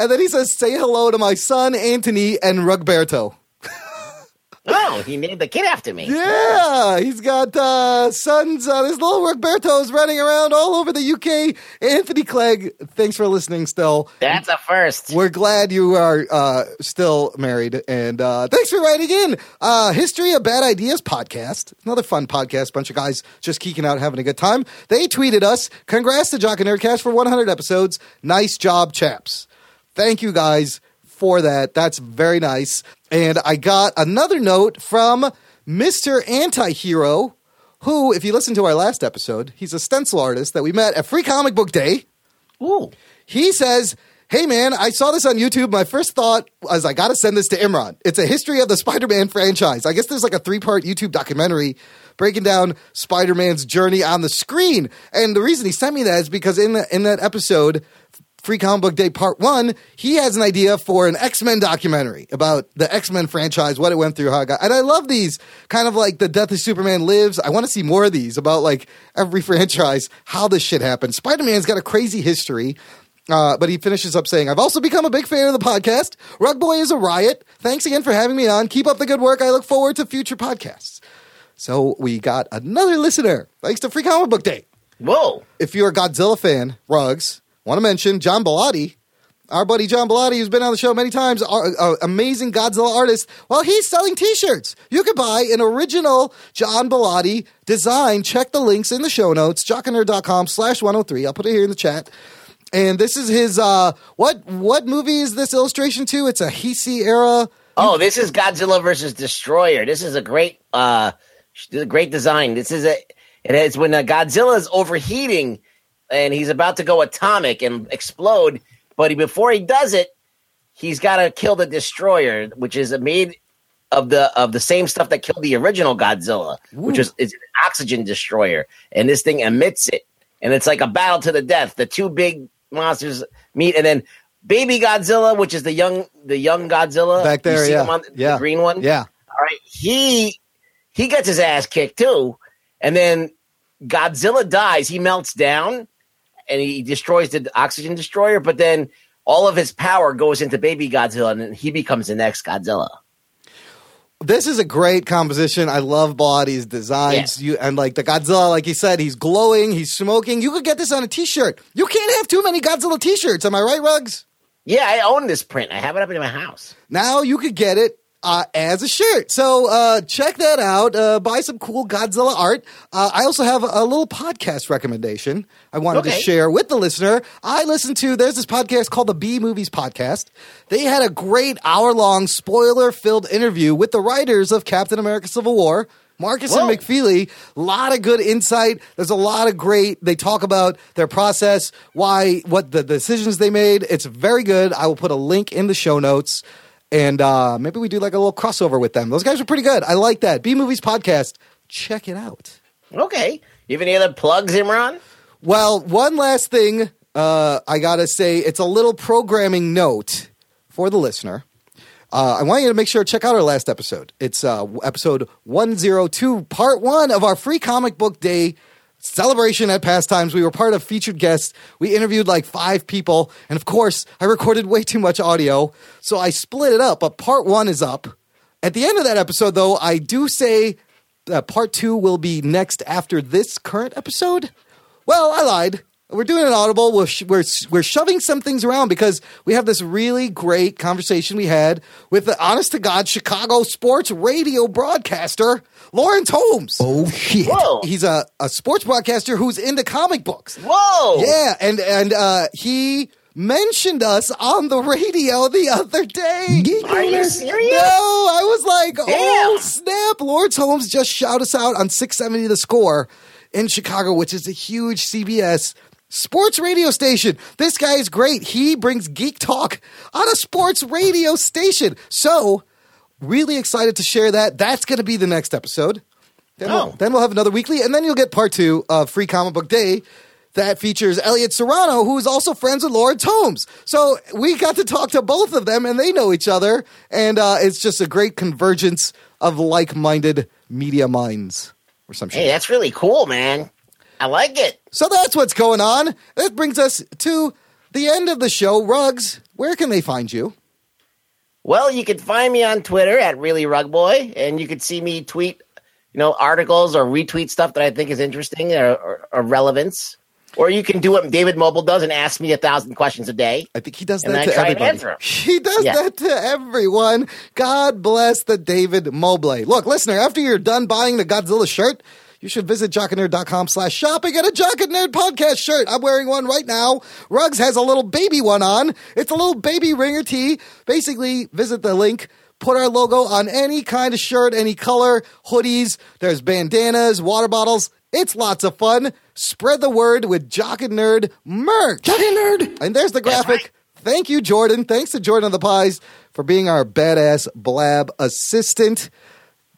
And then he says, Say hello to my son Anthony and Rugberto. Oh, he named the kid after me. Yeah, he's got uh, sons. Uh, this little Roberto's running around all over the UK. Anthony Clegg, thanks for listening. Still, That's a first. we're glad you are uh, still married, and uh, thanks for writing in. Uh, History of Bad Ideas podcast, another fun podcast. Bunch of guys just geeking out, having a good time. They tweeted us, "Congrats to Jock and Nerdcast for 100 episodes. Nice job, chaps. Thank you guys for that. That's very nice." And I got another note from Mister Antihero. Who, if you listen to our last episode, he's a stencil artist that we met at Free Comic Book Day. Ooh. He says, Hey man, I saw this on YouTube. My first thought was I gotta send this to Imran. It's a history of the Spider-Man franchise. I guess there's like a three-part YouTube documentary breaking down Spider-Man's journey on the screen. And the reason he sent me that is because in the, in that episode, Free Comic Book Day Part One, he has an idea for an X Men documentary about the X Men franchise, what it went through, how it got. And I love these kind of like the Death of Superman Lives. I want to see more of these about like every franchise, how this shit happened. Spider Man's got a crazy history. Uh, but he finishes up saying, I've also become a big fan of the podcast. Rug Boy is a riot. Thanks again for having me on. Keep up the good work. I look forward to future podcasts. So we got another listener. Thanks to Free Comic Book Day Whoa. if you're a Godzilla fan, Rugs, want to mention John Bellotti, our buddy John Bellotti, who's been on the show many times, ar- uh, amazing Godzilla artist. Well, he's selling T-shirts. You could buy an original John Bellotti design. Check the links in the show notes, jockandnerd.com slash 103. I'll put it here in the chat. And this is his, uh, what, what movie is this illustration to? It's a Heisei era. Oh, this is Godzilla versus Destroyer. This is a great, uh, great design. This is a, it is when uh, Godzilla is overheating and he's about to go atomic and explode, but he, before he does it, he's got to kill the Destroyer, which is made of the of the same stuff that killed the original Godzilla, which is is an oxygen destroyer, and this thing emits it, and it's like a battle to the death. The two big monsters meet, and then baby Godzilla, which is the young the young Godzilla Back there, yeah. on yeah. the green one. Yeah. All right, he he gets his ass kicked too, and then Godzilla dies. He melts down, and he destroys the oxygen destroyer. But then all of his power goes into baby Godzilla, and he becomes the next Godzilla. This is a great composition. I love Body's designs. You and like the Godzilla, like he said, he's glowing, he's smoking. You could get this on a T-shirt. You can't have too many Godzilla T-shirts. Am I right, Rugs? Yeah, I own this print. I have it up in my house. Now you could get it uh, as a shirt. So uh, check that out. Uh, buy some cool Godzilla art. Uh, I also have a, a little podcast recommendation I wanted to share with the listener. I listened to, there's this podcast called the B Movies Podcast. They had a great hour long spoiler filled interview with the writers of Captain America Civil War. Markus Whoa. and McFeely, a lot of good insight. There's a lot of great. They talk about their process, why, what the decisions they made. It's very good. I will put a link in the show notes, and uh, maybe we do like a little crossover with them. Those guys are pretty good. I like that. B Movies Podcast. Check it out. Okay. You have any other plugs, Imran? Well, one last thing uh, I gotta say, it's a little programming note for the listener. Uh, I want you to make sure to check out our last episode. It's uh, episode 102, part one of our free comic book day celebration at Pastimes. We were part of featured guests. We interviewed like five people. And of course, I recorded way too much audio. So I split it up, but part one is up. At the end of that episode, though, I do say that part two will be next after this current episode. Well, I lied. We're doing an audible. We're, sh- we're, we're shoving some things around because we have this really great conversation we had with the honest to God Chicago sports radio broadcaster, Laurence Holmes. Oh shit. Whoa. He's a, a sports broadcaster who's into comic books. Whoa. Yeah, and and uh, he mentioned us on the radio the other day. Are you serious? No, I was like, oh snap! Laurence Holmes just shout us out on 670 The Score in Chicago, which is a huge CBS sports radio station. This guy is great. He brings geek talk on a sports radio station. So, really excited to share that. That's going to be the next episode. Then, Oh. we'll, then we'll have another weekly, and then you'll get part two of Free Comic Book Day that features Elliott Serrano, who is also friends with Laurence Holmes. So we got to talk to both of them, and they know each other, and uh, it's just a great convergence of like-minded media minds or some shit. Hey, that's really cool, man. I like it. So that's what's going on. That brings us to the end of the show. Rugs, where can they find you? Well, you can find me on Twitter at really rugboy, and you can see me tweet, you know, articles or retweet stuff that I think is interesting or, or, or relevance. Or you can do what David Mobile does and ask me a thousand questions a day. I think he does that to everybody. He does Yeah. that to everyone. God bless the David Mobley. Look, listener, after you're done buying the Godzilla shirt, you should visit jockandnerd.com slash shop and get a Jock and Nerd podcast shirt. I'm wearing one right now. Rugs has a little baby one on. It's a little baby ringer tee. Basically, visit the link. Put our logo on any kind of shirt, any color, hoodies. There's bandanas, water bottles. It's lots of fun. Spread the word with Jock and Nerd merch. Jock and Nerd. And there's the graphic. Thank you, Jordan. Thanks to Jordan of the Pies for being our badass blab assistant.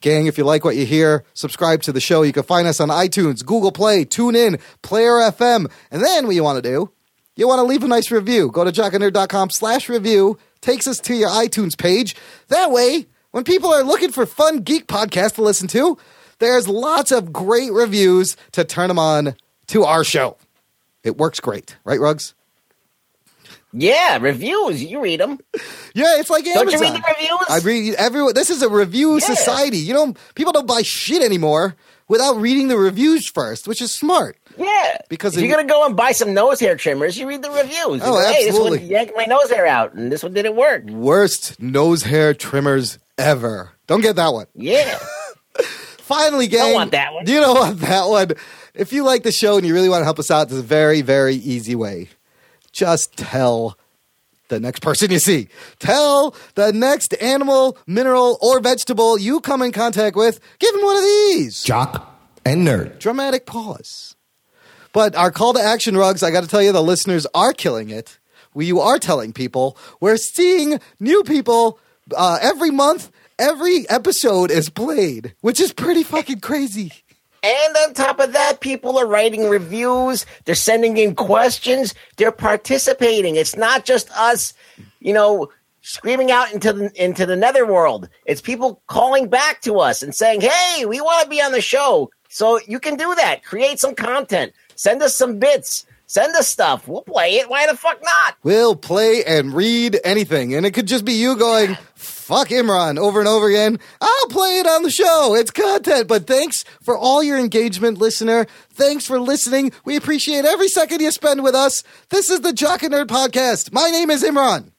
Gang, if you like what you hear, subscribe to the show. You can find us on iTunes, Google Play, TuneIn, Player FM. And then what you want to do, you want to leave a nice review. Go to jockandnerd.com slash review. Takes us to your iTunes page. That way, when people are looking for fun geek podcasts to listen to, there's lots of great reviews to turn them on to our show. It works great. Right, Ruggs? Yeah, reviews. You read them. Yeah, it's like Don't Amazon. you read the reviews? I read everyone. This is a review Yeah. society. You know, people don't buy shit anymore without reading the reviews first, which is smart. Yeah, Because if you're gonna go and buy some nose hair trimmers, you read the reviews. Oh, go, hey, this absolutely. one yanked my nose hair out, and this one didn't work. Worst nose hair trimmers ever. Don't get that one. Yeah, Finally, gang. Don't want that one. You don't want that one. If you like the show and you really want to help us out, there's a very, very easy way. Just tell the next person you see. Tell the next animal, mineral, or vegetable you come in contact with. Give them one of these. Jock and Nerd. dramatic pause. But our call to action rugs, I got to tell you, the listeners are killing it. We, you are telling people. We're seeing new people uh, every month. Every episode is played, which is pretty fucking crazy. And on top of that, people are writing reviews. They're sending in questions. They're participating. It's not just us, you know, screaming out into the into the netherworld. It's people calling back to us and saying, "Hey, we want to be on the show." So you can do that. Create some content. Send us some bits. Send us stuff. We'll play it. Why the fuck not? We'll play and read anything. And it could just be you going, fuck Imran over and over again. I'll play it on the show. It's content. But thanks for all your engagement, listener. Thanks for listening. We appreciate every second you spend with us. This is the Jock and Nerd Podcast. My name is Imran.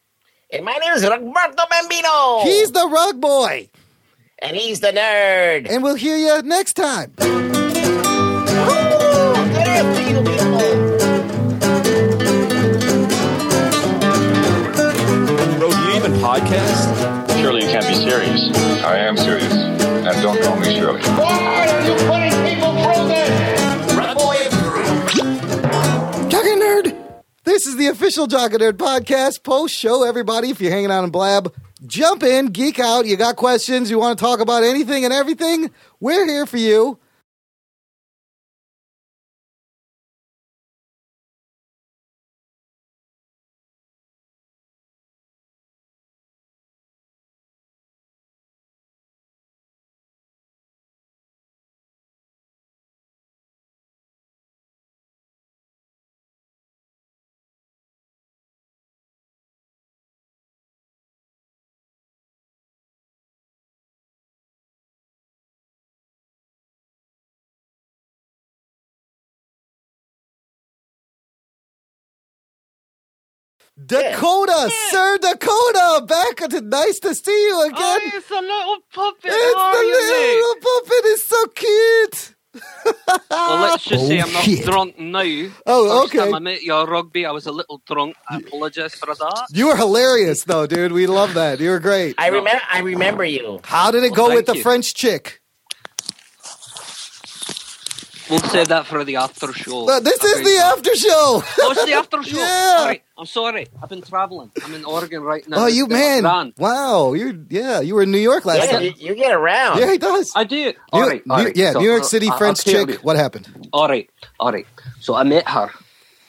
And my name is Roberto Bambino. He's the rug boy. and he's the nerd. And we'll hear you next time. Bro, do you even podcast? Surely you can't be serious. I am serious. And don't call me Shirley. Jock and Nerd. This is the official Jock and Nerd podcast post show. Everybody, if you're hanging out in Blab, jump in, geek out. You got questions? You want to talk about anything and everything? We're here for you. Dakota, Sir Dakota, back. At Nice to see you oh, again. Oh, it's a little puppet. it's How are the you, little puppet. It's so cute. Well, let's just say Oh, I'm not shit. drunk now. Oh, First time okay. I met you at rugby, I was a little drunk. I apologise for that. You were hilarious, though, dude. We love that. You were great. I remember. I remember you. How did it go Well, with the you. French chick? We'll save that for the after show. Uh, This is Okay. the after show. Oh, it's the after show. Yeah. All right. I'm sorry. I've been traveling. I'm in Oregon right now. Oh, you man! grand. Wow, you yeah, you were in New York last Yeah, time. you, you get around. Yeah, he does. I do. New- All right. New- right. yeah, So, New York uh, City I- French chick. you. What happened? All right, all right. So I met her.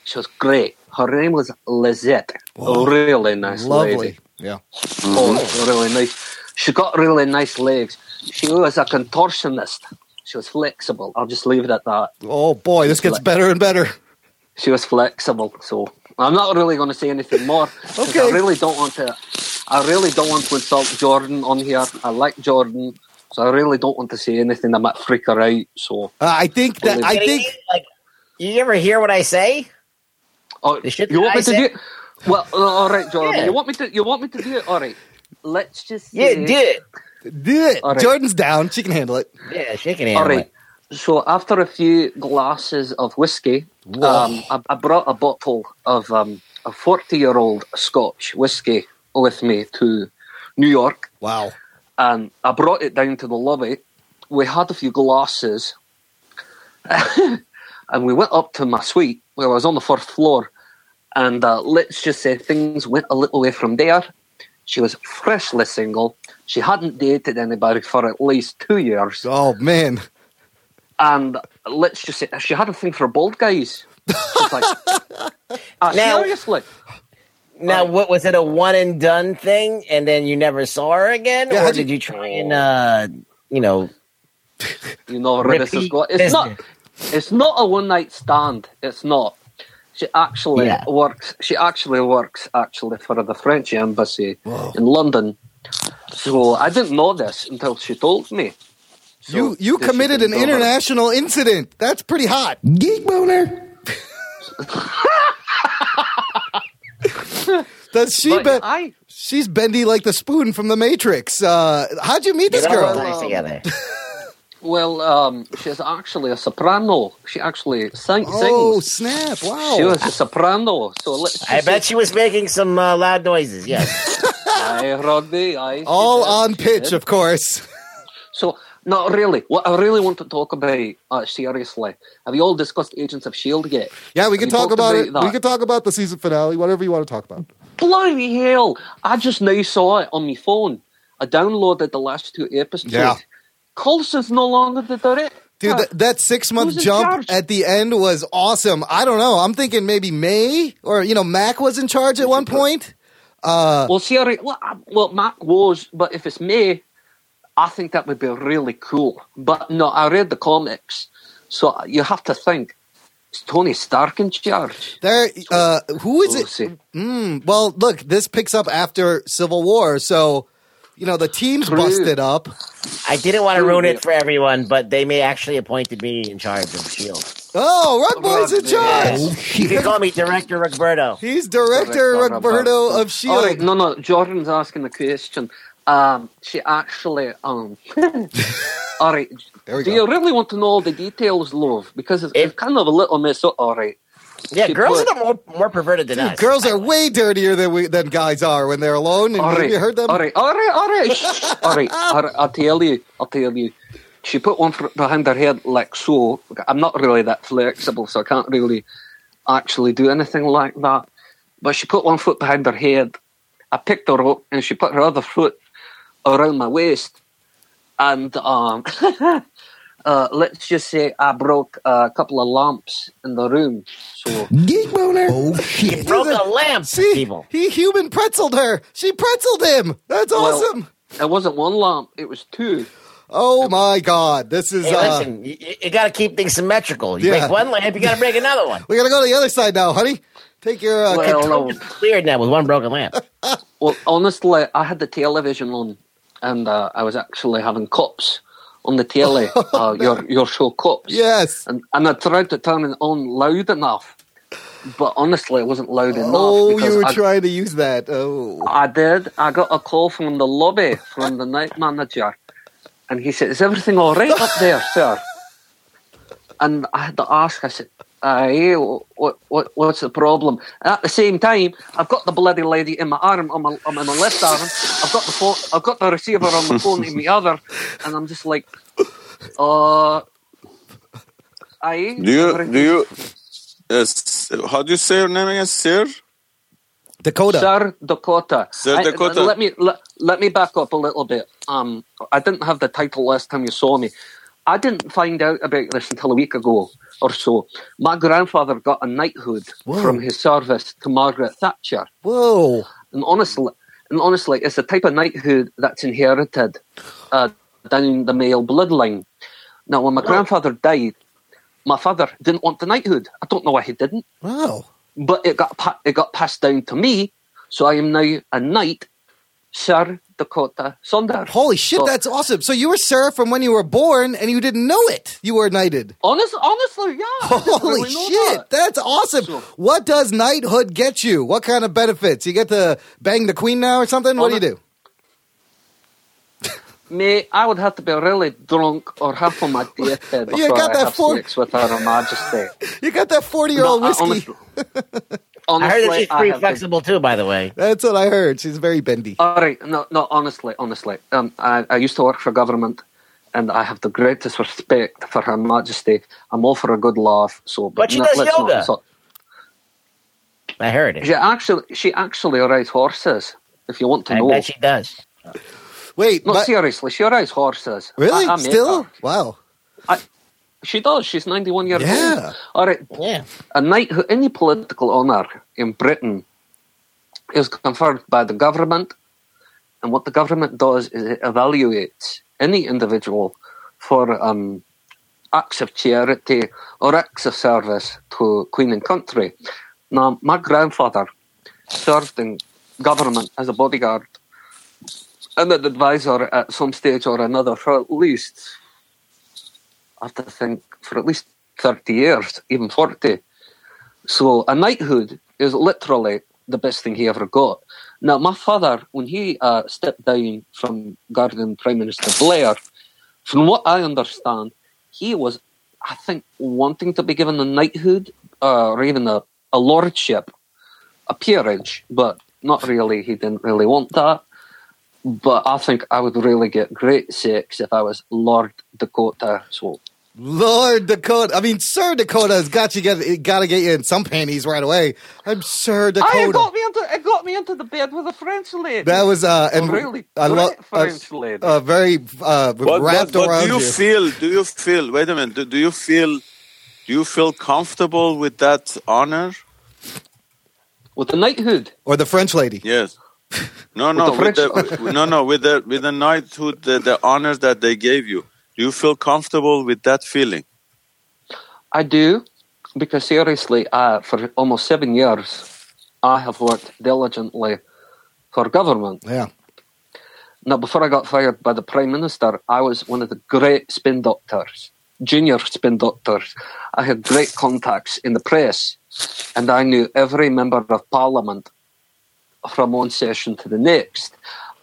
She was great. Her name was Lizette. Whoa. Really nice Lovely. lady. Yeah. Oh, really nice. She got really nice legs. She was a contortionist. She was flexible. I'll just leave it at that. Oh boy, this gets better and better. She was flexible. So I'm not really going to say anything more. Okay. I really don't want to. I really don't want to insult Jordan on here. I like Jordan, so I really don't want to say anything that might freak her out. So, Uh, I think that I think you, like, you ever hear what I say? oh, The shit you want I me to do? it? Well, uh, all right, Jordan. Yeah. You want me to? You want me to do it? All right. Let's just Yeah, say- do it. Do it. All right. Jordan's down. She can handle it. Yeah, she can handle right. it. So after a few glasses of whiskey, um, I, I brought a bottle of um, a forty-year-old Scotch whiskey with me to New York, Wow. and I brought it down to the lobby. We had a few glasses, and we went up to my suite where I was on the first floor. And uh, let's just say things went a little way from there. She was freshly single. She hadn't dated anybody for at least two years. Oh man. And let's just say she had a thing for bald guys. Like, uh, Now- seriously. Now, what was it a one and done thing, and then you never saw her again, Yeah, or how'd you- did you try and, uh, you know, You know where this is going. It's not. It's not a one night stand. It's not. She actually Yeah. works. She actually works actually for the French embassy Whoa. in London. So I didn't know this until she told me. So you you committed an over. international incident. That's pretty hot. Geek boner. Does she But be- I she's bendy like the spoon from the Matrix. Uh, how'd you meet this girl? nice together? well, um, she's actually a soprano. She actually sing, Oh sings. snap! Wow. She was a soprano. So let's. I bet say- she was making some uh, loud noises. Yes. Aye, Rodney. Aye, all on pitch, of course. So, not really. What I really want to talk about, uh, seriously, have you all discussed Agents of S.H.I.E.L.D. yet? Yeah, we can you talk talked about it. that? We can talk about the season finale, whatever you want to talk about. Bloody hell! I just now saw it on my phone. I downloaded the last two episodes. Yeah. Coulson's no longer the director. Dude, that, that six month jump charge? at the end was awesome. I don't know. I'm thinking maybe May or you know Mac was in charge at one point. Uh, well, see, all right, well, I- well, Mack was, but if it's May, I think that would be really cool. But no, I read the comics, so you have to think. Is Tony Stark in charge? there, uh, who is We'll it? Mm, well, look, this picks up after Civil War, so you know the team's True. busted up. I didn't want to ruin it for everyone, but they may actually appointed me in charge of Shield. Oh, Rugboy's in Rug, charge. You can call me Director Roberto. He's director Director Roberto of Shield. right, no, no. Jordan's asking the question. Um, she actually. Um, all right. There we Do go. you really want to know all the details, love? Because it's, If- it's kind of a little mess up. All right. Yeah, She girls put- are more more perverted than Dude, us. girls are way dirtier than we than guys are when they're alone. And All have right. you heard them? All right, all right, all right. all right, all right. I'll tell you. I'll tell you. She put one fr- behind her head like so. I'm not really that flexible, so I can't really actually do anything like that. But she put one foot behind her head. I picked her up, and she put her other foot around my waist. And um, uh, let's just say I broke a couple of lamps in the room. So Geek boner. Oh shit! broke a lamp, See, people. he human pretzeled her. She pretzeled him. That's Well, awesome. it wasn't one lamp; it was two. Oh my god, this is. Hey, uh, listen, you, you got to keep things symmetrical. You Yeah. break one lamp, you got to break another one. We gotta go to the other side now, honey. Take your. Uh, Well, con- no. It's cleared now with one broken lamp. Well, honestly, I had the television on, and uh, I was actually having cops on the telly. uh, your your show cops. yes. And and I tried to turn it on loud enough, but honestly, it wasn't loud enough. Oh, you were I, trying to use that. Oh. I did. I got a call from the lobby from the night manager, and he said, "Is everything all right up there, sir?" And I had to ask. I said, "Aye, what, what, what's the problem?" And at the same time, I've got the bloody lady in my arm, on my, on my left arm. I've got the phone. I've got the receiver on my phone in the other, and I'm just like, "Uh, I Do you do you? Uh, how do you say your name again, Sir? Dakota. Sir Dakota. Sir I- Dakota. let me let, let me back up a little bit. Um, I didn't have the title last time you saw me. I didn't find out about this until a week ago or so. My grandfather got a knighthood Whoa. from his service to Margaret Thatcher, Whoa. and honestly, and honestly, it's the type of knighthood that's inherited uh, down the male bloodline. Now, when my grandfather died, my father didn't want the knighthood. I don't know why he didn't Wow. But it got pa- it got passed down to me, so I am now a knight, Sir Dakota Sonder. Holy shit, So- that's awesome. So you were Sir from when you were born and you didn't know it. You were knighted. honest, honestly, yeah. Holy really shit, that. that's awesome. So- what does knighthood get you? What kind of benefits? You get to bang the queen now or something? What do you do? Mate, I would have to be really drunk or half on my deathbed You before got I that have for- sex with Her Majesty. You got that 40 year old No, I- whiskey. honestly, I heard that she's pretty have the- flexible too, by the way. That's what I heard. She's very bendy. All right, no, no, honestly, honestly. Um, I, I used to work for government, and I have the greatest respect for Her Majesty. I'm all for a good laugh. So, But she no- does let's not- so- I heard it. She actually, she actually rides horses. If you want to I know, bet she does. Wait, no, but- seriously, she rides horses. really? I, I Still? her. Wow. She does. She's ninety-one years Yeah. old. All right, Yeah. a knighthood, any political honour in Britain is conferred by the government, and what the government does is it evaluates any individual for um, acts of charity or acts of service to Queen and country. Now, my grandfather served in government as a bodyguard and an advisor at some stage or another for at least, I have to think, for at least 30 years, even 40. So a knighthood is literally the best thing he ever got. Now, my father, when he uh, stepped down from guarding Prime Minister Blair, from what I understand, he was, I think, wanting to be given a knighthood uh, or even a, a lordship, a peerage, but not really. He didn't really want that. But I think I would really get great sex if I was Lord Dakota. So Lord Dakota. I mean, Sir Dakota has got you get got to get you in some panties right away. I'm Sir I Dakota. got me into it got me into the bed with a French lady. That was uh, and really I great love French lady. uh, very uh, But, wrapped but, but around do you, you. feel? Do you feel? Wait a minute. Do, do you feel? Do you feel comfortable with that honor? with the knighthood. or the French lady. Yes. No, no, the with the, no, no, with the with the knighthood, the, the honors that they gave you. Do you feel comfortable with that feeling? I do, because seriously, uh, for almost seven years, I have worked diligently for government. Yeah. Now, before I got fired by the Prime Minister, I was one of the great spin doctors, junior spin doctors. I had great contacts in the press, and I knew every member of Parliament from one session to the next.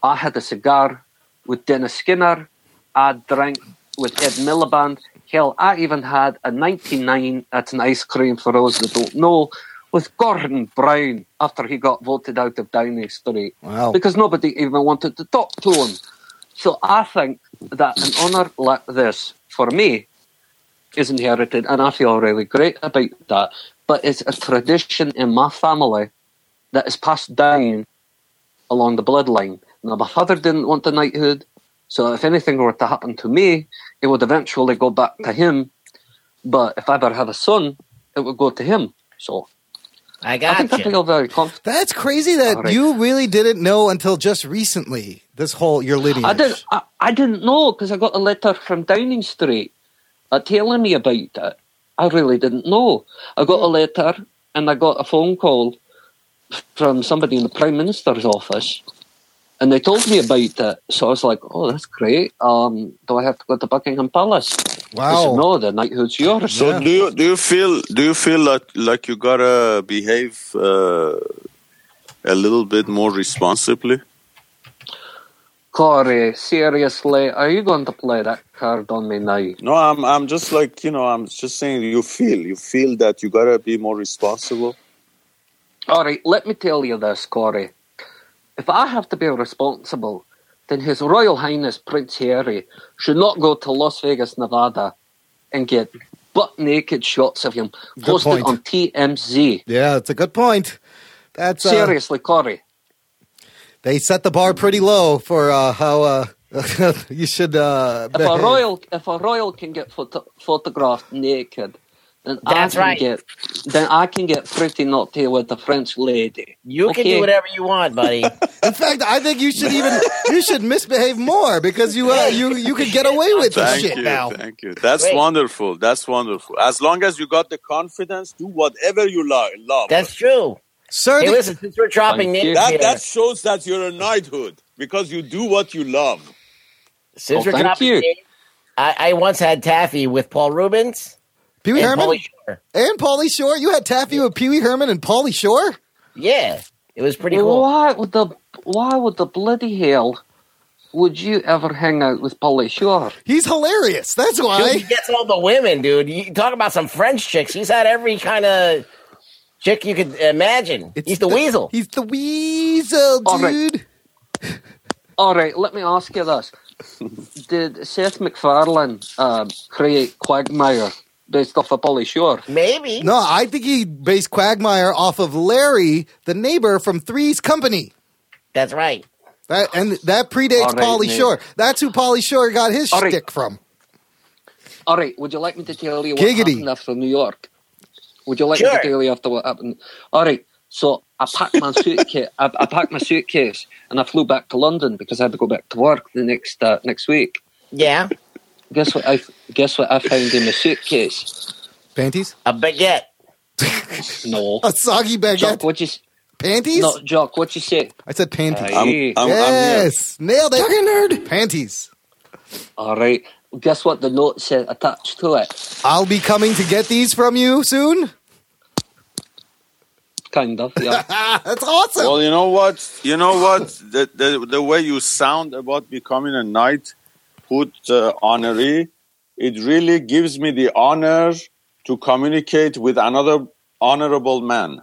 I had a cigar with Dennis Skinner. I drank with Ed Miliband. Hell, I even had a 99 at an ice cream for those that don't know with Gordon Brown after he got voted out of Downing Street Wow. because nobody even wanted to talk to him. So I think that an honour like this for me is inherited, and I feel really great about that. But it's a tradition in my family that is passed down along the bloodline. Now, my father didn't want the knighthood, so if anything were to happen to me, it would eventually go back to him. But if I ever had a son, it would go to him. So I I got think I you. feel very comfortable. That's crazy that All right. you really didn't know until just recently this whole your lineage. I didn't. I, I didn't know because I got a letter from Downing Street uh, telling me about it. I really didn't know. I got a letter and I got a phone call from somebody in the Prime Minister's office, and they told me about it. So I was like, "Oh, that's great. Um, do I have to go to Buckingham Palace?" Wow. said, "No, the knighthood's yours." So Yeah. do you do you feel do you feel like like you gotta behave uh, a little bit more responsibly? Corey, seriously, are you going to play that card on me now? No, I'm I'm just like you know I'm just saying you feel you feel that you gotta be more responsible. All right, let me tell you this, Corey. If I have to be responsible, then His Royal Highness Prince Harry should not go to Las Vegas, Nevada and get butt naked shots of him posted point. on TMZ. Yeah, it's a good point. That's uh, Seriously, Corey. they set the bar pretty low for uh, how uh, you should. Uh, If a royal, if a royal can get photo- photographed naked, then That's I can right. get, then I can get pretty naughty with the French lady. You can do whatever you want, buddy. In fact, I think you should even you should misbehave more because you uh, you you could get away with this shit you, now. thank you. That's Great. wonderful. That's wonderful. As long as you got the confidence, do whatever you lo- love. That's true. Sir, Hey, listen, since we're dropping names that here, that shows that you're a knighthood because you do what you love. since Oh, we're thank dropping you. names, I, I once had taffy with Paul Reubens Pee Wee and Herman Pauly Shore. and Pauly Shore. You had taffy with Pee Wee Herman and Pauly Shore. Yeah, it was pretty cool. Why would the why would the bloody hell would you ever hang out with Pauly Shore? He's hilarious. That's Dude, he why. gets all the women, dude. You talk about some French chicks. He's had every kind of chick you could imagine. He's the, weasel. He's the weasel, All right. dude. All right, let me ask you this: Did Seth MacFarlane uh, create Quagmire based off of Pauly Shore? Maybe. No, I think he based Quagmire off of Larry, the neighbor from Three's Company. That's right. That and that predates All right, Pauly Nate. Shore. That's who Pauly Shore got his All right. shtick from. All right, would you like me to tell you what Giggity. happened after New York? Would you like me to tell you after what happened? All right, so I packed my suitcase. I, I packed my suitcase and I flew back to London because I had to go back to work the next uh, next week. Yeah, Guess what? I guess what I found in my suitcase. Panties? a baguette. No, A soggy Jock, baguette? what you? s- Panties? No, Jock, what you say? I said panties. Aye. I'm, I'm, I'm yes, nailed it. Fucking nerd. Panties. All right. Guess what? The note said attached to it. I'll be coming to get these from you soon. Kind of. Yeah. Ah, that's awesome. Well, you know what? You know what? The, the, the way you sound about becoming a knight, put uh, honoree, it really gives me the honor to communicate with another honorable man.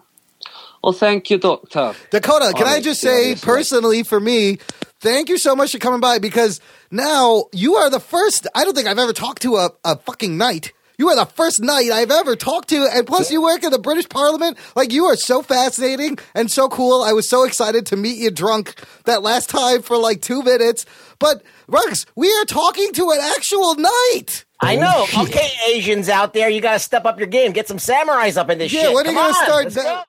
well, thank you, Doctor. Dakota, can All I just say seriously. personally for me, thank you so much for coming by because now you are the first. I don't think I've ever talked to a, a fucking knight. You are the first knight I've ever talked to, and plus you work in the British Parliament. Like you are so fascinating and so cool. I was so excited to meet you drunk that last time for like two minutes. But Rux, we are talking to an actual knight. I know. Okay, Asians out there, you got to step up your game. Get some samurais up in this Yeah, shit. when are you Come gonna on, start let's that- go.